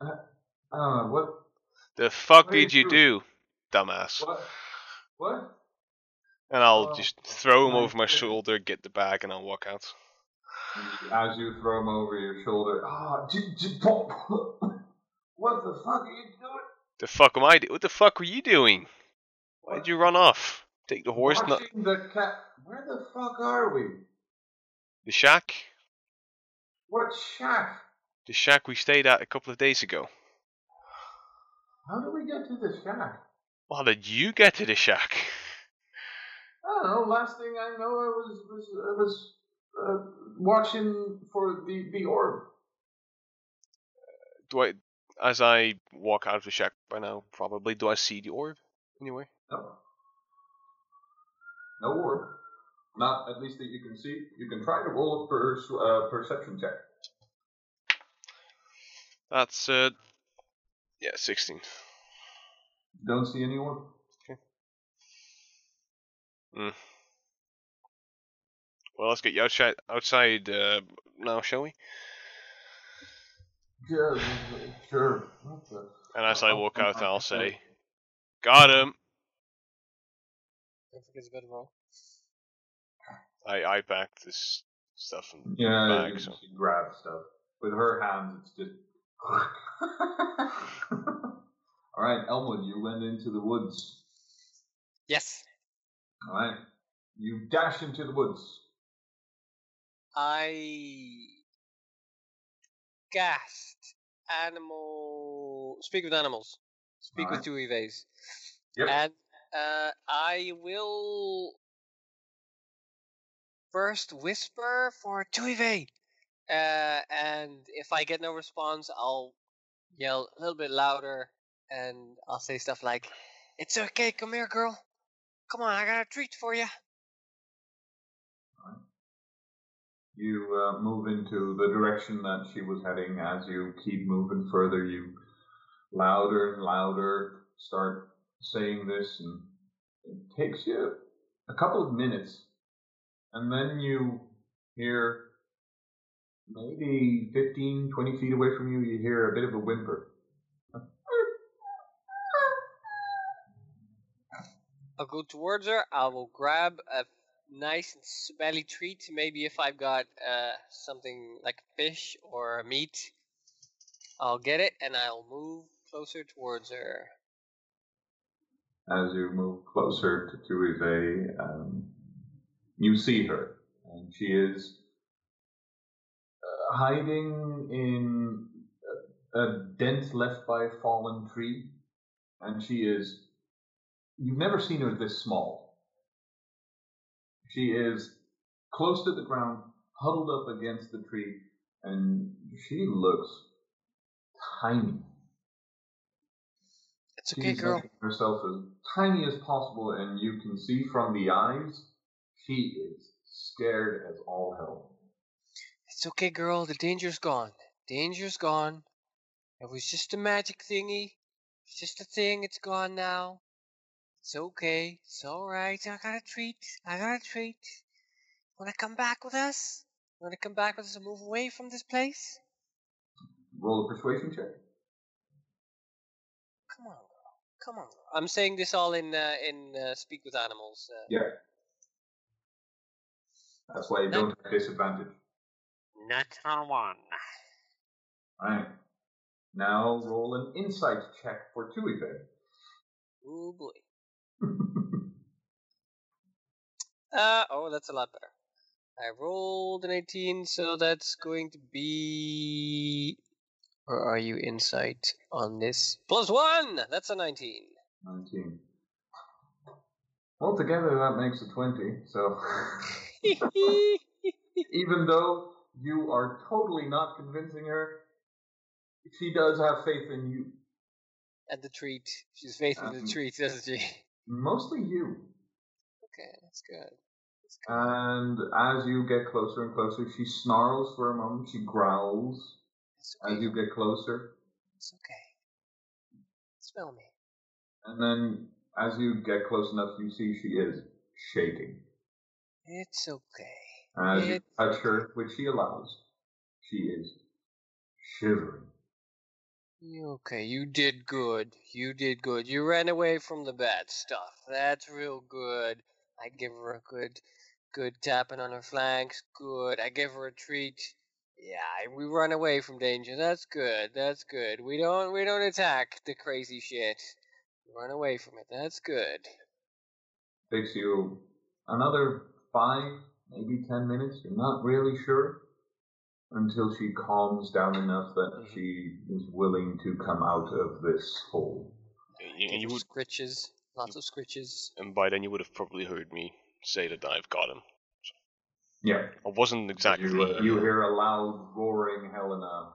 Uh, I don't know, what The fuck What did you doing? do, dumbass? what what? And I'll Oh, just throw him over my shoulder, get the bag, and I'll walk out. As you throw him over your shoulder, ah, j- j- pop. what the fuck are you doing? The fuck am I? Do- what the fuck were you doing? Why'd you run off? Take the horse, not Watching the cat. Where the fuck are we? the shack. What shack? The shack we stayed at a couple of days ago. How did we get to the shack? Well, how did you get to the shack? I don't know. Last thing I know, I was was I was uh, watching for the the orb. Do I, as I walk out of the shack by now, probably, do I see the orb anyway? No. No orb. Not at least that you can see. You can try to roll a pers- uh, perception check. That's uh, yeah, sixteen. Don't see any orb. Well, let's get you outside outside uh, now, shall we? Yeah, sure. And as I walk out, I'll I'll- say, "Got him." Don't forget to go roll. Mm. I I packed this stuff and Yeah, bag, you, so- she grabs stuff. With her hands, it's just. [laughs] [laughs] All right, Elmwood, you went into the woods. Yes. All right, you dash into the woods. I gassed animal. Speak with animals. Speak with two evays. Yep. And uh, I will first whisper for Tuve. Uh, and if I get no response, I'll yell a little bit louder and I'll say stuff like, "It's okay, come here, girl. Come on, I got a treat for you." You uh, move into the direction that she was heading. As you keep moving further, you louder and louder start saying this, and it takes you a couple of minutes, and then you hear maybe 15, 20 feet away from you, you hear a bit of a whimper. I'll go towards her. I will grab a nice and smelly treat. Maybe if I've got uh, something like fish or meat, I'll get it and I'll move closer towards her. As you move closer to Tuve, um, you see her, and she is uh, hiding in a, a dent left by a fallen tree, and she is. You've never seen her this small. She is close to the ground, huddled up against the tree, and she looks tiny. It's okay, She's girl. making herself as tiny as possible, and you can see from the eyes she is scared as all hell. It's okay, girl. The danger's gone. Danger's gone. It was just a magic thingy. It's just a thing. It's gone now. It's okay. It's alright. I got a treat. I got a treat. Wanna come back with us? Wanna come back with us and move away from this place? Roll a persuasion check. Come on, girl. Come on, girl. I'm saying this all in uh, in uh, speak with animals. Uh, Yeah. That's why you don't have disadvantage. natural one. Alright. Now roll an insight check for Tuve. Oh boy. Uh oh, that's a lot better. I rolled an 18, so that's going to be. Or are you insight on this? Plus one! That's a 19. 19. Altogether, that makes a 20, so. [laughs] Even though you are totally not convincing her, she does have faith in you. and the treat. She's faith in the Um, treat, doesn't she? Mostly you. Okay, that's good. That's good. And as you get closer and closer, she snarls for a moment, she growls okay. as you get closer, It's okay. Smell me. and then as you get close enough, you see she is shaking. It's okay. As you touch her, which she allows, she is shivering. Okay? You did good. You did good. You ran away from the bad stuff. That's real good. I give her a good, good tapping on her flanks. Good. I give her a treat. Yeah, we run away from danger. That's good. That's good. We don't, we don't attack the crazy shit. We run away from it. That's good. Takes you another five, maybe ten minutes, you're not really sure, until she calms down enough that Mhm. she is willing to come out of this hole. And you, you would, scritches. Lots of scritches. and by then you would have probably heard me say that I've got him. Yeah. I wasn't exactly. You, uh, you hear a loud roaring Helena.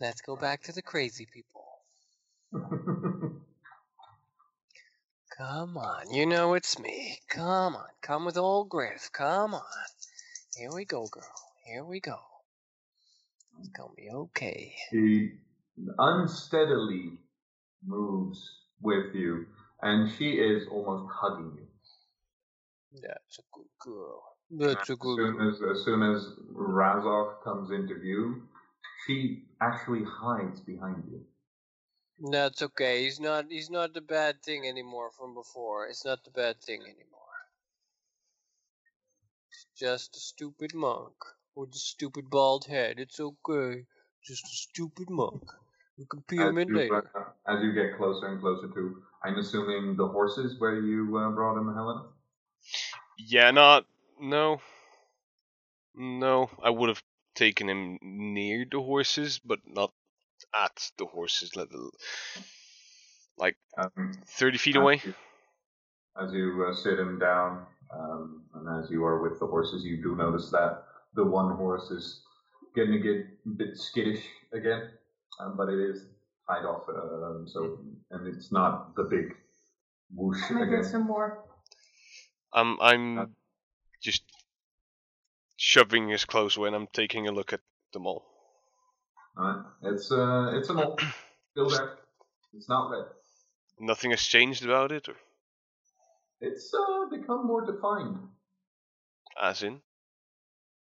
Let's go back to the crazy people. [laughs] Come on, you know it's me. Come on, come with old Griff. Come on. Here we go, girl. Here we go. It's mm. gonna be okay. she unsteadily moves with you, and she is almost hugging you. That's a good girl. That's a As good soon girl. as, as soon as Razok comes into view, she actually hides behind you. That's okay. He's not. He's not the bad thing anymore from before. It's not the bad thing anymore. It's just a stupid monk with a stupid bald head. It's okay. Just a stupid monk. We can pee him in you, later. uh, as you get closer and closer to, I'm assuming the horses where you uh, brought him, Helena. Yeah, not. No. No, I would have taken him near the horses, but not at the horses level. Like Um, 30 feet as away. you- As you uh, sit him down, um, and as you are with the horses, you do notice that the one horse is getting a get bit skittish again, um, but it is tied off. Um, so and it's not the big whoosh I'm again. get some more. Um, I'm Uh, just shoving his clothes away and I'm taking a look at them all. It's uh, it's a mole, still there. It's not red. Nothing has changed about it, or It's uh, become more defined. as in?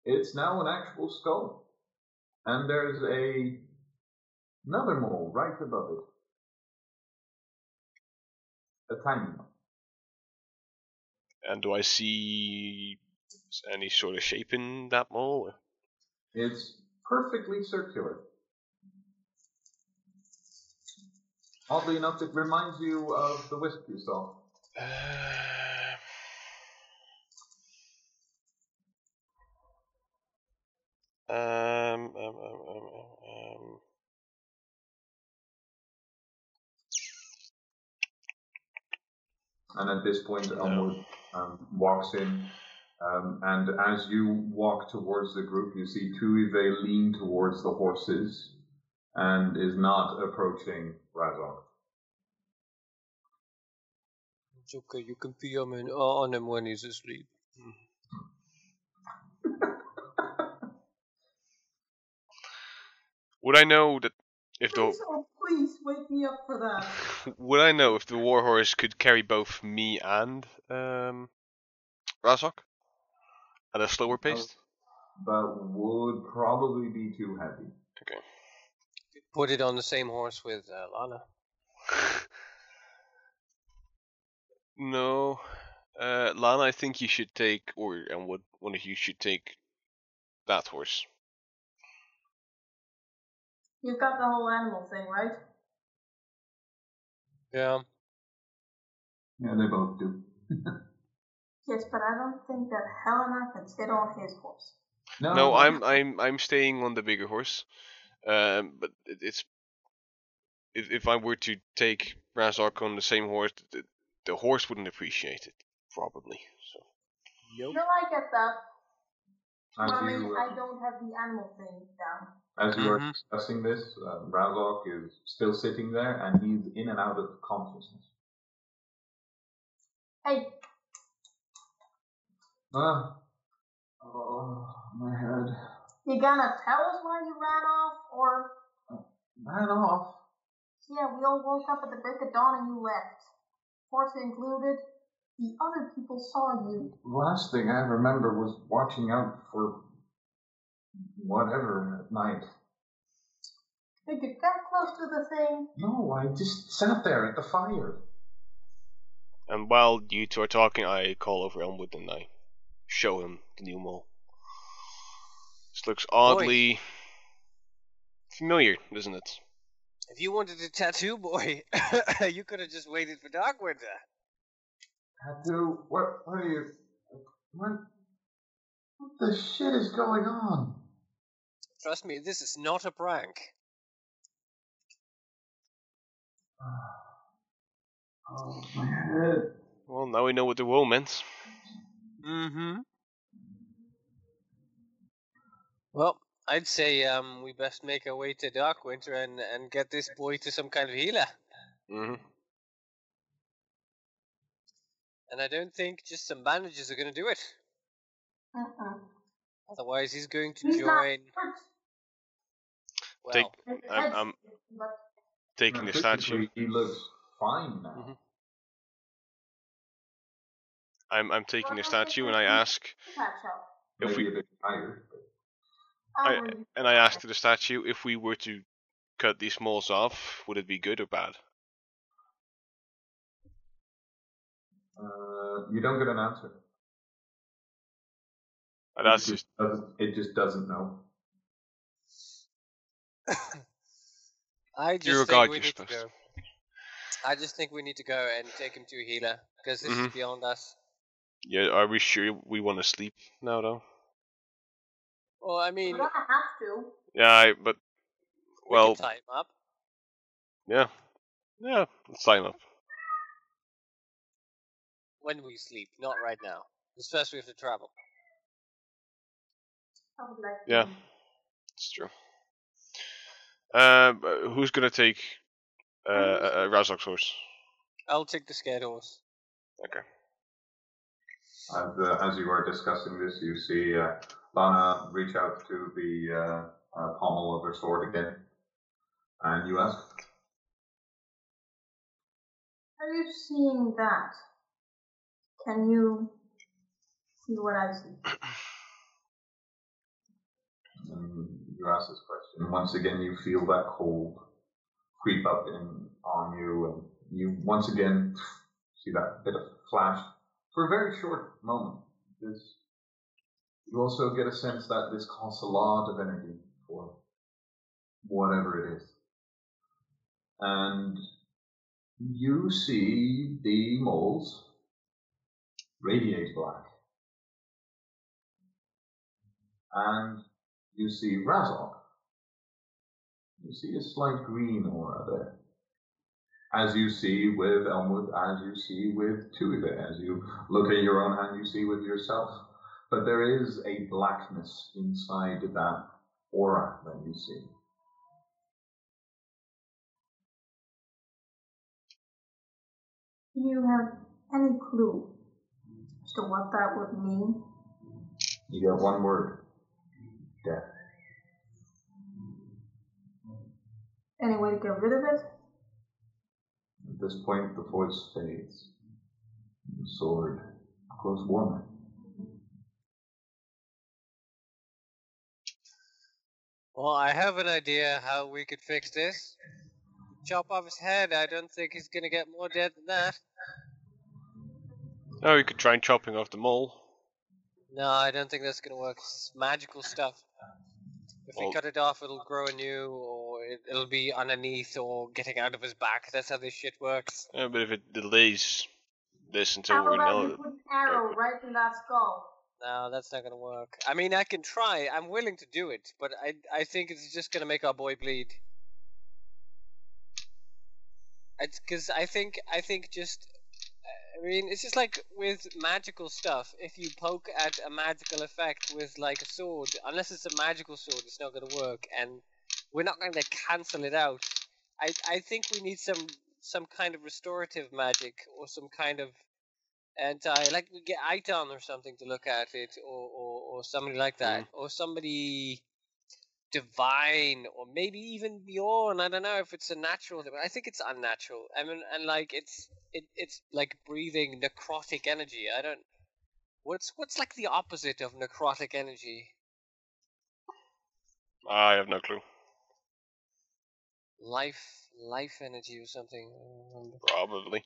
It's now an actual skull, and there's a another mole right above it. A tiny one. And do I see any sort of shape in that mole? It's perfectly circular. Oddly enough, it reminds you of the wisp you saw. Uh, um, um, um, um, um. And at this point, Elmwood um, walks in, um, and as you walk towards the group, you see Tuve lean towards the horses and is not approaching Razok. It's okay, you can pee on him, on him when he's asleep. [laughs] Would I know that if the Please, oh, please wake me up for that. [laughs] would I know if the warhorse could carry both me and um Razok at a slower pace? but would probably be too heavy. Okay. Put it on the same horse with uh, Lana. [laughs] no, uh, Lana, I think you should take, or and what one of you should take that horse. You've got the whole animal thing, right? Yeah. Yeah, they both do. [laughs] Yes, but I don't think that Helena can sit on his horse. No, I'm I'm I'm staying on the bigger horse. Um, but it, it's if if I were to take Razok on the same horse, the, the horse wouldn't appreciate it probably. So Nope. No, I get that. As But I mean, you, I uh, don't have the animal thing down. as you are Mhm. discussing this, uh, Razok is still sitting there and he's in and out of consciousness. Hey, Ah. Oh, my head. you gonna tell us why you ran off, or Ran off. yeah, we all woke up at the break of dawn and you left. Horse included. The other people saw you. Last thing I remember was watching out for whatever at night. Did you get close to the thing? No, I just sat there at the fire. and while you two are talking, I call over Elmwood and I show him the new mole. This looks oddly familiar, doesn't it? If you wanted a tattoo, boy, [laughs] you could have just waited for Dark Winter. Tattoo, what, what are you, what, what the shit is going on? Trust me, this is not a prank. Ah. Oh, my head. Well, now we know what the woe meant. Mm-hmm. Well, I'd say um we best make our way to Dark Winter and and get this boy to some kind of healer. hmm And I don't think just some bandages are going to do it. Uh-uh. Otherwise, he's going to He's join. Well, Take- I'm- I'm- Taking No, the statue, He looks fine now. Mhm. I'm I'm taking the Well, statue and I ask if we a bit tired. But I'll I- leave. and I ask the statue if we were to cut these moles off, would it be good or bad? uh, you don't get an answer. And that's it just just doesn't, it just doesn't know. I just You're think god, we you're need to go. I just think we need to go and take him to a healer because this is Mhm. beyond us. Yeah. Are we sure we want to sleep now though? Well, I We're mean, gonna have to. Yeah, I, but we well, can tie him up. yeah, yeah. Let's sign up. when we sleep, not right now. Because first we have to travel. I would like Yeah. to. It's true. Um, uh, who's gonna take uh, uh, uh, Razok's horse? I'll take the scared horse. Okay. As, uh, as you are discussing this, you see uh, Lana reach out to the uh, uh, pommel of her sword again, and you ask, Are you seeing that? Can you see what I see? and you ask this question. Once again, you feel that cold creep up in on you, and you once again see that bit of flash for a very short moment. This, you also get a sense that this costs a lot of energy for whatever it is. And you see the moles radiate black. And you see Razok. You see a slight green aura there. As you see with Elmwood, as you see with Tuve, as you look at your own hand, you see with yourself. But there is a blackness inside that aura that you see. Do you have any clue as to what that would mean? You got one word. Death. Any way to get rid of it? At this point, the voice fades. The sword grows warmer. Well, I have an idea how we could fix this. Chop off his head. I don't think he's gonna get more dead than that. Oh, you could try and chopping off the mole. No, I don't think that's gonna work. It's magical stuff. If we cut it off, it'll grow anew, or it, it'll be underneath, or getting out of his back. That's how this shit works. Yeah, but if it delays this until How we know you it. put an arrow right in that skull? No, that's not gonna work. I mean, I can try. I'm willing to do it, but I I think it's just gonna make our boy bleed. It's because I think I think just. I mean, it's just like with magical stuff. If you poke at a magical effect with like a sword, unless it's a magical sword, it's not gonna work, and we're not gonna cancel it out. I I think we need some some kind of restorative magic or some kind of anti like we get Iton or something to look at it or, or, or somebody like that mm. or somebody divine or maybe even Bjorn. I don't know if it's a natural thing but I think it's unnatural. I mean and like it's it, it's like breathing necrotic energy. I don't what's what's like the opposite of necrotic energy? I have no clue. Life life energy or something I don't remember. Probably.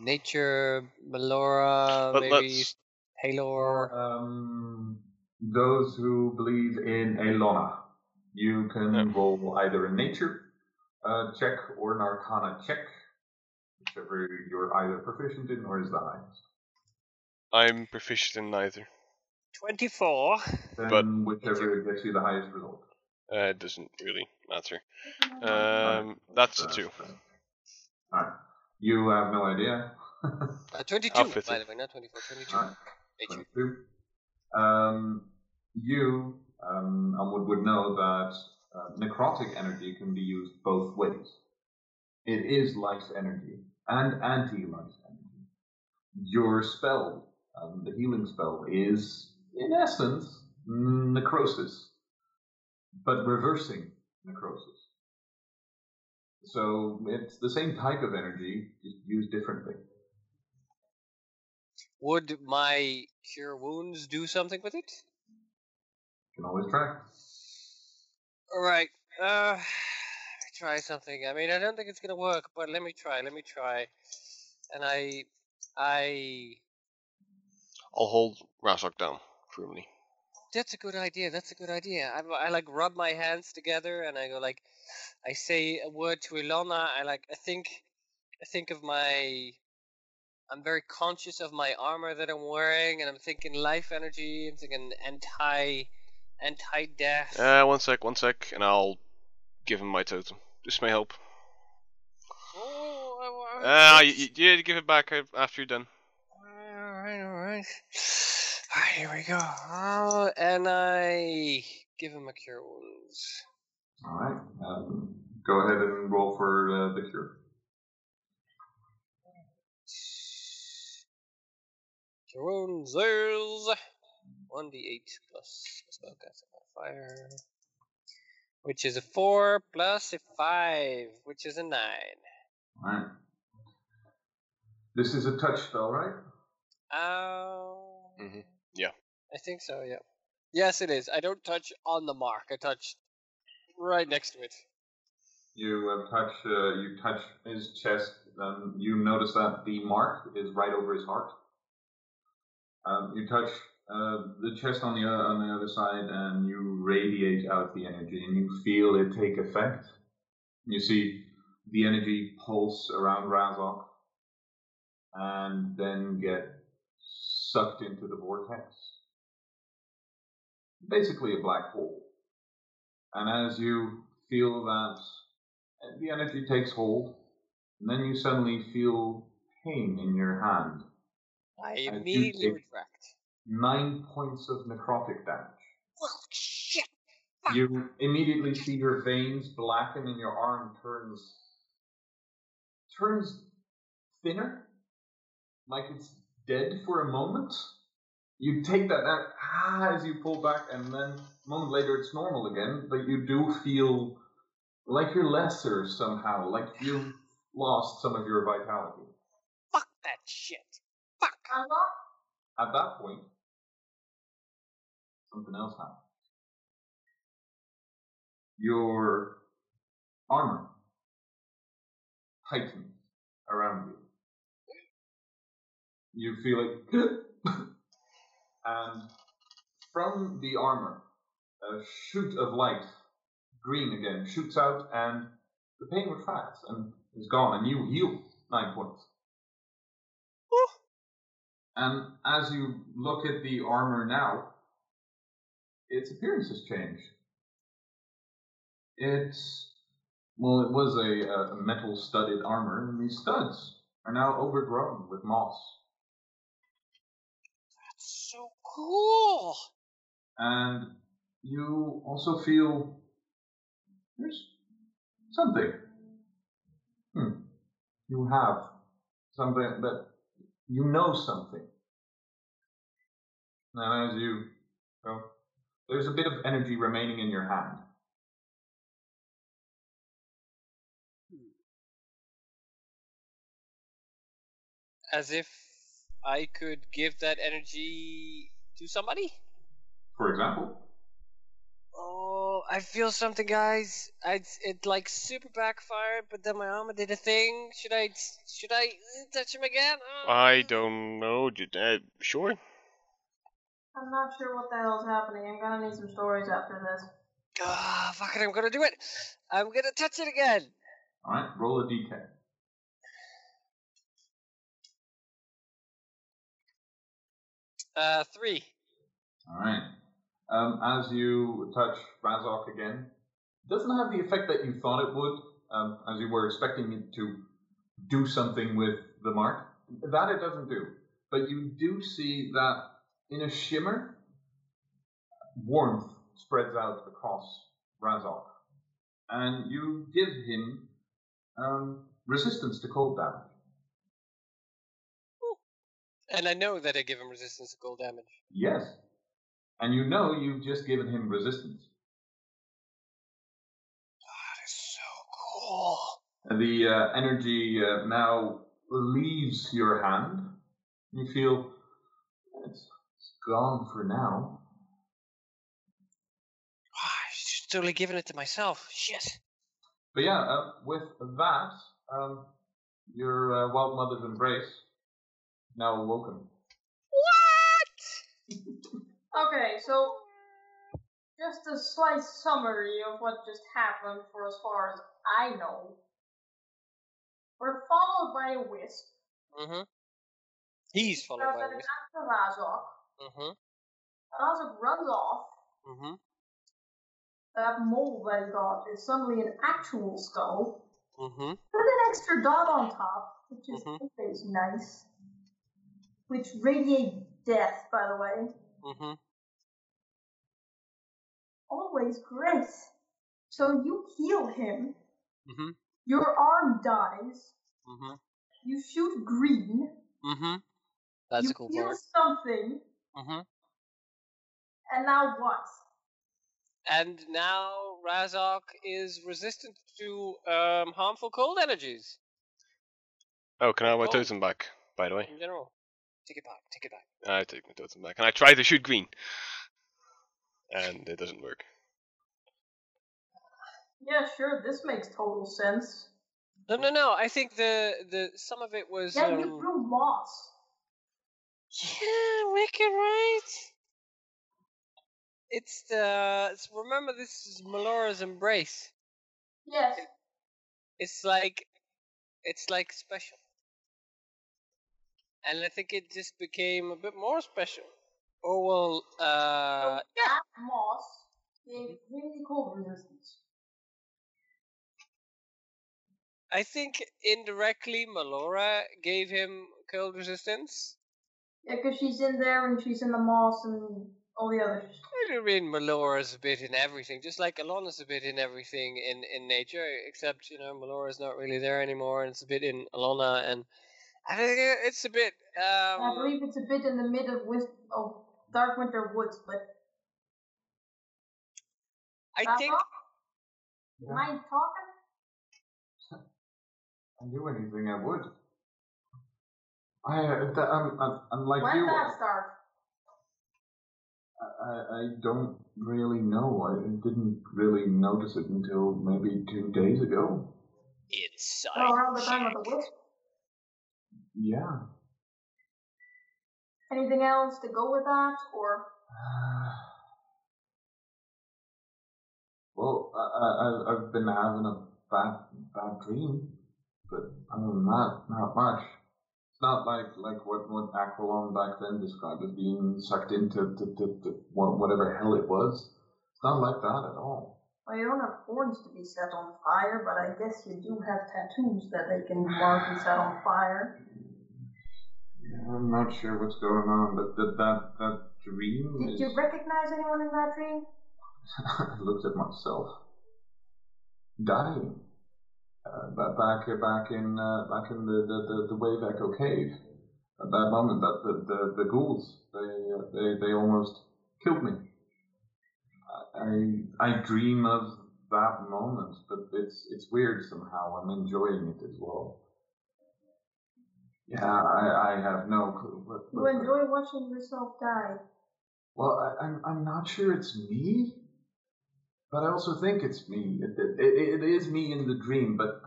nature Melora But maybe let's. Halor Um, those who believe in Elona, you can Yeah. roll either a nature uh, check or an arcana check, whichever you're either proficient in or is the highest. I'm proficient in neither. 24 Then But- whichever gets you the highest result. Uh, it doesn't really matter. Um, that's a two. Alright. You have no idea. [laughs] Uh, 22, by the way, not 24, 22. Alright. 22. Um, you, um, Elmwood would know that uh, necrotic energy can be used both ways. It is life energy and anti-life energy. Your spell, um, the healing spell, is in essence necrosis, but reversing necrosis. So it's the same type of energy, just used differently. Would my cure wounds do something with it? You can always try. Alright, uh, [sighs] try something. I mean, I don't think it's gonna work, but let me try, let me try. And I, I, I'll hold Razok down firmly. That's a good idea, that's a good idea. I, I like rub my hands together and I go like, I say a word to Ilona, I like, I think, I think of my, I'm very conscious of my armor that I'm wearing, and I'm thinking life energy, I'm thinking anti, anti-death. Uh, one sec, one sec, and I'll give him my totem. This may help. Oh, I, Ah, uh, you, you give it back after you're done. Alright, alright. Alright, here we go. Oh, and I give him a cure wounds. All right. Um, go ahead and roll for uh, the cure. Cure wounds, there's 1d8 plus spellcasting modifier, which is a 4 plus a 5, which is a 9. All right. This is a touch spell, right? Oh. Mhm. Yeah. I think so, yeah. Yes, it is. I don't touch on the mark, I touch right next to it. You uh, touch. Uh, you touch his chest. Um, you notice that the mark is right over his heart. Um, you touch uh, the chest on the uh, on the other side, and you radiate out the energy, and you feel it take effect. You see the energy pulse around Razok, and then get sucked into the vortex. Basically, a black hole. And as you feel that the energy takes hold, and then you suddenly feel pain in your hand. I immediately retract. Nine points of necrotic damage. Well, shit! You immediately see your veins blacken and your arm turns turns thinner, like it's dead for a moment. You take that out ah, as you pull back, and then a moment later it's normal again. But you do feel like you're lesser somehow, like you've lost some of your vitality. Fuck that shit! Fuck! At that point, something else happens. Your armor tightens around you. You feel it, [laughs] and from the armor, a shoot of light, green again, shoots out, and the pain retracts and is gone, and you heal nine points. And as you look at the armor now, its appearance has changed. It's well, it was a, a metal studded armor, and these studs are now overgrown with moss. Cool! And you also feel there's something. Hmm. You have something that you know something. And as you go, there's a bit of energy remaining in your hand. As if I could give that energy to somebody? For example, Oh, I feel something, guys. I, it like super backfired, but then my armor did a thing. Should I? Should I uh, touch him again? Uh, I don't know. Did, uh, sure. I'm not sure what the hell's happening. I'm gonna need some stories after this. Ah, fuck it, I'm gonna do it. I'm gonna touch it again. alright, roll a d10. Uh, three. Alright. Um, as you touch Razok again, doesn't have the effect that you thought it would, um, as you were expecting it to do something with the mark. That it doesn't do. But you do see that in a shimmer, warmth spreads out across Razok. And you give him um, resistance to cold damage. And I know that I give him resistance to cold damage. Yes. And you know you've just given him resistance. That is so cool. And the uh, energy uh, now leaves your hand. You feel it's, it's gone for now. Ah, I totally given it to myself. Shit. But yeah, uh, with that, um, your uh, wild mother's embrace now awoken. What? [laughs] Okay, so just a slight summary of what just happened for as far as I know. We're followed by a wisp. Mm-hmm. He's followed by a wisp. after Razok. Mm-hmm. Razok runs off. Mm-hmm. That mole that he got is suddenly an actual skull Mm-hmm. with an extra dot on top, which is Mhm. always nice. Which radiate death, by the way. Mm-hmm. Always grace. So you heal him. Mm-hmm. Your arm dies. Mm-hmm. You shoot green. Mm-hmm. That's you a cool heal part. something. Mm-hmm. And now what? And now Razok is resistant to um, harmful cold energies Oh, can I have my Oh. totem back? By the way, in general. Take it back. Take it back. I take my totem back, and I try to shoot green, and it doesn't work. Yeah, sure. This makes total sense. No, no, no. I think the the some of it was. Yeah, um, you grew moss. Yeah, wicked right. It's the it's, remember this is Melora's embrace. Yes. It's like it's like special. And I think it just became a bit more special. Oh well, uh so that moss gave really cold resistance. I think indirectly Melora gave him cold resistance. Yeah, because she's in there and she's in the moss and all the others. I mean Melora's a bit in everything, just like Alona's a bit in everything in, in nature, except, you know, Melora's not really there anymore and it's a bit in Alona and I think it's a bit I um believe it's a bit in the mid of, of Dark Winter Woods, but I think Razok, mind talking? I knew anything I would. I, uh, th- I'm, I'm, I'm like when you. that start? I, I, I don't really know. I didn't really notice it until maybe two days ago. inside Oh, around the time of the wisp. Yeah. Anything else to go with that, or [sighs] Well, I, I, I've been having a bad, bad dream, but other than that, not much. It's not like like what what Aquilon back then described as being sucked into to, to, to wha- whatever hell it was. It's not like that at all. well, you don't have horns to be set on fire, but I guess you do have tattoos that they can mark and set on fire. I'm not sure what's going on, but that that that dream Did is. you recognize anyone in that dream? [laughs] I looked at myself dying. Uh, back back in uh, back in the, the, the, the wave echo cave. At that moment, that the, the, the ghouls they, uh, they they almost killed me. I I dream of that moment, but it's it's weird somehow. I'm enjoying it as well. Yeah, I, I have no clue. What, You enjoy watching yourself die. well, I, I'm I'm not sure it's me, but I also think it's me. It, it, it, it is me in the dream, but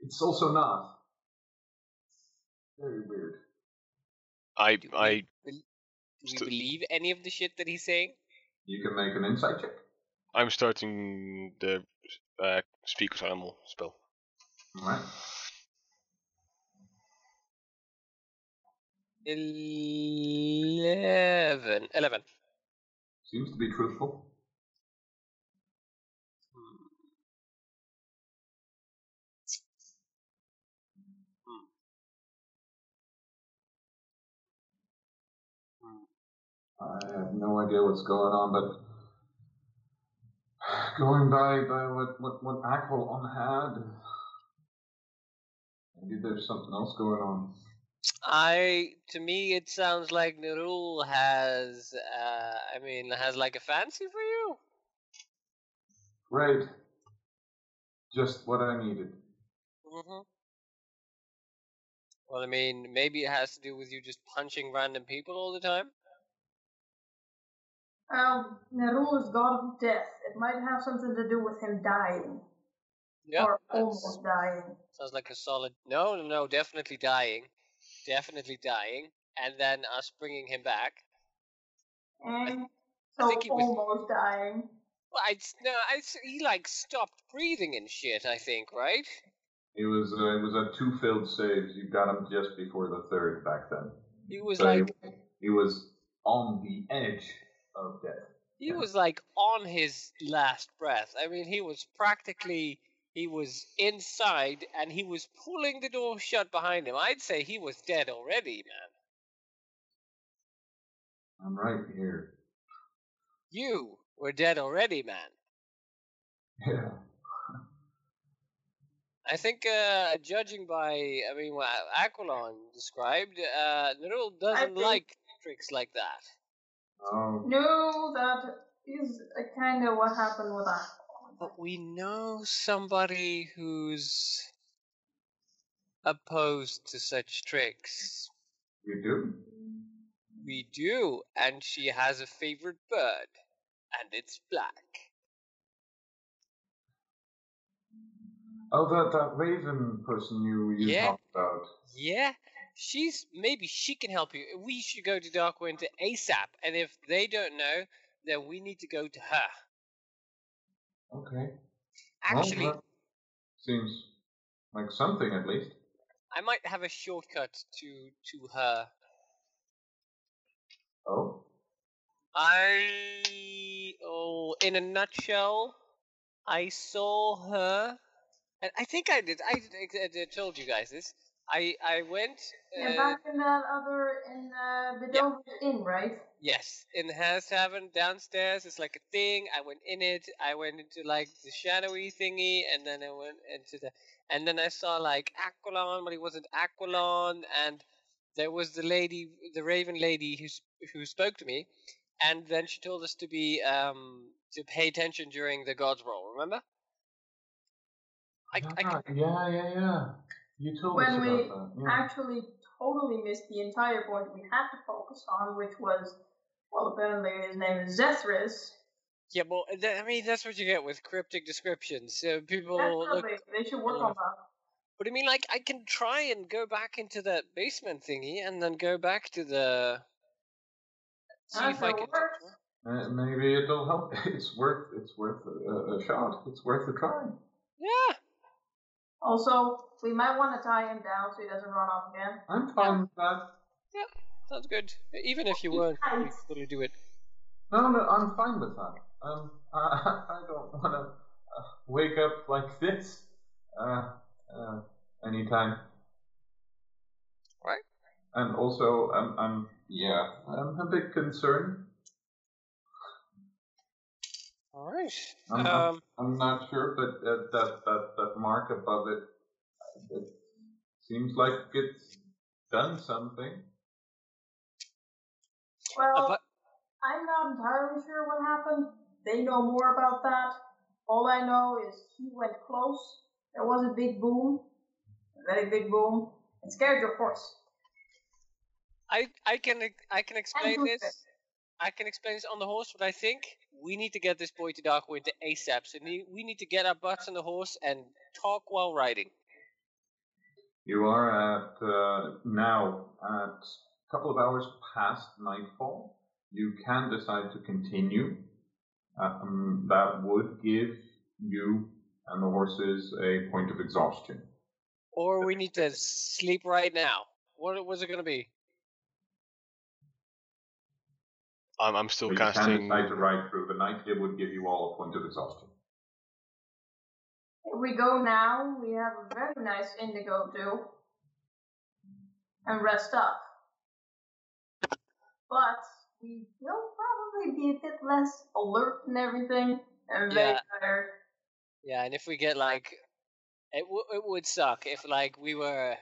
it's also not. Very weird. I Do we, I bel- do we St- believe any of the shit that he's saying? You can make an insight check. I'm starting the uh, speak with animal spell. All right. Eleven. Eleven. Seems to be truthful. Hmm. Hmm. Hmm. I have no idea what's going on, but going by by what what what Aquilon had, maybe there's something else going on. I to me it sounds like Nerull has uh I mean has like a fancy for you. Great. Just what I needed. hmm Well, I mean, maybe it has to do with you just punching random people all the time. Um, Nerull is god of death. It might have something to do with him dying. Yeah, or almost dying. sounds like a solid. No, no, no, definitely dying, definitely dying, and then us bringing him back. And I so think he was- almost dying. Well, I no, I he like stopped breathing and shit. I think, right? He was uh, it was at two failed saves. You got him just before the third back then. He was So like he, he was on the edge of death. he was like on his last breath. I mean, he was practically he was inside and he was pulling the door shut behind him. I'd say he was dead already, man. I'm right here. You were dead already, man. Yeah. I think, uh, judging by, I mean, what Aquilon described, uh, Nerull doesn't think- like tricks like that. Oh, No, that is kind of what happened with that. But we know somebody who's opposed to such tricks. you do? We do, and she has a favorite bird, and it's black. Oh, that that raven person you you Yeah. talked about. Yeah, she's maybe she can help you. We should go to Darkwinter ASAP, and if they don't know, then we need to go to her. Okay. Well, Actually, that seems like something at least. I might have a shortcut to to her. Oh. I oh, in a nutshell, I saw her, and I think I did. I, I, I told you guys this. I I went. Yeah, Uh, back in that other in uh, the yeah. Dover Inn, right? Yes, in the Has Tavern downstairs. It's like a thing. I went in it. I went into like the shadowy thingy, and then I went into the. And then I saw like Aquilon, but he wasn't Aquilon, and there was the lady, the Raven lady, who who spoke to me, and then she told us to be um to pay attention during the God's roll. Remember? I, I Ah, can, yeah, yeah, yeah. You told When us we about that. Yeah. Actually, totally missed the entire point we had to focus on, which was, well, apparently his name is Zethris. yeah, well, th- I mean that's what you get with cryptic descriptions. So people look Definitely, they should work uh, on that. But I mean, like, I can try and go back into that basement thingy, and then go back to the. See if I can. Uh, maybe it'll help. [laughs] It's worth it's worth a, a shot. It's worth a try. Yeah. Also, we might want to tie him down so he doesn't run off again. I'm fine with that. Sounds good. Even if you weren't, we could totally do it. No, no, I'm fine with that. Um, [laughs] I, I don't want to uh, wake up like this. Uh, uh, anytime. Right. And also, I'm, I'm, yeah, I'm a bit concerned. All right. I'm, I'm- Um. I'm not sure, but uh, that that that mark above it, it seems like it's done something. Well, uh, but I'm not entirely sure what happened. They know more about that. All I know is he went close. There was a big boom, a very big boom. It scared your horse. I I can I can explain do this. I can explain this on the horse, but I think we need to get this boy to Darkwinter ASAP. So we need to get our butts on the horse and talk while riding. You are at uh, now at a couple of hours past nightfall. You can decide to continue. Um, that would give you and the horses a point of exhaustion. Or we need to sleep right now. What was it going to be? I'm, I'm So still you can casting. decide to ride through the night. It would give you all a point of exhaustion. If we go now, we have a very nice inn to go to and rest up. But we will probably be a bit less alert and everything, and very Yeah. tired. Yeah, and if we get like, it w- it would suck if like we were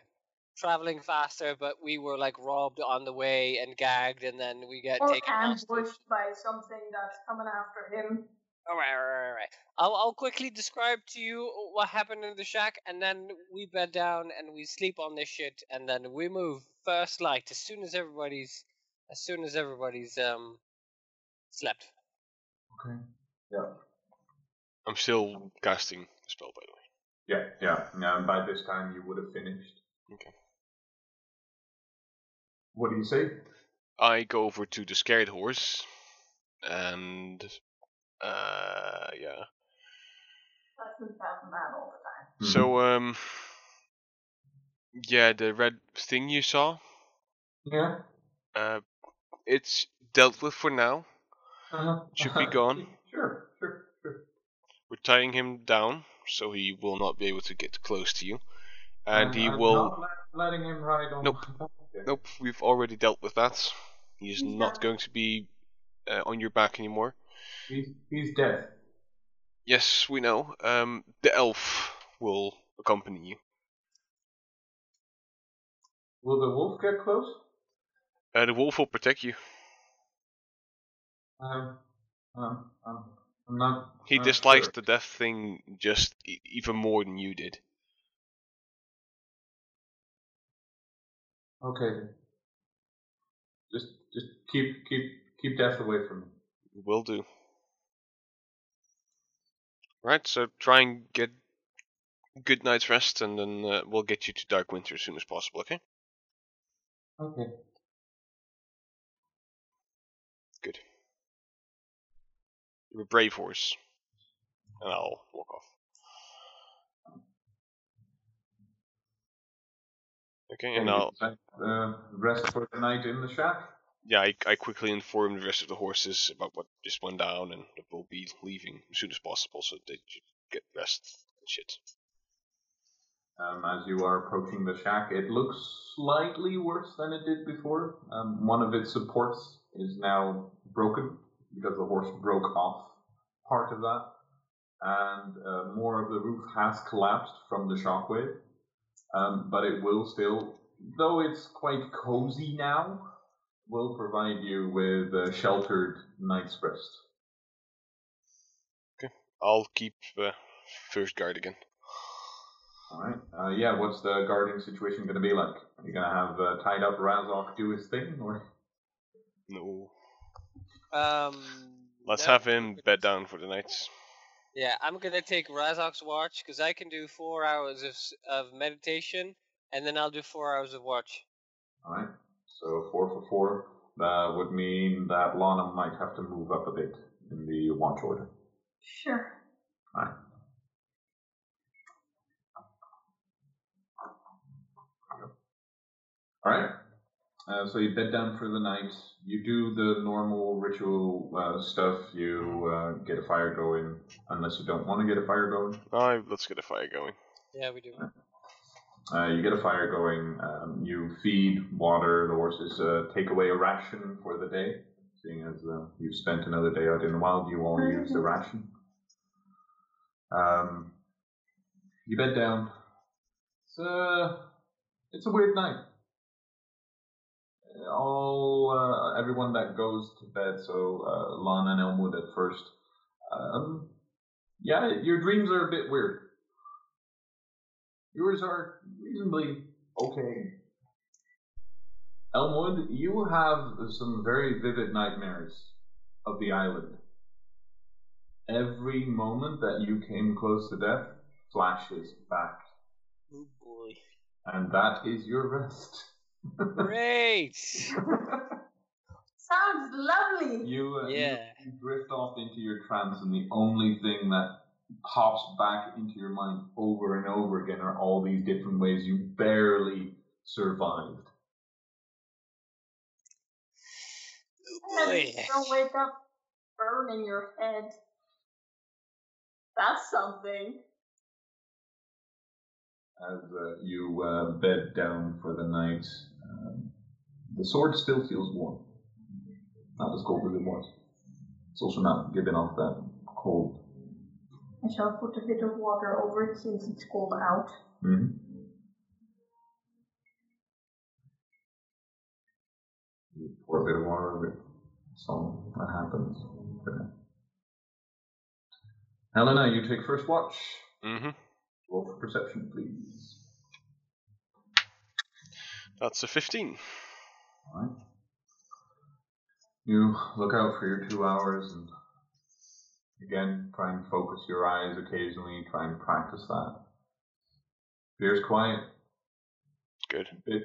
traveling faster, but we were like robbed on the way and gagged, and then we get Or taken hostage. ambushed by something that's coming after him. All right, all right, all right. I'll I'll quickly describe to you what happened in the shack, and then we bed down and we sleep on this shit, and then we move first light as soon as everybody's as soon as everybody's um slept. Okay. Yeah. I'm still casting the spell, by the way. Yeah, yeah. yeah. By this time, you would have finished. Okay. What do you say? I go over to the scared horse, and uh, yeah. That's been passing all the time. Mm-hmm. So um, yeah, the red thing you saw, Yeah. uh, it's dealt with for now. Uh-huh. Should be gone. Sure, sure, sure. We're tying him down, so he will not be able to get close to you, and he I'm will. Not letting him ride on. Nope. My back. Okay. Nope, we've already dealt with that. He is He's not done. going to be uh, on your back anymore. He's he's dead. Yes, we know. Um, the elf will accompany you. Will the wolf get close? Uh, the wolf will protect you. Um, um, um, I'm not. He not dislikes sure. the death thing just e- even more than you did. Okay. Just, just keep, keep, keep death away from me. Will do. Right, so try and get good night's rest, and then uh, we'll get you to Dark Winter as soon as possible. Okay? Okay. Good. You're a brave horse, and I'll walk off. Okay, and I'll Uh, rest for the night in the shack. yeah, I, I quickly inform the rest of the horses about what just went down, and that we'll be leaving as soon as possible, so they should get rest and shit. Um, as you are approaching the shack, it looks slightly worse than it did before. Um, one of its supports is now broken because the horse broke off part of that, and uh, more of the roof has collapsed from the shockwave. Um, but it will still, though it's quite cozy now, will provide you with a sheltered night's rest. Okay, I'll keep uh, first guard again. All right. Uh, yeah. What's the guarding situation going to be like? Are you going to have uh, tied up Razok do his thing, or? No. Um. Let's no, have him bed down for the night. Yeah, I'm gonna take Razok's watch because I can do four hours of of meditation, and then I'll do four hours of watch. All right. So four for four. That would mean that Lana might have to move up a bit in the watch order. Sure. All right. All right. Uh, so you bed down for the night. You do the normal ritual uh, stuff. You uh, get a fire going, unless you don't want to get a fire going. Alright, let's get a fire going. Yeah, we do. Uh, you get a fire going. Um, you feed, water the horses. Uh, take away a ration for the day, seeing as uh, you've spent another day out in the wild. You all use the ration. Um, you bed down. It's a, it's a weird night. All uh, everyone that goes to bed. So uh, Lana and Elmwood at first. Um, yeah, your dreams are a bit weird. Yours are reasonably okay. Elmwood, you have some very vivid nightmares of the island. Every moment that you came close to death flashes back, Oh boy. and that is your rest. Great. [laughs] Sounds lovely. you, uh, Yeah. you drift off into your trance, and the only thing that pops back into your mind over and over again are all these different ways you barely survived. Oh boy. don't wake up burning your head. That's something. as uh, you uh, bed down for the night. Um, the sword still feels warm. Not as cold as it was. It's also not giving off that cold. I shall put a bit of water over it since it's cold out. Mm-hmm. You pour a bit of water over it. So that happens. Okay. Helena, you take first watch. Mm-hmm. Roll for perception, please. That's a 15. Alright. You look out for your two hours and again try and focus your eyes occasionally, try and practice that. Appears quiet, Good. a bit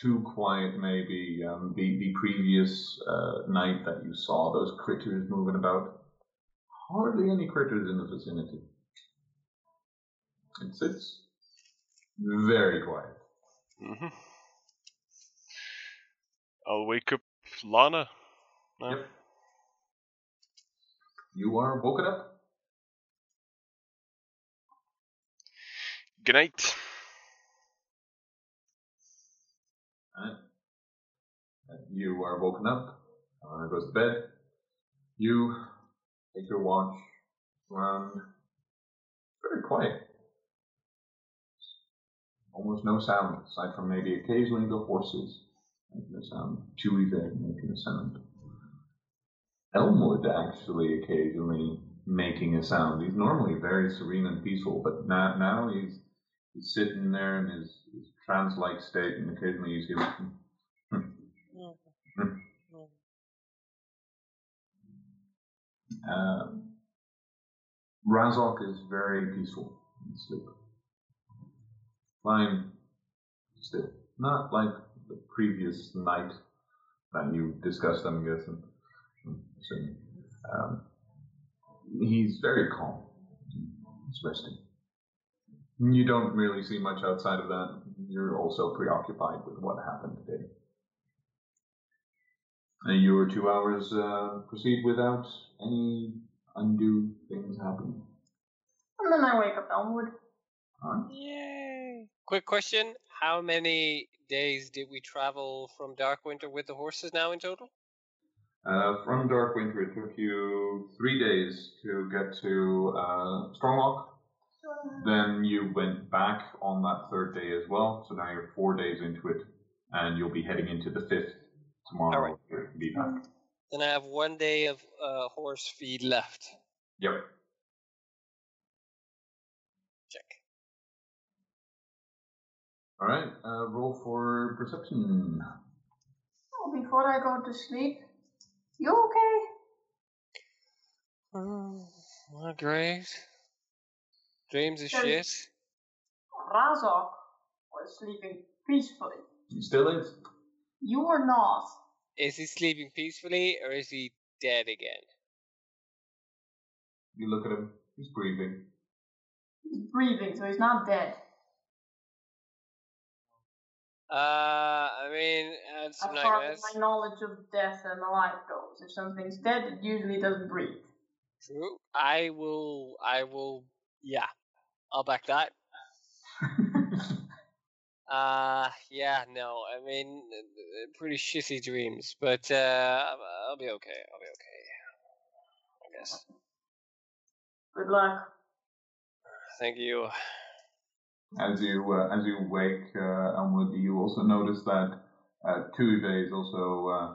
too quiet maybe. Um, the, the previous uh, night that you saw those critters moving about, hardly any critters in the vicinity. It's, it's very quiet. Mm-hmm. I'll wake up Lana. now. Yep. You are woken up. Good night. Alright. You are woken up. Uh, goes to bed. You take your watch. around very quiet. Almost no sound, aside from maybe occasionally the horses making a sound, Tuve making a sound. Elmwood actually occasionally making a sound. He's normally very serene and peaceful, but now, now he's he's sitting there in his, his trance-like state, and occasionally see him. Um, Razok is very peaceful in sleep. Fine, still not like the previous night that you discussed. I'm guessing. assuming. Um, he's very calm. He's resting. You don't really see much outside of that. You're also preoccupied with what happened today. And your two hours uh, proceed without any undue things happening. And then I wake up Elmwood. Alright. Yay! Quick question: How many days did we travel from Dark Winter with the horses now in total? Uh, from Darkwinter, it took you three days to get to uh, Stronglock. Then you went back on that third day as well, so now you're four days into it, and you'll be heading into the fifth tomorrow. Be back. Then I have one day of uh, horse feed left. Yep. All right. Uh, roll for perception. Oh, before I go to sleep, you okay? Oh, not great. Dreams of Yes. shit. Razok was sleeping peacefully. He still is. You are not. Is he sleeping peacefully or is he dead again? You look at him. He's breathing. He's breathing, so he's not dead. Uh, I mean, that's As far as my knowledge of death and life goes, if something's dead, it usually doesn't breathe. True. I will. I will. Yeah, I'll back that. [laughs] Uh, yeah, no. I mean, pretty shitty dreams, but uh, I'll be okay. I'll be okay. I guess. Good luck. Thank you. As you uh, as you wake, uh, Elmwood, you also notice that uh, Tuesday is also uh,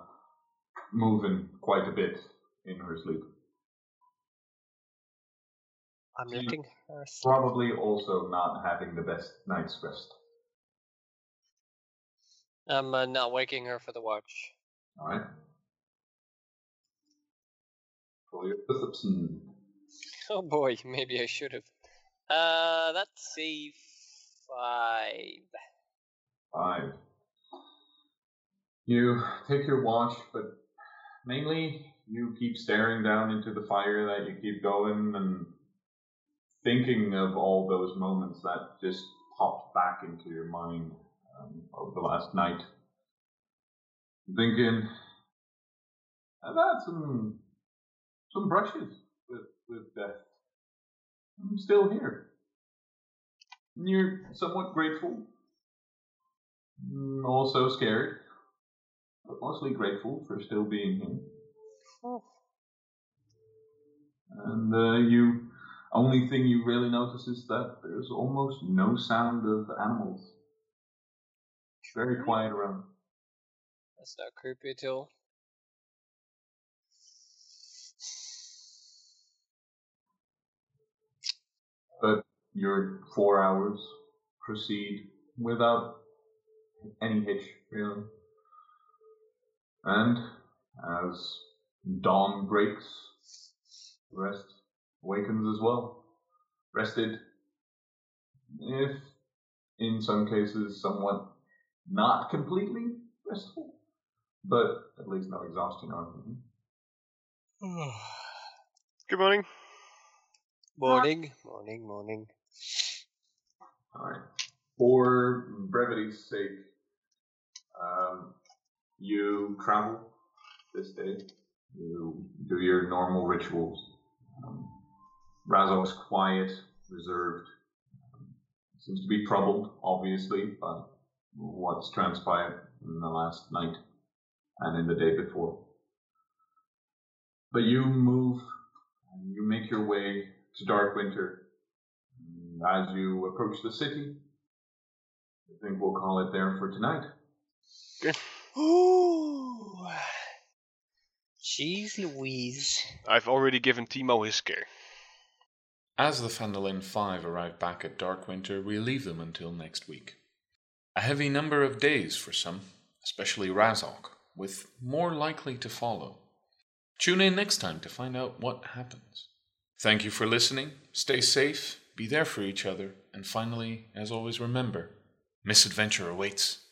moving quite a bit in her sleep. I'm her sleep. Probably also not having the best night's rest. I'm uh, not waking her for the watch. All right. Roll your perception. Oh boy, [laughs] maybe I should have. Uh, let's see, five. Five. You take your watch, but mainly you keep staring down into the fire that you keep going and thinking of all those moments that just popped back into your mind um, over the last night. Thinking, I've had some some brushes with with death. I'm still here. And you're somewhat grateful, Mm, also scared, but mostly grateful for still being here. Oh. And uh, you, only thing you really notice is that there's almost no sound of animals. It's very quiet around. That's not creepy at all. But your four hours proceed without any hitch, really. And as dawn breaks, the rest awakens as well. Rested, if in some cases somewhat not completely restful, but at least no exhaustion on them. [sighs] Good morning. morning, morning, morning. Alright. For brevity's sake, um, you travel this day. You do your normal rituals. Um, Razok's quiet, reserved. Um, seems to be troubled, obviously, by what's transpired in the last night and in the day before. But you move and you make your way to Darkwinter. As you approach the city, I think we'll call it there for tonight. Ooh. Jeez Louise. I've already given Timo his scare. As the Phandalin Five arrive back at Darkwinter, we leave them until next week. A heavy number of days for some, especially Razok, with more likely to follow. Tune in next time to find out what happens. Thank you for listening. Stay safe, be there for each other, and finally, as always, remember misadventure awaits.